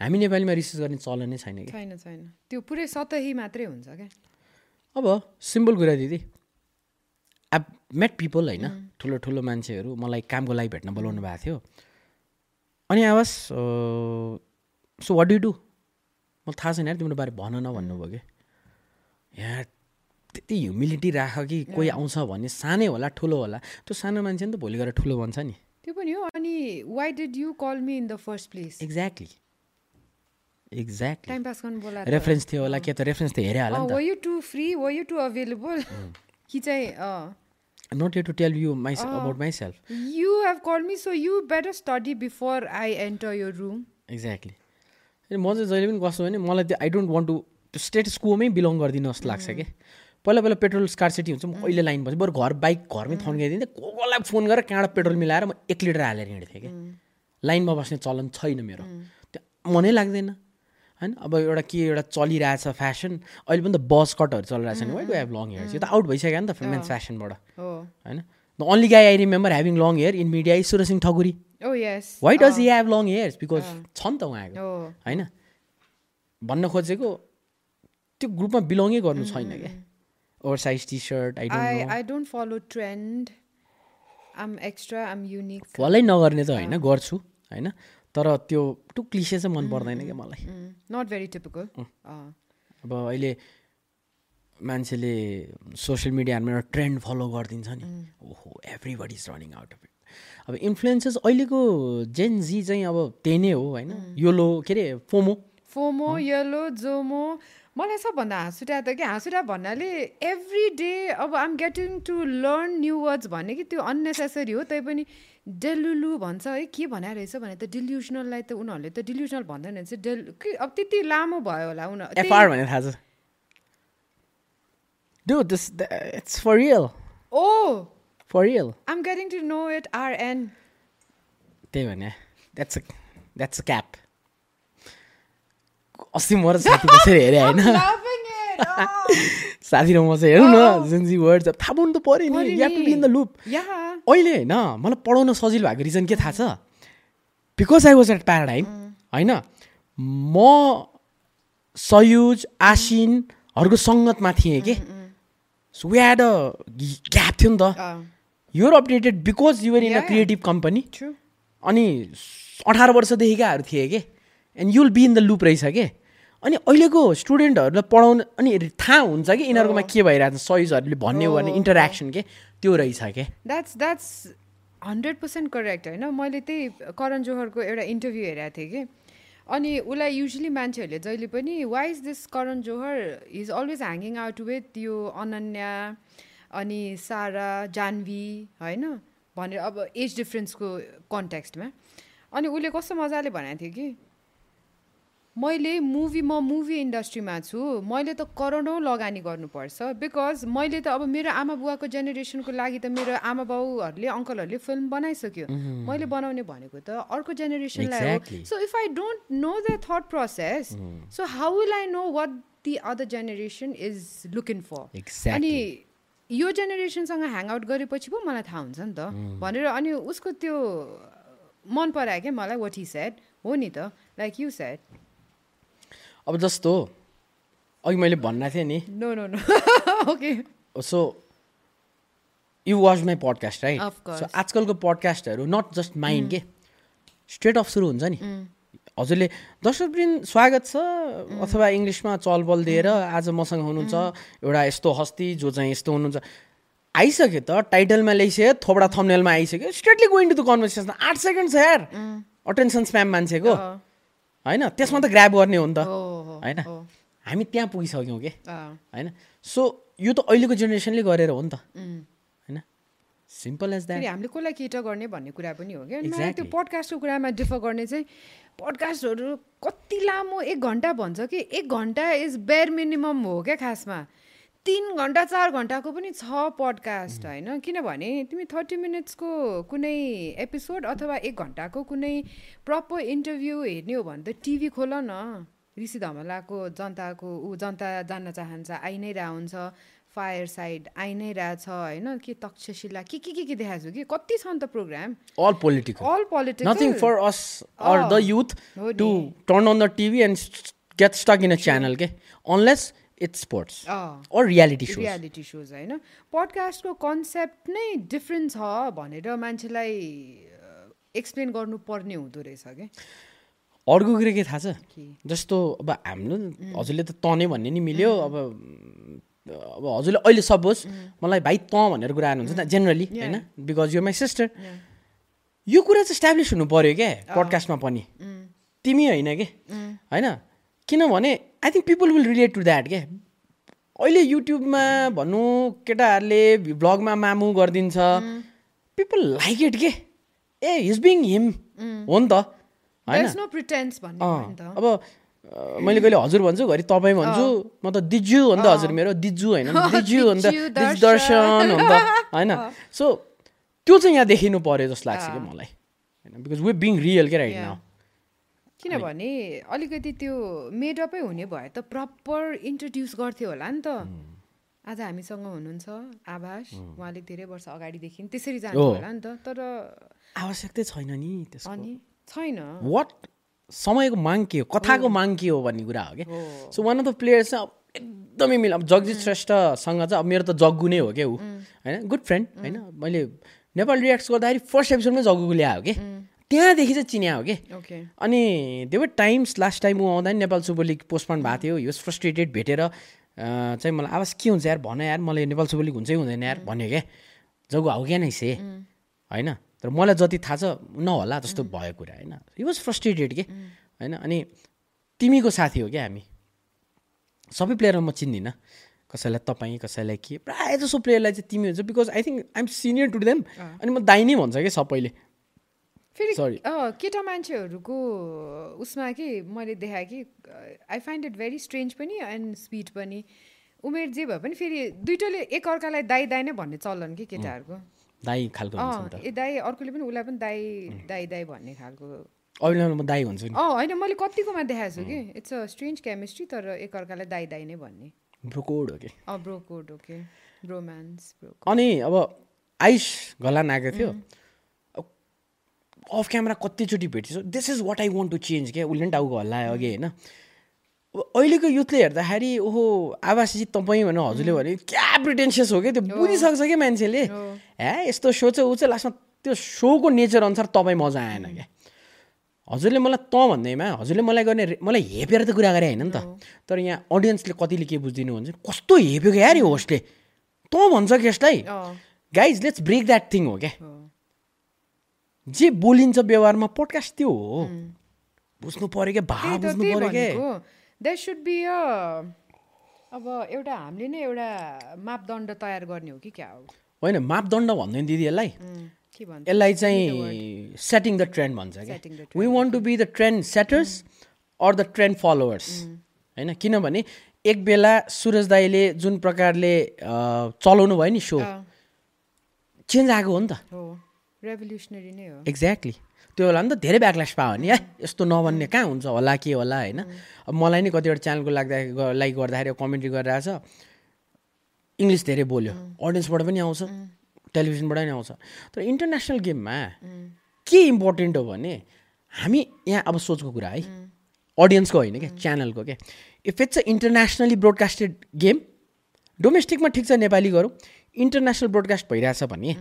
हामी नेपालीमा रिसर्च गर्ने चलन नै छैन कि छैन छैन। त्यो पुरै सतही मात्रै हुन्छ क्या। अब सिम्पल कुरा दिदी। अब मेट पिपल होइन ठुलो ठुलो मान्छेहरू मलाई कामको लागि भेट्न बोलाउनु भएको थियो। अनि आवाज सो वाट डु डु मलाई थाहा छैन तिम्रो बारे भन न भन्नुभयो कि यहाँ त्यति ह्युमिलिटी राख कि कोही आउँछ भने सानै होला ठुलो होला। त्यो सानो मान्छे नि त भोलि गएर ठुलो बन्छ नि। त्यो पनि हो। अनि why did you call me in the first place exactly exactly time pass गर्नु बोला रेफरेन्स थियो होला के त रेफरेन्स त हेऱ्यो होला were you too free were you too available कि चाहिँ not you to tell you my about myself you have call me so you better study before I enter your room exactly म चाहिँ जहिले पनि कस्तो भने मलाई त्यो I don't want to status कोमै belong गरिदिनु जस्तो लाग्छ कि? पहिला पहिला पेट्रोल स्कार्सिटी हुन्छ म अहिले लाइन बस्छु बरु घर बाइक घरमै थन्काइदिन्थेँ को कोलाई फोन गरेर कहाँबाट पेट्रोल मिलाएर म एक लिटर हालेर हिँड्थेँ कि? लाइनमा बस्ने चलन छैन मेरो। त्यो मनै लाग्दैन। होइन? अब एउटा के एउटा चलिरहेछ फ्यासन अहिले पनि त बस कटहरू चलिरहेछ नि। Why do have long hairs यो त आउट भइसक्यो नि त मेन्स फ्यासनबाट हो। होइन? The only guy I remember having long hair in media is Sursingh Thakuri yes why does he have long hairs because छ नि त उहाँको। हो होइन? भन्न खोजेको त्यो ग्रुपमा बिलोङै गर्नु छैन क्या। Over size T shirt I I don't follow trend I'm extra I'm unique फलै नगर्ने त होइन गर्छु होइन। तर त्यो टु क्लिसे चाहिँ मन पर्दैन क्या मलाई। नट भेरी टिपिकल अब अहिले मान्छेले सोसियल मिडियामा एउटा ट्रेन्ड फलो गरिदिन्छ नि। ओहो everybody is running out of it अब इन्फ्लुएन्सेस अहिलेको जेन जी चाहिँ अब त्यही नै हो होइन। योलो के अरे फोमो। फोमो येलो जोमो मलाई सबभन्दा हाँस उठा त कि हाँस उठा भन्नाले एभ्री डे अब I'm getting to learn new words भन्ने कि त्यो अन्नेसेसरी हो तैपनि डेलुलु भन्छ। है के भनेर रहेछ भने त डिल्युसनललाई त उनीहरूले त डिल्युसनल भन्दैन रहेछ। डेल के अब त्यति लामो भयो होला उनीहरू ओ for real I'm getting to know it RN त्यही भने द्याट्स द्याट्स क्याप अस्ति म र साथी बसेर हेरेँ होइन साथी र म चाहिँ हेरौँ न जेन्जी वर्ड्स थाहा पाउनु त पऱ्यो नि. Yeah to be in the loop अहिले होइन मलाई पढाउन सजिलो भएको रिजन के थाहा छ? Because I was at paradigm होइन म सयुज आसिनहरूको सङ्गतमा थिएँ कि? So we had a gap थियो नि त। You're updated because you're in a. Creative company अनि अठार वर्षदेखिकाहरू थिए कि? And you'll be in the loop रहेछ कि? अनि अहिलेको स्टुडेन्टहरूलाई पढाउनु अनि थाहा हुन्छ कि यिनीहरूकोमा के भइरहेको छ सयुजहरूले भन्ने हो। भने इन्टरेक्सन के? त्यो रहेछ के? That's that's hundred percent correct होइन? मैले त्यही करण जोहरको एउटा इन्टरभ्यू हेरेको थिएँ कि। अनि उसलाई युजली मान्छेहरूले जहिले पनि why is this Karan Johar? Is always hanging out with यो अनन्या अनि सारा जानवी होइन? भनेर अब एज डिफ्रेन्सको कन्टेक्स्टमा अनि उसले कस्तो मजाले भनेको थियो कि मैले मुभी म मुभी इन्डस्ट्रीमा छु मैले त करोडौँ लगानी गर्नुपर्छ बिकज मैले त अब मेरो आमा बुवाको जेनेरेसनको लागि त मेरो आमा बाउहरूले अङ्कलहरूले फिल्म बनाइसक्यो। मैले बनाउने भनेको त अर्को जेनेरेसनलाई. हो। So if I don't know the thought process so how will I know what the other generation is looking for. अनि यो जेनेरेसनसँग ह्याङआउट गरेपछि पो मलाई थाहा हुन्छ नि त। भनेर अनि उसको त्यो मन परायो क्या मलाई वाट हि सेड हो नि त। लाइक यु सेड अब जस्तो अघि मैले भन्न थिएँ नि। No no no okay so you watch my podcast right. So आजकलको पडकास्टहरू नट जस्ट माइन्ड के? स्ट्रेट अफ सुरु हुन्छ नि। हजुरले दर्शकवृन्द स्वागत छ। अथवा इङ्ग्लिसमा चलबल दिएर आज मसँग हुनुहुन्छ। एउटा यस्तो हस्ती जो चाहिँ यस्तो हुनुहुन्छ। आइसक्यो त टाइटलमा ल्याइसक्यो थोपडा थम्नेलमा आइसक्यो। Straightly going to the conversation आठ सेकेन्ड छ यार अटेन्सन स्प्याम मान्छेको। होइन? त्यसमा त ग्राब गर्ने हो नि त। होइन। हामी त्यहाँ पुगिसक्यौँ कि? होइन? सो यो त अहिलेको जेनेरेसनले गरेर हो नि त। होइन? सिम्पल एज द्याट हामीले कसलाई केटर गर्ने भन्ने कुरा पनि हो क्या? त्यो. पडकास्टको कुरामा डिफर गर्ने चाहिँ पडकास्टहरू कति लामो एक घन्टा भन्छ कि? एक घन्टा इज बेयर मिनिमम हो क्या खासमा। तिन घन्टा चार घन्टाको पनि छ पडकास्ट होइन? किनभने तिमी थर्टी मिनट्सको कुनै एपिसोड अथवा एक घन्टाको कुनै प्रपर इन्टरभ्यू हेर्ने हो भने त टिभी खोल न। ऋषि धमलाको जनताको ऊ जनता जान्न चाहन्छ आइ नै रह हुन्छ फायर साइड आइ नै रहेछ होइन? के तक्षशिला के के के के देखाएको छु कि? कति छ नि त program? All political all political nothing for us or the youth too. Turn on the TV and get stuck in a channel के unless it's sports. Or reality show reality shows होइन? पडकास्टको कन्सेप्ट नै different छ भनेर मान्छेलाई explain गर्नुपर्ने हुँदो रहेछ क्या अर्को कुरा के थाहा छ? जस्तो अब हाम्रो हजुरले त तनै भन्ने नि मिल्यो अब अब हजुरले अहिले सपोज मलाई भाइ त भनेर कुरा आउनुहुन्छ नि जेनरली होइन? बिकज यो माई सिस्टर यो कुरा चाहिँ इस्टाब्लिस हुनु पऱ्यो क्या पडकास्टमा पनि? तिमी होइन कि? होइन? किनभने I think people will relate to that के अहिले युट्युबमा भनौँ केटाहरूले भ्लगमा मामु गरिदिन्छ। पिपल लाइक इट के ए हिज बिङ हिम हो नि त। होइन? भन्ने अब मैले कहिले हजुर भन्छु घरि तपाईँ भन्छु। म त दिजु हो नि त हजुर मेरो दिजु होइन। दिजु हो नि त। दर्शन। हो नि त। होइन? सो त्यो चाहिँ यहाँ देखिनु पर्यो जस्तो लाग्छ कि मलाई। होइन? बिकज वे बिङ रियल के राइट नाउ किनभने अलिकति त्यो मेडअपै हुने भए त प्रपर इन्ट्रोड्युस गर्थ्यो होला नि त। आज हामीसँग हुनुहुन्छ आभास उहाँले धेरै वर्ष अगाडिदेखि त्यसरी हो। होला नि त तर आवश्यकतै छैन नि अनि छैन। वाट समयको माग के हो? कथाको माग के हो भन्ने कुरा हो कि? So one of the players चाहिँ अब एकदमै मिल अब जगजित श्रेष्ठसँग चाहिँ अब मेरो त जग्गु नै हो क्या ऊ? होइन? गुड फ्रेन्ड होइन? मैले नेपाल रियाक्ट गर्दाखेरि फर्स्ट एपिसोडमै जग्गुको ल्यायो कि? त्यहाँदेखि चाहिँ चिन्या हो कि? अनि देवर टाइम्स लास्ट टाइम ऊ आउँदा नि नेपाल सुपर लिग पोस्टपोन भएको थियो। यो फ्रस्ट्रेटेड भेटेर चाहिँ मलाई आवाज के हुन्छ यार? भन यार मलाई नेपाल सुपर लिग हुन्छै हुँदैन यार भन्यो क्या। जग्गु हाउ क्या नै से होइन? तर मलाई जति थाहा छ नहोला जस्तो भयो कुरा होइन? हि वाज फ्रस्ट्रेटेड के? होइन? अनि तिमीको साथी हो क्या हामी? सबै प्लेयरमा म चिन्दिनँ। कसैलाई तपाईँ कसैलाई के? प्रायः जसो प्लेयरलाई चाहिँ तिमी हुन्छ because I think I'm senior to them अनि म दाइ नै भन्छ क्या सबैले? फेरि केटा मान्छेहरूको उसमा कि मैले देखाएँ कि I find it very strange पनि एन्ड स्पिड पनि। उमेर जे भए पनि फेरि दुइटैले एकअर्कालाई दाई दाई नै भन्ने चलन कि केटाहरूको? दाई खालको ए दाई अर्कोले पनि उसलाई पनि दाई दाई दाई भन्ने खालको। म दाई भन्छु नि। अँ होइन मैले कतिकोमा देखाएको छु कि। इट्स अ स्ट्रेन्ज केमिस्ट्री तर एकअर्कालाई दाई दाई नै भन्ने। ब्रोकोड हो कि? अँ bro code okay romance bro अनि अब आइस घलान आएको थियो। अफ क्यामेरा कतिचोटि भेटिसो this is what I want to change क्या? उसले पनि टाउको हल्लायो अघि होइन? अहिलेको युथले हेर्दाखेरि ओहो आवासी तपाईँ भनेर हजुरले भने क्या प्रिटेन्सियस हो क्या त्यो? बुझिसक्छ क्या मान्छेले? हे। यस्तो सो चाहिँ ऊ चाहिँ लास्टमा त्यो सोको नेचर अनुसार तपाईँ मजा आएन क्या? हजुरले मलाई त भन्दैमा हजुरले मलाई गर्ने मलाई हेपेर त कुरा गरे होइन नि त। तर यहाँ अडियन्सले कतिले के बुझिदिनु भन्छ कस्तो हेप्यो क्या यार यो होस्टले त भन्छ कि यसलाई? अँ। Guys let's break that thing हो क्या? जे बोलिन्छ व्यवहारमा पोडकास्ट त्यो हो। बुझ्नु पऱ्यो क्या भा बुझ्नु पऱ्यो क्या द्याट सुड बी अ अब एउटा हामीले नै एउटा मापदण्ड तयार गर्ने हो कि क्या हो? होइन मापदण्ड भन्दैन दिदी यसलाई। यसलाई चाहिँ सेटिङ द ट्रेन्ड भन्छ क्या। We want to be the trend setters or the trend followers होइन किनभने एक बेला सुरज दाईले जुन प्रकारले चलाउनु भयो नि सो चेन्ज आएको हो नि त। रेभोल्युसनरी नै हो। एक्ज्याक्टली त्यो बेला नि त धेरै ब्याकल्यास पायो नि ए यस्तो नभन्ने कहाँ हुन्छ होला के होला होइन? अब मलाई नि कतिवटा च्यानलको लाग्दा लाइक गर्दाखेरि कमेन्ट्री गरिरहेछ। इङ्ग्लिस धेरै बोल्यो। अडियन्सबाट पनि आउँछ। टेलिभिजनबाट पनि आउँछ। तर इन्टरनेसनल गेममा के इम्पोर्टेन्ट हो भने हामी यहाँ अब सोचको कुरा है। अडियन्सको होइन क्या? च्यानलको क्या? If it's a internationally broadcasted game डोमेस्टिकमा ठिक छ नेपाली गरौँ। इन्टरनेसनल ब्रोडकास्ट भइरहेछ भने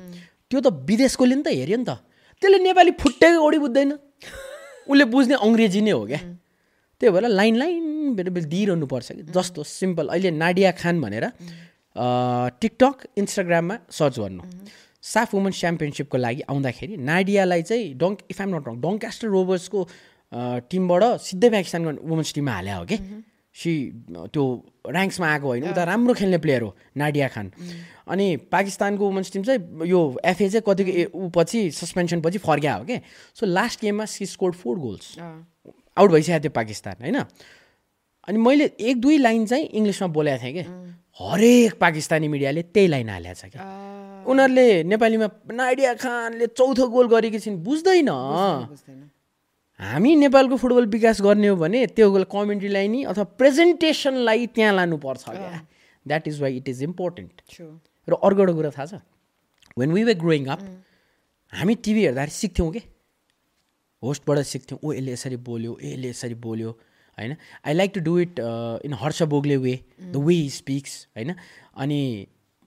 त्यो त विदेशकोले नि त हेऱ्यो नि त। त्यसले नेपाली फुट्टेको ओडी बुझ्दैन उसले बुझ्ने अङ्ग्रेजी नै हो क्या। त्यही भएर लाइन लाइन बेला बेला दिइरहनु पर्छ कि। जस्तो सिम्पल। अहिले नाडिया खान भनेर टिकटक इन्स्टाग्राममा सर्च गर्नु। साफ वुमन च्याम्पियनसिपको लागि आउँदाखेरि नाडियालाई चाहिँ dunk if I'm not wrong Doncaster रोभर्सको अ, टिमबाट सिधै पाकिस्तानको वुमन्स टिममा हाल्या हो कि। सी त्यो ऱ्याङ्क्समा आएको होइन उता राम्रो खेल्ने प्लेयर हो नाडिया खान। अनि पाकिस्तानको वुमन्स टिम चाहिँ यो एफए चाहिँ कतिको ऊ पछि सस्पेन्सन पछि फर्किया हो कि? सो लास्ट गेममा she scored four goals out भइसकेको थियो पाकिस्तान होइन? अनि मैले एक दुई लाइन चाहिँ इङ्ग्लिसमा बोलेको थिएँ कि? हरेक पाकिस्तानी मिडियाले त्यही लाइन हालेको छ क्या उनीहरूले नेपालीमा नाइडिया खानले चौथो गोल गरेकी छिन् बुझ्दैन। हामी नेपालको फुटबल विकास गर्ने हो भने त्यो कमेन्ट्रीलाई नि अथवा प्रेजेन्टेसनलाई त्यहाँ लानुपर्छ क्या। That is why it is important. र अर्को एउटा कुरा थाहा छ? When we were growing up हामी टिभी हेर्दाखेरि सिक्थ्यौँ कि? होस्टबाट सिक्थ्यौँ। ओ यसले यसरी बोल्यो ए यसले यसरी बोल्यो होइन? I like to do it in Harsha Bhogle way the way he speaks होइन? अनि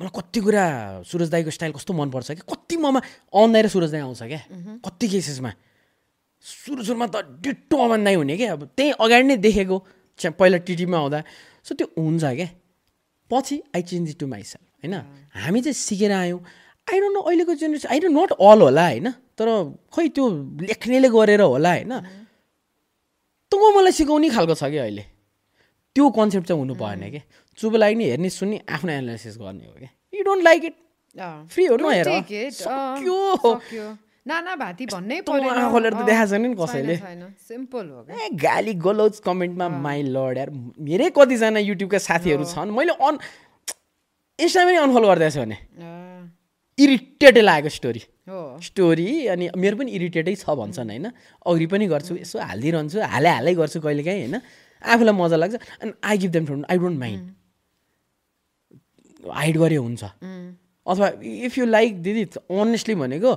मलाई कति कुरा सुरज दाईको स्टाइल कस्तो मनपर्छ कि कति ममा अन दाई र सुरज दाई आउँछ क्या? कति केसेसमा सुरु सुरुमा त डिट्टो अमन दाई हुने क्या अब त्यहीँ अगाडि नै देखेको। पहिला टिटीमा आउँदा। सो त्यो हुन्छ क्या पछि I change it to myself होइन? हामी चाहिँ सिकेर आयौँ। आई डोन्ट नो अहिलेको generation I don't not all होला होइन? तर खै त्यो लेख्नेले गरेर होला होइन? तँ मलाई सिकाउने खालको छ कि अहिले? त्यो कन्सेप्ट चाहिँ हुनु भएन कि? चुप लागि नि हेर्ने सुन्ने आफ्नो एनालाइसिस गर्ने हो क्या you don't like it. Free हो नहेर। नाना भाती भन्नै खोलेर त अँ, देखाएको छैन नि कसैले। सिम्पल हो ए गाली गलौज कमेन्टमा माइ लड यार मेरै कतिजना युट्युबका साथीहरू छन् मैले अन इन्स्टामा पनि अनफलो गरिदिएछु भने। इरिटेटै लागेको स्टोरी। स्टोरी अनि मेरो पनि इरिटेटै छ भन्छन् होइन? अघि पनि गर्छु यसो हालिदिइरहन्छु हालै हालै गर्छु कहिलेकाहीँ होइन? आफूलाई मजा लाग्छ अनि I give them from I don't mind hide गरे हुन्छ। अथवा इफ यु लाइक दिदी अनेस्टली भनेको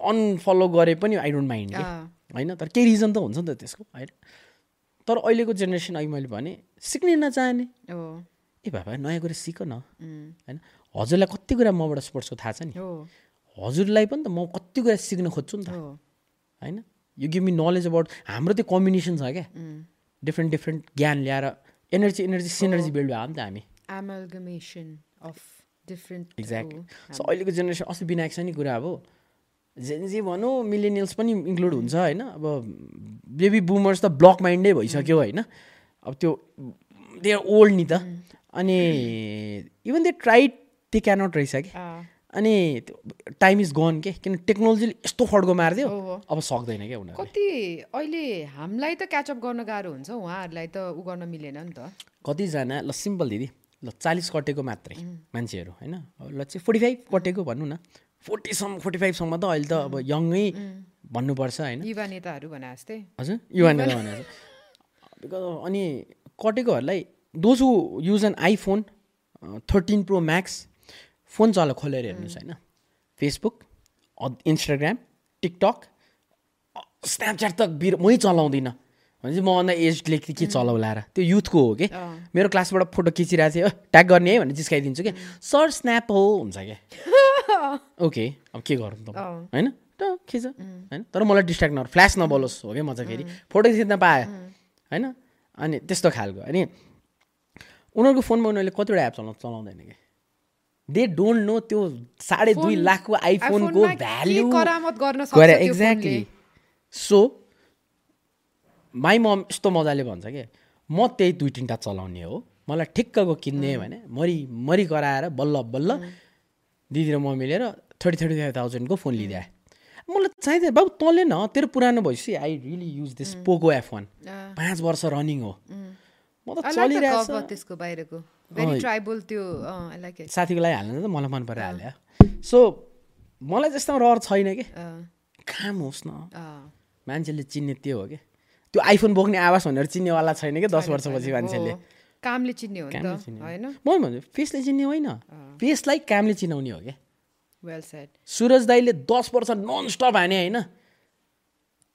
अनफलो गरे पनि आई डोन्ट माइन्ड। होइन तर केही रिजन त हुन्छ नि त त्यसको होइन। तर अहिलेको जेनेरेसन अघि मैले भने सिक्नै नचाहने। ए बाबा नयाँ कुरा सिक न। होइन हजुरलाई कति कुरा मबाट स्पोर्ट्सको थाहा छ नि। हजुरलाई पनि त म कति कुरा सिक्न खोज्छु नि त। होइन you give me knowledge about हाम्रो त्यो कम्बिनेसन छ क्या। डिफ्रेन्ट डिफ्रेन्ट ज्ञान ल्याएर एनर्जी एनर्जी सिनर्जी बिल्ड भयो नि त हामी। Different एक्ज्याक्टली सो अहिलेको जेनेरेसन अस्ति विनायक छ नि कुरा अब। जेन्जी भनौँ मिलेनियल्स पनि इन्क्लुड हुन्छ होइन? अब बेबी बुमर्स त ब्लक माइन्डै भइसक्यो होइन? अब त्यो दे आर ओल्ड नि त। अनि even they tried they cannot रहेछ कि अनि टाइम इज गन के? किन टेक्नोलोजीले यस्तो फड्को मारिदियो। अब सक्दैन क्या उनीहरू कति अहिले हामीलाई त क्याचअप गर्न गाह्रो हुन्छ उहाँहरूलाई त उ गर्न मिलेन नि त। कतिजना ल सिम्पल दिदी ल चालिस कटेको मात्रै मान्छेहरू होइन? ल चाहिँ फोर्टी फाइभ कटेको भनौँ न। फोर्टीसम्म फोर्टी फाइभसम्म त अहिले त अब यङै भन्नुपर्छ होइन। युवा नेताहरू भने जस्तै हजुर युवा नेता भनेर बिकज अनि कटेकोहरूलाई those who use an iPhone thirteen pro max phone चला खोलेर हेर्नुहोस् होइन। फेसबुक इन्स्टाग्राम टिकटक स्न्यापच्याट त बिर मै चलाउँदिनँ। भनेपछि मभन्दा एजले के के चलाउला र? त्यो युथको हो कि? मेरो क्लासबाट फोटो खिचिरहेको थियो। ट्याग गर्ने है भनेर जिस्काइदिन्छु कि? सर स्न्याप हो हुन्छ क्या ओके अब के गरौँ त। होइन? त खिच होइन? तर मलाई डिस्ट्र्याक्ट नगर। फ्ल्यास नबलोस् हो क्या म चाहिँ फेरि फोटो खिच्न पाएँ। होइन? अनि त्यस्तो खालको। अनि उनीहरूको फोनमा उनीहरूले कतिवटा एप चलाउ चलाउँदैन कि? दे डोन्ट नो त्यो साढे दुई लाखको आइफोनको भ्याल्यु गरे एक्ज्याक्टली सो माई मम यस्तो मजाले भन्छ कि? म त्यही दुई तिनवटा चलाउने हो। मलाई ठिक्कको किन्ने भने मरि मरि कराएर बल्ल बल्ल दिदी र म मिलेर थर्टी थर्टी फाइभ थाउजन्डको फोन लिइदिए मलाई चाहिँदैन बाबु तँले न तेरो पुरानो भइसक्यो I really use this Poco F one पाँच वर्ष रनिङ हो। म त cover त्यसको बाहिरको। ट्राइबल त्यो साथीको लागि हाल्नु त मलाई मन परेर हाल्यो। सो मलाई त्यस्तोमा रहर छैन कि? काम होस् न। मान्छेले चिन्ने त्यो हो कि? त्यो आइफोन बोक्ने आवाज भनेर चिन्नेवाला छैन कि? दस वर्षपछि मान्छेले। कामले चिन्ने हो होइन? म भन्छु फेसले चिन्ने होइन। फेसलाई कामले चिनाउने हो क्या। वेल सेड सुरज दाईले दस वर्ष नन स्टप हाने होइन?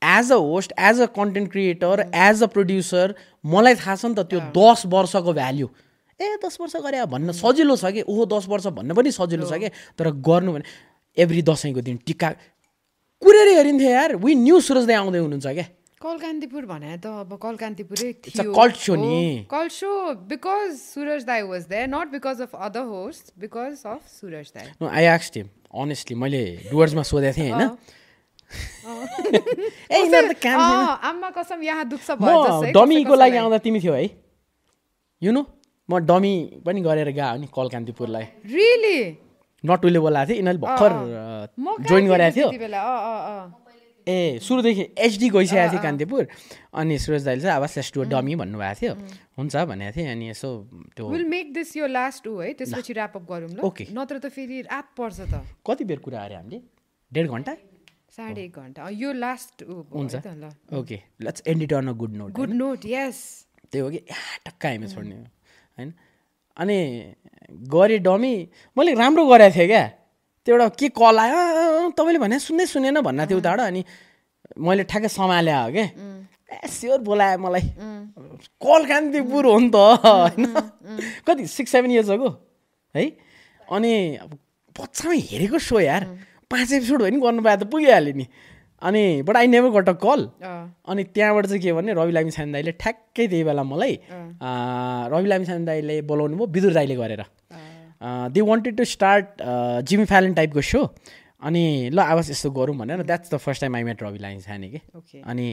As a host as a content creator as a producer मलाई थाहा छ नि त त्यो दस वर्षको भ्याल्यु ए दस वर्ष गरे भन्न सजिलो छ कि? ओहो दस वर्ष भन्न पनि सजिलो छ कि? तर गर्नु भने एभ्री दसैँको दिन टिका कुरेर हेरिन्थ्यो यार वी न्यू सुरज दाई आउँदै हुनुहुन्छ क्या। कलकान्तिपुर भने त अब कलकान्तिपुरै a cult show नि। कल्ट सो बिकज सुरज दाई was there not because of other host because of Suraj दाई नो आई आक्स टिम अनेस्टली मैले डुवर्समा सोधेको थिएँ होइन ए यिनीहरू त काम छैन। आम्मा कसम यहाँ दुख्छ भयो कसै डमीको लागि। आउँदा तिमी थियो है यु नो म डमी पनि गरेर गएको नि कलकान्तिपुरलाई Really? नटुले बोलाएको थियो यिनीहरूले भर्खर जोइन थिएँ गरेको थियो। ए सुरुदेखि एचडी गइसकेको थियो कान्तिपुर। अनि सुरज दाइले चाहिँ अब लेट्स डु डमी भन्नुभएको थियो। हुन्छ भनेको थिएँ अनि यसो त्यो We'll make this your last ऊ है? त्यसपछि ऱ्याप अप गरौँ ल। Okay. नत्र त फेरि रात पर्छ त। कति बेर कुरा अरे हामीले? डेढ घन्टा? साढे एक घन्टा। यो लास्ट हुन्छ। Okay. Let's end it on a good note good note yes त्यही हो कि? या टक्क हामी छोड्ने होइन? अनि गरेँ डमी मैले राम्रो गरेको थिएँ क्या। त्यो एउटा के कल आयो? "अँ, अँ, तपाईँले भने सुन्दै सुनेन भन्ना थियो उताबाट अनि मैले ठ्याक्कै सम्हाले हो क्या ए स्योर बोलायो मलाई। कल कान्तिपुर हो नि त होइन? कति सिक्स सेभेन इयर्स अगो है? अनि अब हेरेको सो यार। पाँच एपिसोड भयो नि गर्नु पाए त पुगिहाल्यो नि। अनि but I never got a. Call अनि त्यहाँबाट चाहिँ के भने रवि लामी छान दाईले ठ्याक्कै त्यही बेला मलाई रवि लामी छान दाईले बोलाउनु भयो विदुर दाईले गरेर। They wanted to start Jimmy Fallon टाइपको सो अनि ल आवाज यस्तो गरौँ भनेर that's the first time I met Rabi Lamichhane कि. अनि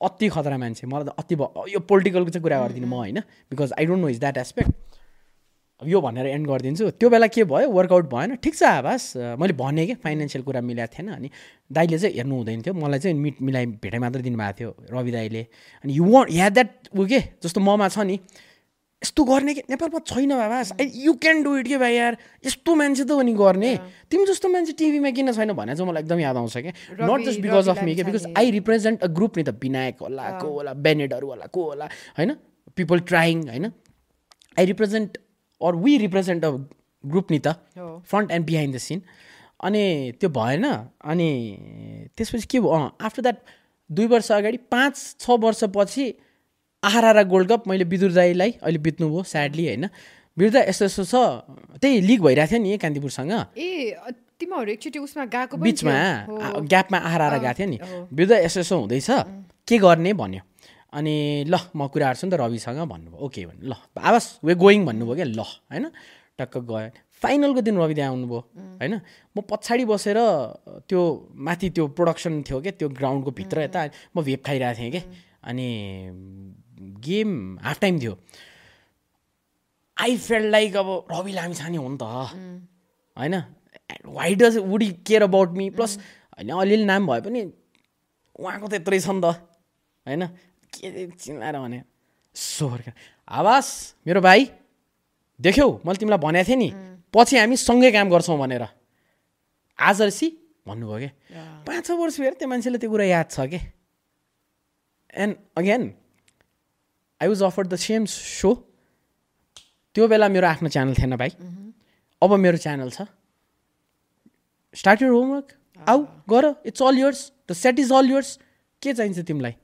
अति खतरा मान्छे मलाई त अति यो पोलिटिकलको चाहिँ कुरा गरिदिनु म होइन? Because I don't know is that aspect अब यो भनेर एन्ड गरिदिन्छु। त्यो बेला के भयो? वर्कआउट भएन। ठिक छ आवाज अँ, मैले भनेँ कि? फाइनेन्सियल कुरा मिलाएको थिएन अनि दाइले चाहिँ हेर्नु हुँदैन थियो। मलाई चाहिँ मिट मिलाइ भेटाइ मात्र दिनुभएको थियो रवि दाइले अनि यु वान्ट या द्याट ऊ के? जस्तो ममा छ नि। यस्तो गर्ने कि? नेपालमा छैन बाबा। यु क्यान डु इट के भाइ यार? यस्तो मान्छे त हो नि गर्ने तिमी जस्तो मान्छे टिभीमा किन छैन भने चाहिँ मलाई एकदम याद आउँछ क्या not just because of me के because. I represent a group नि त विनायक होला को होला बेनेडहरू होला को होला होइन? पिपल ट्राइङ होइन? I represent or we represent a group नि त। Front and behind the scene अनि त्यो भएन। अनि त्यसपछि के भयो? आफ्टर द्याट दुई वर्ष अगाडि पाँच छ वर्षपछि आहारा गोल्ड कप मैले विदुर दाईलाई अहिले बित्नुभयो स्याडली होइन। विदुर दाई यस्तो यस्तो छ त्यही लिग भइरहेको थियो नि कान्तिपुरसँग। ए तिमीहरू एकचोटि उसमा गएको बिचमा ग्यापमा आहारा गएको थियो नि। बिरुद्ध यसो यसो हुँदैछ के गर्ने भन्यो। अनि ल म कुरा गर्छु नि त रविसँग भन्नुभयो। ओके भन्नु ल आवाज वे गोइङ भन्नुभयो क्या ल होइन? टक्क गयो। फाइनलको दिन रवि दाई आउनुभयो होइन? म पछाडि बसेर त्यो माथि त्यो प्रोडक्सन थियो क्या त्यो ग्राउन्डको भित्र यता म भेप खाइरहेको थिएँ कि अनि गेम हाफ टाइम थियो। आई फेल लाइक अब रवि लामी छाने हो नि त। होइन? Why does would you care about me plus होइन अलिअलि नाम भए पनि उहाँको त यत्रै छ नि त। होइन? के चिनाएर भने? सोर्का आवास मेरो भाइ देख्यौ मैले तिमीलाई भनेको थिएँ नि। पछि हामी सँगै काम गर्छौँ भनेर। आज सी भन्नुभयो क्या पाँच छ वर्ष फेरि त्यो मान्छेले त्यो कुरा याद छ कि? And again I was offer the same show त्यो बेला मेरो आफ्नो च्यानल थिएन भाइ। अब मेरो च्यानल छ। स्टार्ट यर होमवर्क आऊ गर। It's all yours the set is all yours के चाहिन्छ तिमीलाई?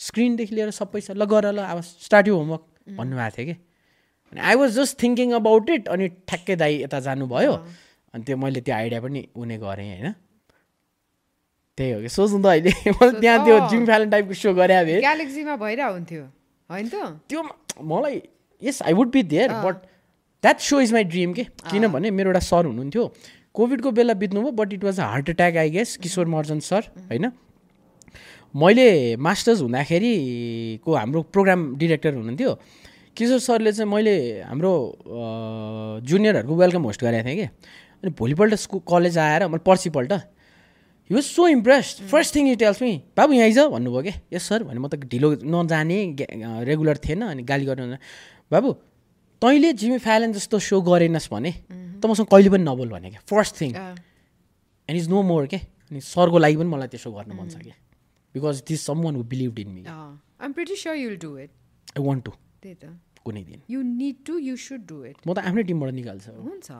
स्क्रिनदेखि लिएर सबै छ। ल गर ल अब स्टार्ट यु होमवर्क भन्नुभएको थियो कि? अनि I was just thinking about it अनि ठ्याक्कै दाई यता जानुभयो। अनि त्यो मैले त्यो आइडिया पनि उनी गरेँ होइन? त्यही हो कि। सोच्नु त अहिले। मैले त्यहाँ त्यो। जिम फ्यालन टाइपको सो गरे ग्यालेक्सीमा भइरहेको हुन्थ्यो। होइन त? त्यो मलाई yes I would be there but that show is my dream के? किनभने मेरो एउटा सर हुनुहुन्थ्यो। कोभिडको बेला बित्नुभयो but it was a heart attack I guess Kishor Maharjan sir होइन? मैले मास्टर्स हुँदाखेरिको हाम्रो प्रोग्राम डिरेक्टर हुनुहुन्थ्यो। किशोर सरले चाहिँ मैले हाम्रो जुनियरहरूको वेलकम होस्ट गरेको थिएँ कि? अनि भोलिपल्ट स्कु कलेज आएर मैले principal he was so impressed first thing tells me बाबु यहाँ आइज? भन्नुभयो कि यस सर भने म त ढिलो नजाने रेगुलर थिएन अनि गाली गर्नु बाबु तैँले जिमी फ्यालन जस्तो सो गरेनस् भने त मसँग कहिले पनि नबोल भने क्या। First thing and is no more के अनि सरको लागि पनि मलाई त्यसो गर्नु मन छ कि because this someone who believe in me I'm pretty sure you'll do it I want to त्यही त। कुनै दिन। You need to you should do it म त आफ्नै टिमबाट निकाल्छ। हुन्छ।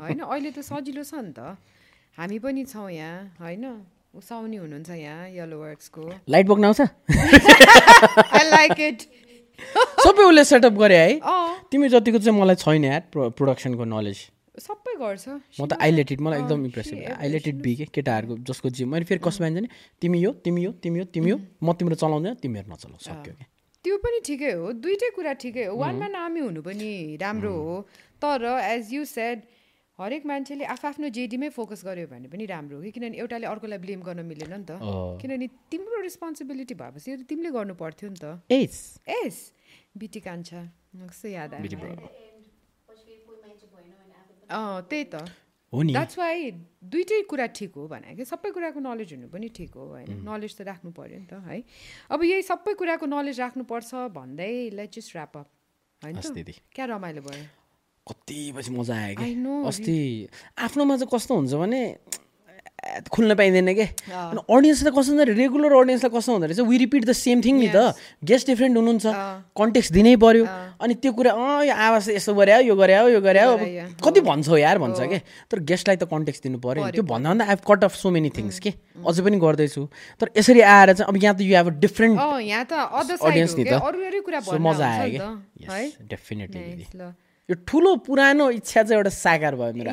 होइन अहिले त सजिलो छ नि त। हामी पनि छौँ यहाँ होइन? उसाउनी हुनुहुन्छ यहाँ यल्लो वर्क्सको लाइट बोक्न आउँछ? आई लाइक इट सबै उसले सेटअप गरे है? तिमी जतिको चाहिँ मलाई छैन यार प्रो प्रोडक्सनको नलेज सबै गर्छ। म त आइलेटेड मलाई एकदम इम्प्रेसिभ आइलेटेड बी के केटाहरूको जसको जिम मैले फेरि कसमा जाने तिमी यो तिमी यो तिमी यो तिमी यो म तिम्रो चलाउँदैन तिमीहरू नचलाउ सक्यो क्या? त्यो पनि ठिकै हो। दुइटै कुरा ठिकै हो। वान म्यान आर्मी हुनु पनि राम्रो हो। तर एज यु सेड हरेक मान्छेले आफ्नो जेडीमै फोकस गर्यो भने पनि राम्रो हो कि? किनभने एउटाले अर्कोलाई ब्लेम गर्न मिलेन नि त। किनभने तिम्रो रेस्पोन्सिबिलिटी भएपछि यो त तिमीले गर्नु पर्थ्यो नि त। एस एस बिटी कान्छा कस्तो याद आयो। अँ त्यही त। हो नि। द्याट्स वाइ दुइटै कुरा ठिक हो भने कि सबै कुराको नलेज हुनु पनि ठिक हो होइन नलेज त राख्नु पऱ्यो नि त है। अब यही सबै कुराको नलेज राख्नुपर्छ भन्दै लेट जस्ट ऱ्याप अप होइन क्या रमाइलो भयो? कति पछि मजा आयो कि? अस्ति आफ्नोमा चाहिँ कस्तो हुन्छ भने खुल्न पाइँदैन के? अडियन्सलाई कस्तो हुन्छ? रेगुलर अडियन्सलाई कस्तो हुँदो रहेछ? We repeat the same thing नि त। गेस्ट डिफ्रेन्ट हुनुहुन्छ। कन्टेक्स्ट दिनै पर्यो। अनि त्यो कुरा अँ यो आवाज यस्तो गरे यो गरे यो गरे अब। कति भन्छौ यार भन्छ के? तर गेस्टलाई त कन्टेक्स्ट दिनु पऱ्यो त्यो भन्दा भन्दा I cut off so many things के? अझै पनि गर्दैछु। तर यसरी आएर चाहिँ अब यहाँ त you have a different audience हो नि त। मजा आयो कि? यस डेफिनेटली यो ठुलो पुरानो इच्छा चाहिँ एउटा साकार भयो मेरो!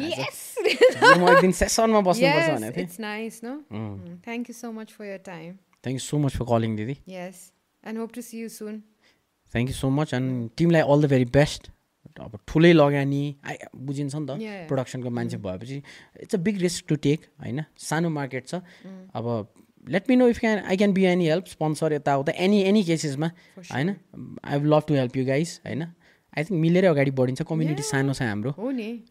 म एक दिन सेसनमा बस्नुपर्छ भनेको थिएँ? Mm. Thank you so much for your time. Thank you so much for calling दिदी Yes, and hope to see you soon. Thank you so much and टिमलाई अल द भेरी बेस्ट अब ठुलै लगानी आइ बुझिन्छ नि त. प्रोडक्सनको मान्छे भएपछि it's a big risk to take होइन सानो मार्केट छ अब let me know if can I can be any help sponsor यताउता एनी एनी केसेसमा होइन I would love to help you guys होइन आई थिङ्क मिलेरै अगाडि बढिन्छ। कम्युनिटी सानो छ हाम्रो।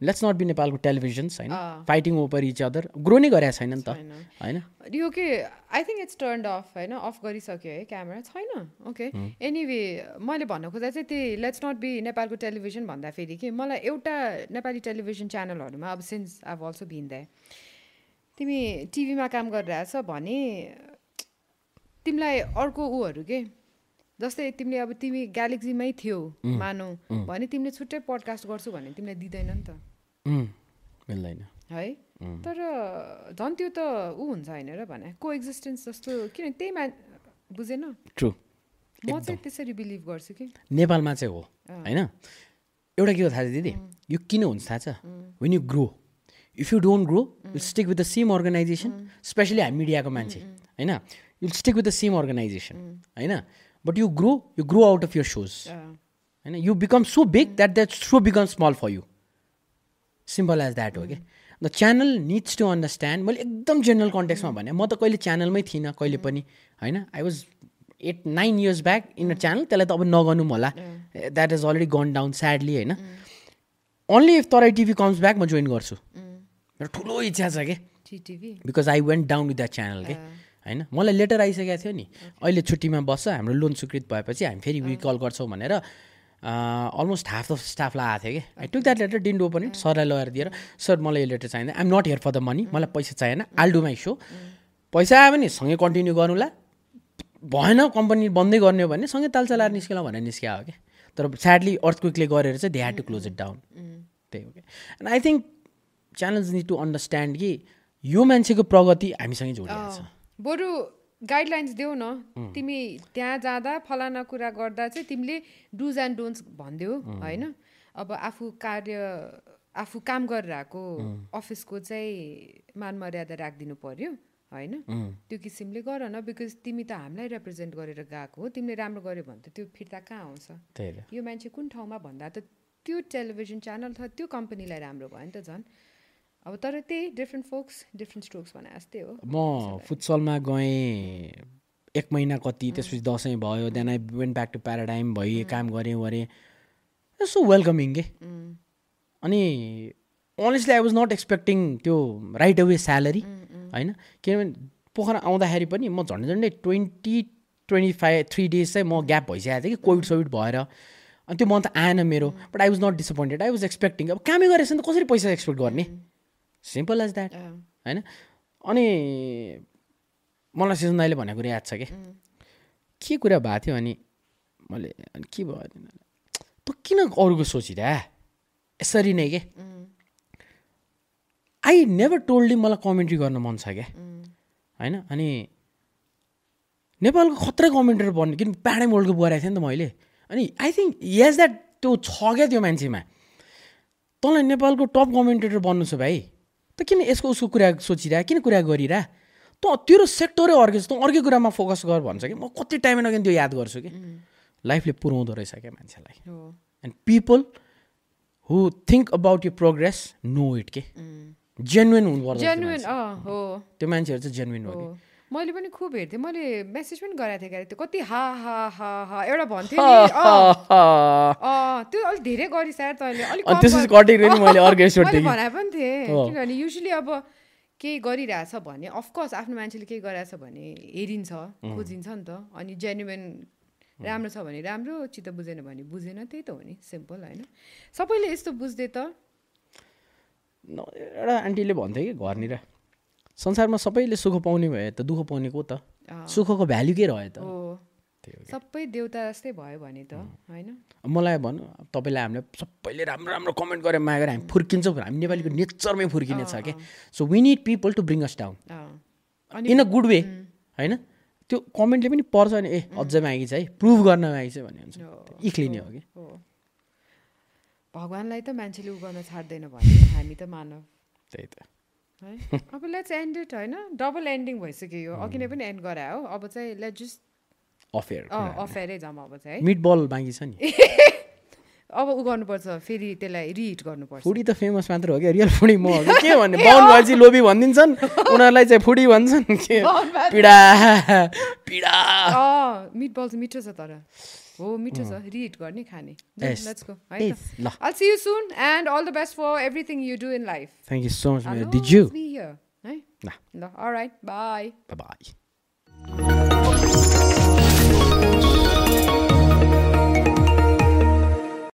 लेट्स नट बी नेपालको टेलिभिजन्स होइन। Fighting over each other grow नै गरेको छैन नि त। होइन? यो के I think it's turned off होइन? अफ गरिसक्यो है क्यामेरा छैन। ओके एनिवे मैले भन्न खोज्दा चाहिँ त्यही लेट्स नट बी नेपालको टेलिभिजन भन्दाखेरि कि मलाई एउटा नेपाली टेलिभिजन च्यानलहरूमा अब सिन्स आभ अल्सो बिन द्या तिमी टिभीमा काम गरिरहेछ भने तिमीलाई अर्को ऊहरू के? जस्तै तिमीले अब तिमी ग्यालेक्सीमै थियौ मानौ भने तिमीले छुट्टै पडकास्ट गर्छु भने तिमीलाई दिँदैन नि त। मिल्दैन। है? तर झन् त्यो त ऊ हुन्छ होइन र भने को एक्जिस्टेन्स जस्तो किन त्यही मा बुझेन? ट्रु म चाहिँ त्यसरी बिलिभ गर्छु कि? नेपालमा चाहिँ हो होइन? एउटा के हो थाहा छ दिदी? यो किन हुन्छ थाहा छ? When you grow if you don't grow you stick with the same organisation especially हामी मिडियाको मान्छे होइन? You stick with the same organisation होइन? But you grow you grow out of your shows होइन you become so big that that show become small for you simple as that हो कि the channel needs to understand मैले एकदम general कन्टेक्समा भने म त कहिले च्यानलमै थिइनँ कहिले पनि होइन? I was at nine years back in a channel त्यसलाई त अब नगर्नु पनि होला। That is already gone down sadly होइन? Only if Tarai TV comes back म जोइन गर्छु। मेरो ठुलो इच्छा छ कि because I went down with that channel के होइन? मलाई लेटर आइसकेको थियो नि। अहिले छुट्टीमा बस्छ हाम्रो लोन स्वीकृत भएपछि हामी फेरि विकल गर्छौँ भनेर अलमोस्ट हाफ द स्टाफलाई आएको थियो कि। I took that letter didn't open it सरलाई लगेर दिएर सर मलाई यो लेटर चाहिँदैन। I'm not here for the money मलाई पैसा चाहिएन आल डु माई सो पैसा आयो भने सँगै कन्टिन्यू गर्नुला। भएन कम्पनी बन्दै गर्ने हो भने सँगै ताल चलाएर निस्केला भनेर निस्किया हो कि। तर स्याडली अर्थ क्विकले गरेर चाहिँ they had to close it down त्यही हो कि। And I think channels need to understand कि यो मान्छेको प्रगति हामीसँगै जोडिएको छ बरु गाइडलाइन्स देऊ न। तिमी त्यहाँ जाँदा फलाना कुरा गर्दा चाहिँ तिमीले डुज एन्ड डोन्ट्स भनिदेऊ होइन? अब आफू कार्य आफू काम गरिरहेको अफिसको चाहिँ मान मर्यादा राखिदिनु पर्यो होइन? त्यो किसिमले गर न बिकज तिमी त हामीलाई रिप्रेजेन्ट गरेर गएको हो। तिमीले राम्रो गर्यो भने त त्यो फिर्ता कहाँ आउँछ? यो मान्छे कुन ठाउँमा भन्दा त त्यो टेलिभिजन च्यानल अथवा त्यो कम्पनीलाई राम्रो भयो नि त झन्। अब तर त्यही डिफ्रेन्ट फोक्स डिफ्रेन्ट स्ट्रोक्स भने जस्तै हो। म फुटसलमा गएँ एक महिना कति त्यसपछि दसैँ भयो then I went back to paradigm भएँ काम गरेँ गरेँ। सो वेलकमिङ के? अनि honestly I was not expecting त्यो राइट अवे स्यालेरी होइन? किनभने पोखरा आउँदाखेरि पनि म झन्डै झन्डै twenty twenty five three days चाहिँ म ग्याप भइसकेको थिएँ कि कोभिड सोभिड भएर। अनि त्यो मन्थ आएन मेरो but I was not disappointed I was expecting अब कामै गरेछ नि त कसरी पैसा एक्सपेक्ट गर्ने? सिम्पल एज द्याट होइन? अनि मलाई सिजन दाइले भनेको कुरा याद छ कि? के कुरा भएको थियो अनि मैले अनि के भयो तँ किन अरूको सोचिरह? यसरी नै के? आई नेभर टोल्ड मलाई कमेन्ट्री गर्न मन छ क्या होइन? अनि नेपालको खतरा कमेन्टर बन्ने किन प्याडै वर्ल्ड कप गराएको थिएँ नि त मैले? अनि आई थिङ्क यस द्याट त्यो छ क्या त्यो मान्छेमा? तँलाई नेपालको टप कमेन्टेटर बन्नु छ भाइ। त किन यसको उसको कुरा सोचिरह किन कुरा गरिरह त तेरो सेक्टरै अर्कै छ। तँ अर्कै कुरामा फोकस गर भन्छ कि। म कति टाइम नगेन त्यो याद गर्छु कि। लाइफले पुऱ्याउँदो रहेछ क्या मान्छेलाई। And people who think about you progress know it के। जेन्युन हुनुपर्छ त्यो जेन्युन मान्छे। अँ हो। त्यो मान्छेहरू चाहिँ जेन्युन हो हो। कि मैले पनि खुब हेर्थेँ। मैले मेसेज पनि गराएको थिएँ क्या त्यो कति हा हा हा हा एउटा भन्थ्यो त्यो अलिक धेरै गरिसार तैँले। अलिक अनि कम त्यसपछि गर- कटेर नि मैले अर्को एपिसोड मैले देखेँ। भने पनि थिएँ। किनभने युजली अब केही गरिरहेछ भने अफकोर्स आफ्नो मान्छेले केही गरिरहेछ भने हेरिन्छ खोजिन्छ नि त। अनि जेन्युन राम्रो छ भने राम्रो चित्त बुझेन भने बुझेन। त्यही त हो नि। सिम्पल होइन। सबैले यस्तो बुझ्दै त? एउटा आन्टीले भन्थ्यो कि घरनिर। संसारमा सबैले सुख पाउने भए त दुःख पाउने को त? सुखको भ्याल्यु के रह्यो त? सबै देउता जस्तै भयो भने त होइन? मलाई भन्नु तपाईँलाई हामीले सबैले राम्रो राम्रो कमेन्ट गरेर माया गरेर हामी फुर्किन्छौँ हामी नेपालीको नेचरमै फुर्किने छ क्या। So we need people to bring us down in a. Good way होइन? त्यो कमेन्टले पनि पर्छ नि ए अझै मागिछ है प्रुभ गर्न मागिछ भन्ने हुन्छ। इक्लिने हो कि। भगवान्लाई त मान्छेले उ गर्न छाड्दैन भने हामी त मानव। त्यही त। है? अब लेट्स एन्ड इट होइन? डबल एन्डिङ भइसक्यो यो। अघि नै पनि एन्ड गरायो अब चाहिँ लेट जस्ट अफेयर अफेयरै जाउँ अब चाहिँ है? मिट बल बाँकी छ नि। अब उ गर्नुपर्छ फेरि त्यसलाई रिहिट गर्नुपर्छ। फुडी त फेमस मात्र हो क्या रियल फुडी म हो कि? भन्ने? बाहुन भएपछि लोभी भनिदिन्छन्। उनीहरूलाई चाहिँ फुडी भन्छन् के? पीडा। पीडा। मिट बल चाहिँ मिठो छ तर। हो मिठो छ रिहिट गर्ने खाने I'll see you soon and all the best for everything you do in life. So much I'll मेरो दिजु always be here. all right bye bye